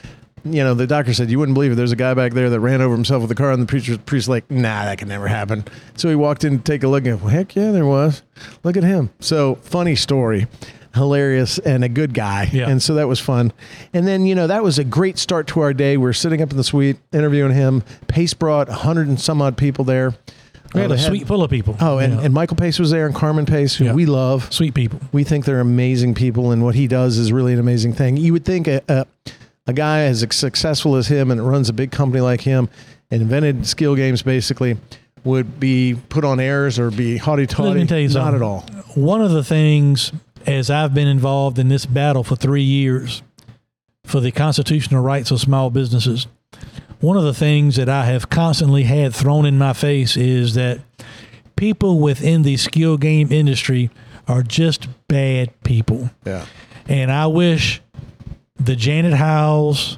You know, the doctor said you wouldn't believe it. There's a guy back there that ran over himself with a car, and the preacher, priest, like, nah, that can never happen. So he walked in to take a look, and well, heck yeah, there was. Look at him. So funny story, hilarious, and a good guy. Yeah. And so that was fun. And then, you know, that was a great start to our day. We're sitting up in the suite interviewing him. Pace brought 100 and some odd people there. We had Uh, a had- suite full of people. Oh, and, Yeah. and Michael Pace was there and Carmen Pace, who Yeah. we love. sweet people. We think they're amazing people, and what he does is really an amazing thing. You would think a, a, a guy as successful as him and runs a big company like him and invented skill games basically would be put on airs or be haughty Let taughty. me tell you Not at all. One of the things, as I've been involved in this battle for three years for the constitutional rights of small businesses, one of the things that I have constantly had thrown in my face is that people within the skill game industry are just bad people. Yeah. And I wish the Janet Howells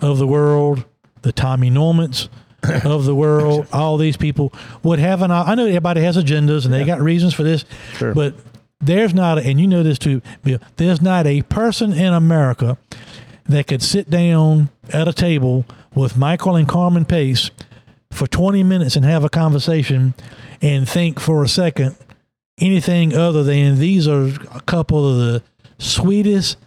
of the world, the Tommy Norments of the world, all these people would have an. I know everybody has agendas and they got reasons for this, Sure. but there's not, a, and you know this too, Bill. There's not a person in America that could sit down at a table with Michael and Carmen Pace for 20 minutes and have a conversation and think for a second anything other than these are a couple of the sweetest,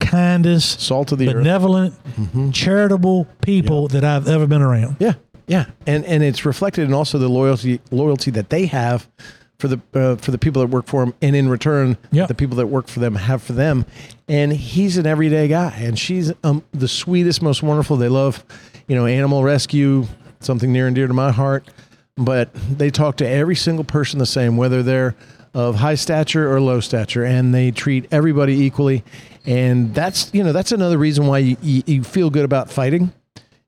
kindest, Salt of the earth. benevolent, mm-hmm. charitable people that I've ever been around. Yeah, yeah, and and it's reflected in also the loyalty loyalty that they have for the uh, for the people that work for them, and in return, Yeah. the people that work for them have for them. And he's an everyday guy, and she's um, the sweetest, most wonderful. They love, you know, animal rescue, something near and dear to my heart. But they talk to every single person the same, whether they're of high stature or low stature, and they treat everybody equally. And that's you know that's another reason why you, you, you feel good about fighting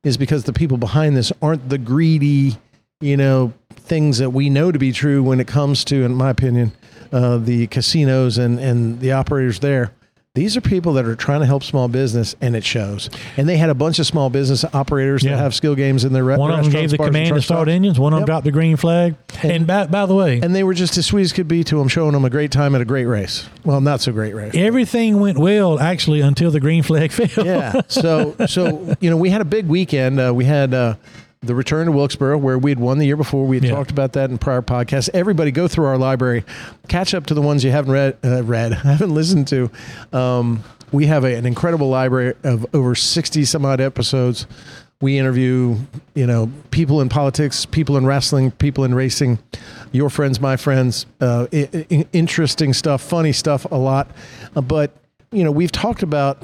is because the people behind this aren't the greedy, you know, things that we know to be true when it comes to, in my opinion, uh, the casinos and, and the operators there. these are people that are trying to help small business, and it shows. And they had a bunch of small business operators Yeah. that have skill games in their re- One of them gave the command to start engines. One of them Yep. dropped the green flag. And, by, by the way, And they were just as sweet as could be to them, showing them a great time at a great race. Well, not so great race. everything went well actually until the green flag fell. yeah. So, so you know, we had a big weekend. Uh, we had uh, the return to Wilkesboro, where we had won the year before. We had Yeah. talked about that in prior podcasts. Everybody, go through our library, catch up to the ones you haven't read, uh, read, haven't listened to. Um, we have a, an incredible library of over sixty some odd episodes. We interview, you know, people in politics, people in wrestling, people in racing, your friends, my friends. Uh, i- i- interesting stuff, funny stuff, a lot. Uh, but you know, we've talked about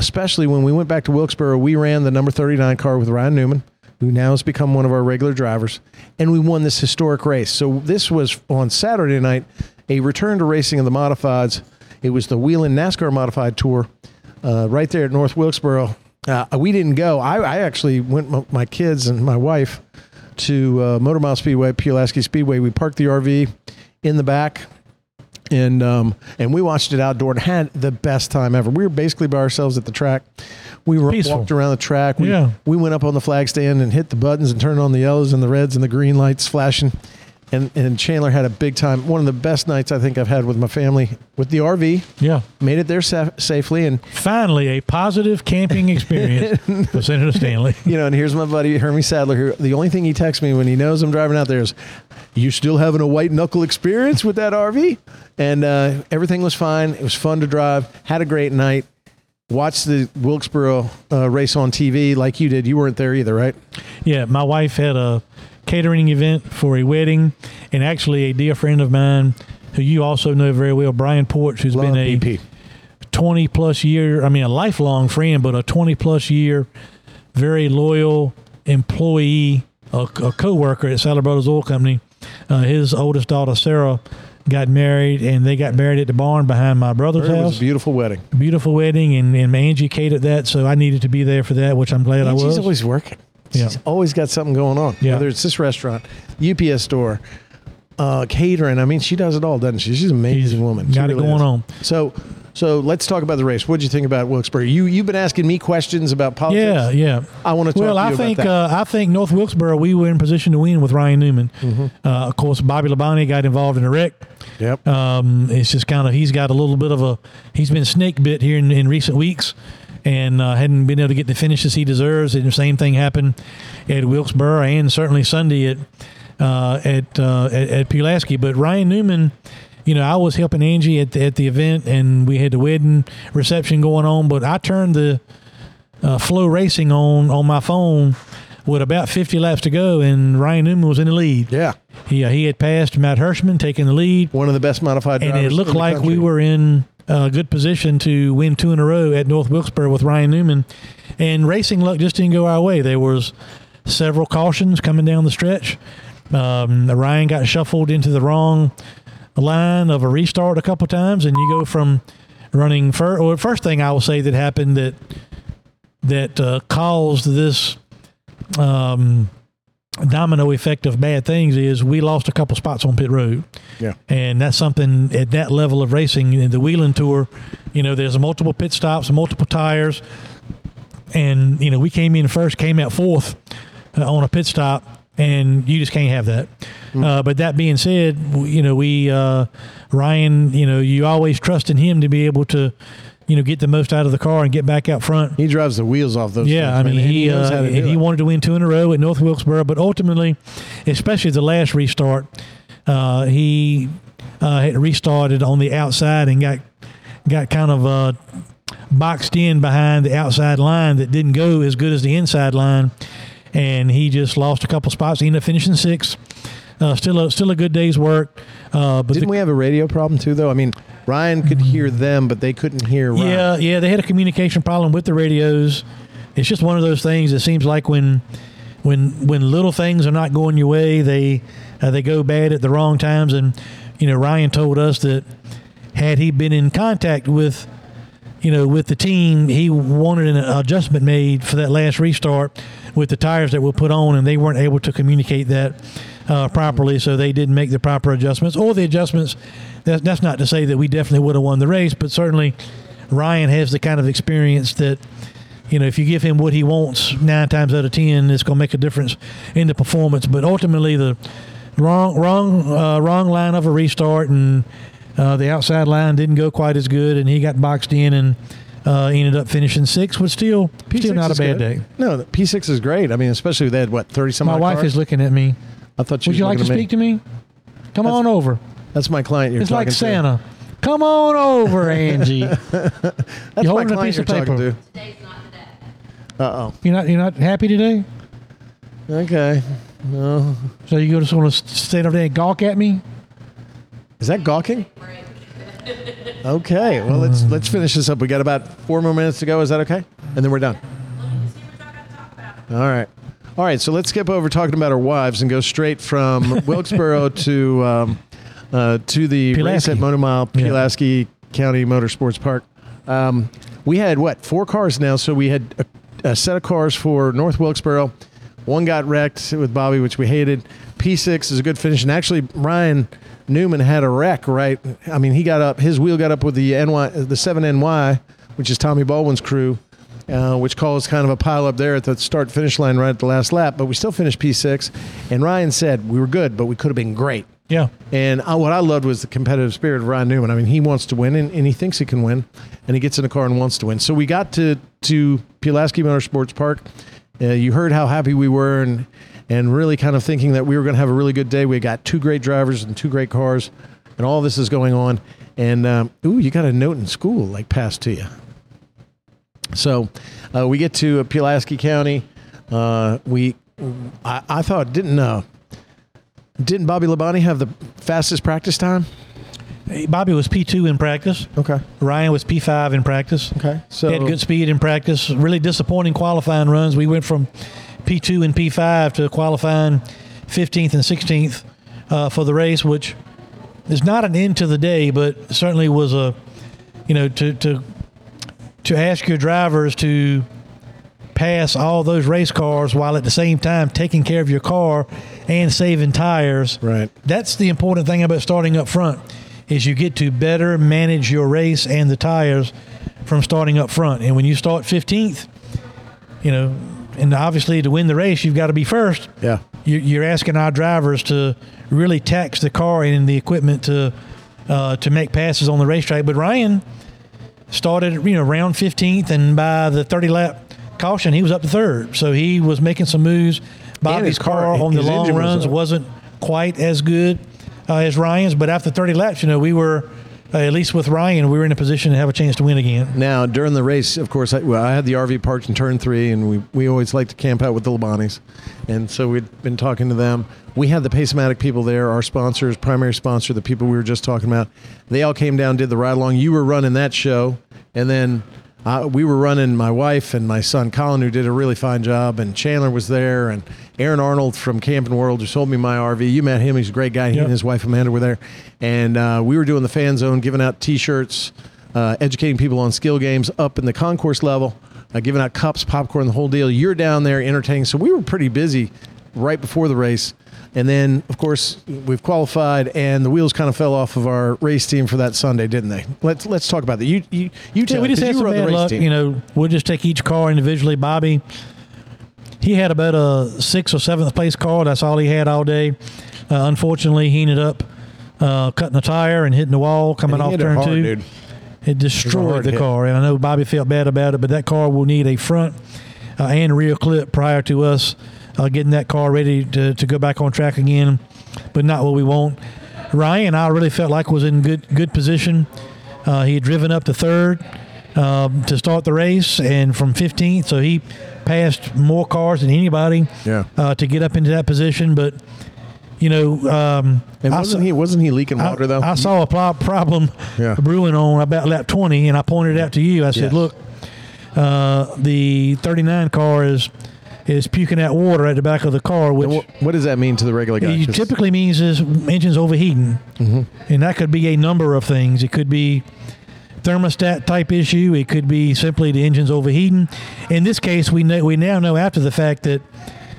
especially when we went back to Wilkesboro, we ran the number 39 car with Ryan Newman, who now has become one of our regular drivers, and we won this historic race. So this was on Saturday night, a return to racing of the modifieds. It was the Whelen NASCAR Modified Tour uh, right there at North Wilkesboro. Uh, we didn't go. I, I actually went with my kids and my wife to uh, Motor Mile Speedway, Pulaski Speedway. We parked the RV in the back and um, and we watched it outdoor and had the best time ever. We were basically by ourselves at the track. We were walked around the track. We, Yeah. we went up on the flag stand and hit the buttons and turned on the yellows and the reds and the green lights flashing. And and Chandler had a big time. One of the best nights I think I've had with my family with the RV. Yeah. Made it there sa- safely and Finally, a positive camping experience for Senator Stanley. you know, and here's my buddy Hermie Sadler, who the only thing he texts me when he knows I'm driving out there is, "You still having a white knuckle experience with that RV?" And uh, everything was fine. It was fun to drive. Had a great night. Watched the Wilkesboro uh, race on TV like you did. You weren't there either, right? Yeah, my wife had a catering event for a wedding, and actually a dear friend of mine, who you also know very well, Brian Porch, who's Love been a BP. 20 plus year, I mean, a lifelong friend, but a 20 plus year, very loyal employee, a, a co worker at Sadler Brothers Oil Company. Uh, his oldest daughter, Sarah, got married, and they got married at the barn behind my brother's It was house. a beautiful wedding. Beautiful wedding, and, and Angie catered that, so I needed to be there for that, which I'm glad I was. She's always working. Yeah. She's always got something going on. Yeah. Whether it's this restaurant, UPS store, uh, catering. I mean, she does it all, doesn't she? She's an amazing woman. She got it really going is. on. So, so let's talk about the race. What do you think about Wilkesboro? You you've been asking me questions about politics. Yeah, yeah. I want to talk Well, to I think uh, I think North Wilkesboro we were in position to win with Ryan Newman. Mm-hmm. Uh, of course, Bobby Labonte got involved in a wreck. yep. Um, it's just kind of he's got a little bit of a he's been snake bit here in, in recent weeks, and uh, hadn't been able to get the finishes he deserves. And the same thing happened at Wilkesboro and certainly Sunday at uh, at, uh, at at Pulaski. But Ryan Newman. You know, I was helping Angie at the, at the event, and we had the wedding reception going on. But I turned the uh, FloRacing on on my phone with about 50 laps to go, and Ryan Newman was in the lead. yeah. He, uh, he had passed Matt Hirschman, taking the lead, One of the best modified and it looked like we were in a good position to win two in a row at North Wilkesboro with Ryan Newman. And racing luck just didn't go our way. There was several cautions coming down the stretch. Um, Ryan got shuffled into the wrong line of a restart a couple times, and you go from running first. Or first thing I will say that happened that that uh, caused this um, domino effect of bad things is we lost a couple spots on pit road. Yeah. And that's something at that level of racing in the Whelen Tour, you know, there's multiple pit stops, multiple tires. And, you know, we came in first, came out fourth uh, on a pit stop, and you just can't have that. Uh, but that being said, you know, we, uh, Ryan, you know, you always trust in him to be able to, you know, get the most out of the car and get back out front. He drives the wheels off those. Yeah, I mean, man, and he uh, how to do and he wanted to win two in a row at North Wilkesboro, but ultimately, especially the last restart, uh, he uh, had restarted on the outside and got got kind of uh, boxed in behind the outside line that didn't go as good as the inside line, and he just lost a couple spots. He ended up finishing sixth. Uh, still, a, still a good day's work. Uh, but Didn't the, we have a radio problem too, though? I mean, Ryan could hear them, but they couldn't hear Ryan. Yeah, yeah, they had a communication problem with the radios. It's just one of those things. It seems like when when when little things are not going your way, they uh, they go bad at the wrong times. And you know, Ryan told us that had he been in contact with you know with the team, he wanted an adjustment made for that last restart. with the tires that were put on, and they weren't able to communicate that uh, properly, so they didn't make the proper adjustments or the adjustments. That's, that's not to say that we definitely would have won the race, but certainly Ryan has the kind of experience that you know, if you give him what he wants nine times out of ten, it's going to make a difference in the performance. But ultimately, the wrong, wrong, uh, wrong line of a restart, and uh, the outside line didn't go quite as good, and he got boxed in and uh, ended up finishing sixth. But still, still P6 not a bad good. day. No, P6 is great. I mean, especially they had what thirty some. My wife cars? is looking at me. I thought she Would you like to looking me. speak to me? Come on over. That's my client. You're It's talking like to. Santa. Come on over, Angie. That's You're my holding a client piece you're of talking paper. to. Uh oh. You're not you're not happy today? oh. Okay. No. So you go to sort of stand over there and gawk at me? Is that gawking? Okay. Well, let's let's finish this up. We got about four more minutes to go. Is that okay? And then we're done. All right. All right. So let's skip over talking about our wives and go straight from Wilkesboro to um, uh, to the race Pulaski. at Motor Mile, Yeah. Pulaski County Motorsports Park. Um, we had what four cars now? So we had a, a set of cars for North Wilkesboro. One got wrecked with Bobby, which we hated. P6 is a good finish, and actually Ryan Newman had a wreck. Right? I mean, he got up. His wheel got up with the NY, the seven NY, which is Tommy Baldwin's crew, uh, which caused kind of a pile up there at the start finish line right at the last lap. But we still finished P6, and Ryan said we were good, but we could have been great. Yeah. And I, what I loved was the competitive spirit of Ryan Newman. I mean, he wants to win, and, and he thinks he can win, and he gets in a car and wants to win. So we got to to Pulaski Motorsports Park. Uh, you heard how happy we were, and and really kind of thinking that we were going to have a really good day. We got two great drivers and two great cars, and all this is going on. And um, ooh, you got a note in school like passed to you. So uh, we get to Pulaski County. Uh, we, I, I thought didn't uh, didn't Bobby Labonte have the fastest practice time? Bobby was P2 in practice. Okay. Ryan was P5 in practice. Okay. So He had good speed in practice. Really disappointing qualifying runs. We went from P2 and P5 to qualifying 15th and 16th uh, for the race, which is not an end to the day, but certainly was a, you know, to to to ask your drivers to pass all those race cars while at the same time taking care of your car and saving tires. Right. That's the important thing about starting up front is you get to better manage your race and the tires from starting up front. And when you start 15th, you know, and obviously to win the race, you've got to be first. yeah. You- You're asking our drivers to really tax the car and the equipment to uh, to make passes on the racetrack. But Ryan started, you know, round 15th, and by the 30 lap caution, he was up to third. So he was making some moves. Bobby's his car- car, on the long engine was runs wasn't quite as good uh, as Ryan's, but after 30 laps, you know, we were. Uh, at least with Ryan, we were in a position to have a chance to win again. Now during the race, of course, I, well, I had the RV parked in turn three, and we, we always like to camp out with the Labontes, and so we'd been talking to them. We had the Pace-O-Matic people there, our sponsors, primary sponsor, the people we were just talking about. They all came down, did the ride along. You were running that show, and then uh, we were running. My wife and my son Colin, who did a really fine job, and Chandler was there, and Aaron Arnold from Camping World, who sold me my RV. You met him; he's a great guy. He Yep. and his wife Amanda were there, and uh, we were doing the fan zone, giving out T-shirts, uh, educating people on skill games up in the concourse level, uh, giving out cups, popcorn, the whole deal. You're down there entertaining, so we were pretty busy right before the race. And then, of course, we've qualified, and the wheels kind of fell off of our race team for that Sunday, didn't they? Let's let's talk about that. You you you Yeah, we just had you some bad luck. team. You know, we'll just take each car individually. Bobby, he had about a sixth or seventh place car. That's all he had all day. Uh, unfortunately, he ended up uh, cutting a tire and hitting the wall coming off it turn hard, two. dude. It destroyed hard the hit. car, and I know Bobby felt bad about it. But that car will need a front uh, and rear clip prior to us uh, getting that car ready to, to go back on track again. But not what we want. Ryan, I really felt like was in good good position. Uh, he had driven up to third um, to start the race, and from 15th, so he passed more cars than anybody Yeah. uh, to get up into that position. But you know, um, And wasn't saw- he wasn't he leaking water I, though? I saw a pro- problem Yeah. brewing on about lap 20, and I pointed it out to you. I said, Yes. "Look, uh, the 39 car is is puking out water at the back of the car, which wh- what does that mean to the regular guy? it typically means is engine's overheating, Mm-hmm. and that could be a number of things. It could be thermostat type issue. It could be simply the engine's overheating. In this case, we know we now know after the fact that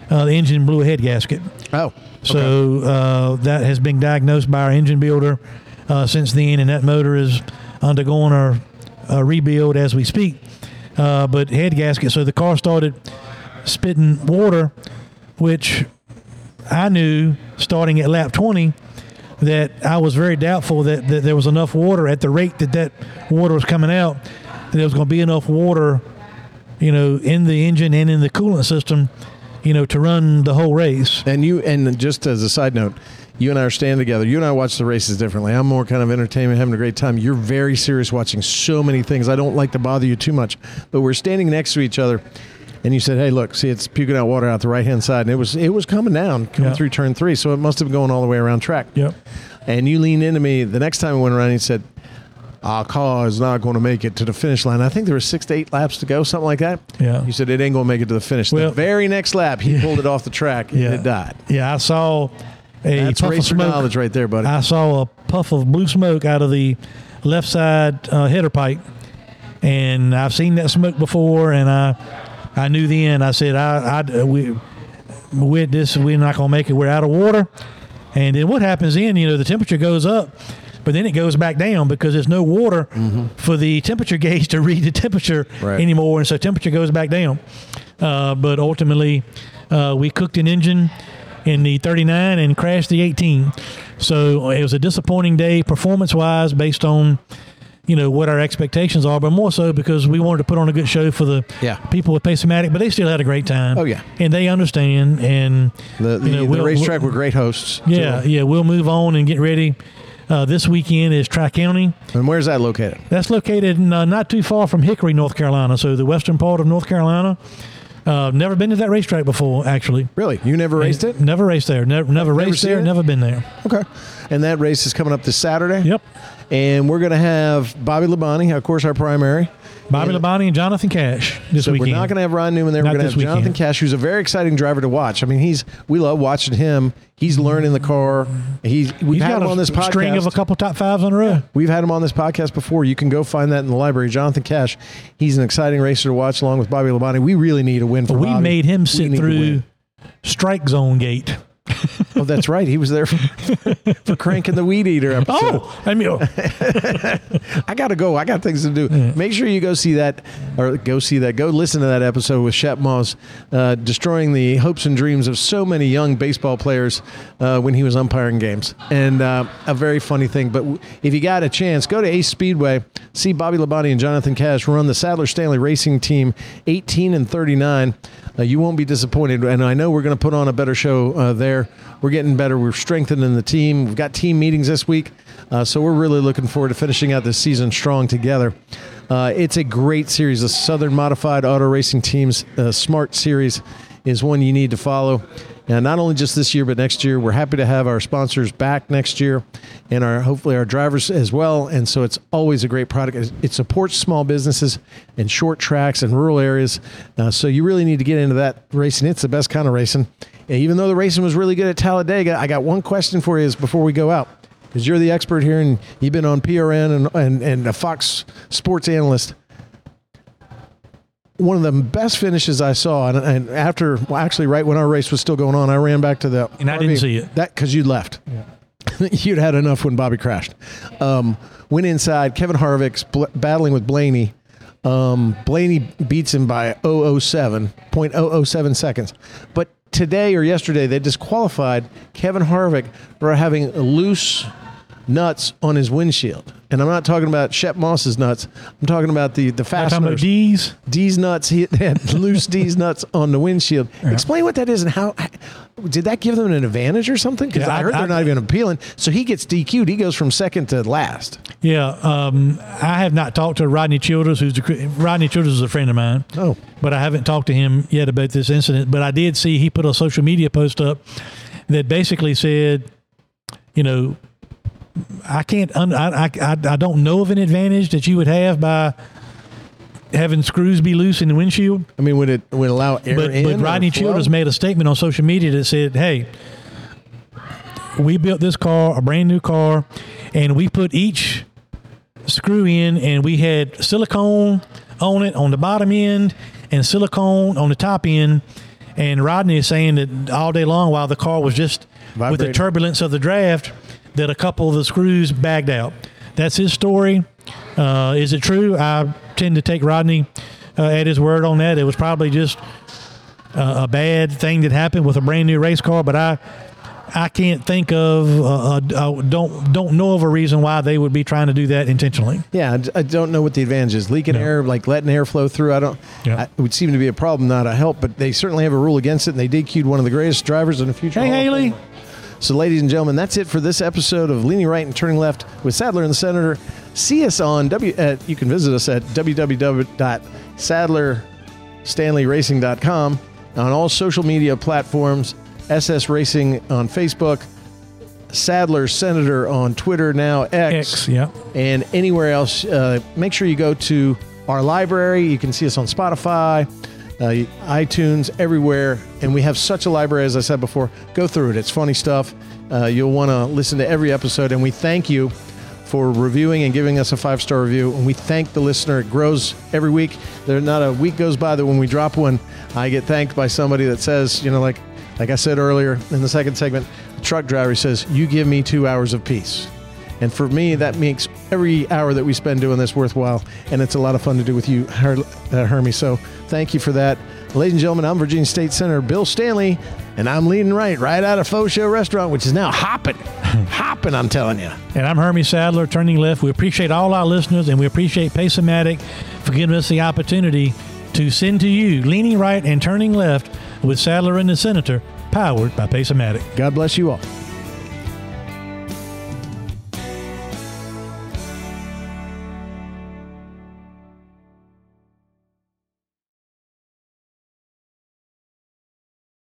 uh, the engine blew a head gasket. Oh, So uh, that has been diagnosed by our engine builder uh, since then, and that motor is undergoing a, a rebuild as we speak. Uh, but head gasket, so the car started spitting water, which I knew starting at lap 20 that I was very doubtful that, that there was enough water at the rate that that water was coming out, that there was going to be enough water, you know, in the engine and in the coolant system, you know, to run the whole race. And you, and just as a side note, you and I are standing together. You and I watch the races differently. I'm more kind of entertainment, having a great time. You're very serious watching so many things. I don't like to bother you too much, but we're standing next to each other. And you said, "Hey, look, see, it's puking out water out the right hand side, and it was it was coming down, coming Yeah. through turn three, so it must have been going all the way around track." Yep. And you leaned into me the next time we went around. And you said, "Our car is not going to make it to the finish line." I think there were six to eight laps to go, something like that. Yeah. You said it ain't going to make it to the finish. Well- the very next lap, he pulled it off the track and Yeah. it died. Yeah, I saw a That's puff of smoke. knowledge right there, buddy. I saw a puff of blue smoke out of the left side uh, header pipe, and I've seen that smoke before, and I I knew then. I said I, I we with this we're not gonna make it. We're out of water, and then what happens then? You know the temperature goes up. But then it goes back down because there's no water for the temperature gauge to read the temperature Right. anymore, and so temperature goes back down. Uh, but ultimately, uh, we cooked an engine in the 39 and crashed the 18. So it was a disappointing day performance wise based on you know what our expectations are, but more so because we wanted to put on a good show for the Yeah. people with Pace-O-Matic, but they still had a great time. Oh, yeah. and they understand. And The, the, you know, the we'll- racetrack we'll- were great hosts. yeah, too. yeah, we'll move on and get ready. Uh, this weekend is Tri County. And where's that located? That's located in, uh, not too far from Hickory, North Carolina. So the western part of North Carolina. Uh, never been to that racetrack before, actually. Really? You never raced it? Never raced there. Never, never raced seen there. it? Never been there. Okay. And that race is coming up this Saturday. Yep. And we're going to have Bobby Labonte, of course, our primary. Bobby And- Labonte and Jonathan Cash this So weekend. we're not going to have Ryan Newman there. Not we're going to this have Jonathan weekend. Cash, who's a very exciting driver to watch. I mean, he's we love watching him. He's learning the car. He's we've He's had got him a on this podcast. string of a couple top fives in a row. We've had him on this podcast before. You can go find that in the library. Jonathan Cash. He's an exciting racer to watch along with Bobby Labonte. We really need a win for But we Bobby. made him sit through strike zone gate. Oh, that's right. He was there for, for cranking the weed eater episode. Oh, I'm mean, I got to go. I got things to do. Make sure you go see that, or go see that. Go listen to that episode with Shep Moss, uh, destroying the hopes and dreams of so many young baseball players uh, when he was umpiring games. And uh, a very funny thing. But if you got a chance, go to Ace Speedway, see Bobby Labonte and Jonathan Cash run the Sadler Stanley Racing Team 18 and 39. Uh, you won't be disappointed. And I know we're going to put on a better show uh, there. We're getting better. We're strengthening the team. We've got team meetings this week. Uh, so we're really looking forward to finishing out this season strong together. Uh, it's a great series. The Southern Modified Auto Racing Teams uh, Smart Series is one you need to follow. And not only just this year, but next year. We're happy to have our sponsors back next year, and our hopefully our drivers as well. And so it's always a great product. It- supports small businesses and short tracks and rural areas. Uh, so you really need to get into that racing. It's the best kind of racing. And even though the racing was really good at Talladega, I got one question for you is before we go out because you're the expert here and you've been on PRN and, and, and a Fox Sports analyst. One of the best finishes I saw, and, and after, well, actually, right when our race was still going on, I ran back to the. And I didn't see it. That because you left. You'd had enough when Bobby crashed. Um, went inside. Kevin Harvick's bl- battling with Blaney. Um, Blaney beats him by 007, 0.007 seconds. But today or yesterday, they disqualified Kevin Harvick for having a loose nuts on his windshield. And I'm not talking about Shep Moss's nuts. I'm talking about the the fasteners. D's. D's nuts. He had loose D's nuts on the windshield. Explain what that is and how. Did that give them an advantage or something? Because Yeah, I I- heard they're I- not even appealing. So he gets DQ'd. He goes from second to last. Yeah, um, I have not talked to Rodney Childers, who's the, Rodney Childers is a friend of mine. Oh. but I haven't talked to him yet about this incident. But I did see he put a social media post up that basically said, you know, I can't, un- I, I, I, don't know of an advantage that you would have by having screws be loose in the windshield. I mean, would it would it allow air But, in? but Rodney? Childers made a statement on social media that said, "Hey, we built this car, a brand new car, and we put each screw in, and we had silicone on it on the bottom end and silicone on the top end. And Rodney is saying that all day long, while the car was just with the turbulence of the draft, that a couple of the screws bagged out. That's his story. Uh, is it true? I tend to take Rodney uh, at his word on that. It was probably just uh, a bad thing that happened with a brand new race car, but I I can't think of uh, uh, don't don't know of a reason why they would be trying to do that intentionally. Yeah, I don't know what the advantage is. Leaking air, like letting air flow through. I don't. Yeah. I, it would seem to be a problem, not a help. But they certainly have a rule against it, and they DQ'd one of the greatest drivers in the future. Hey Hall Haley. So, ladies and gentlemen, that's it for this episode of Leaning Right and Turning Left with Sadler and the Senator. See us on W. At, you can visit us at www.sadlerstanleyracing.com on all social media platforms. SS Racing on Facebook, Sadler Senator on Twitter now X, yeah. and anywhere else. Uh, make sure you go to our library. You can see us on Spotify, uh, iTunes, everywhere. And we have such a library, as I said before. Go through it. It's funny stuff. Uh, you'll want to listen to every episode. And we thank you for reviewing and giving us a five star review. And we thank the listener. It grows every week. There not a week goes by that when we drop one, I get thanked by somebody that says, you know, like like I said earlier in the second segment, the truck driver says, "You give me two hours of peace." And for me, that makes every hour that we spend doing this worthwhile. And it's a lot of fun to do with you, Her- uh, Hermie. So thank you for that. Ladies and gentlemen, I'm Virginia State Senator Bill Stanley, and I'm leading right, right out of Faux Show Restaurant, which is now hopping. hopping, I'm telling you. And I'm Hermie Sadler, turning left. We appreciate all our listeners, and we appreciate Pace-O-Matic for giving us the opportunity to send to you leaning right and turning left with Sadler and the Senator, powered by Pace-O-Matic. God bless you all.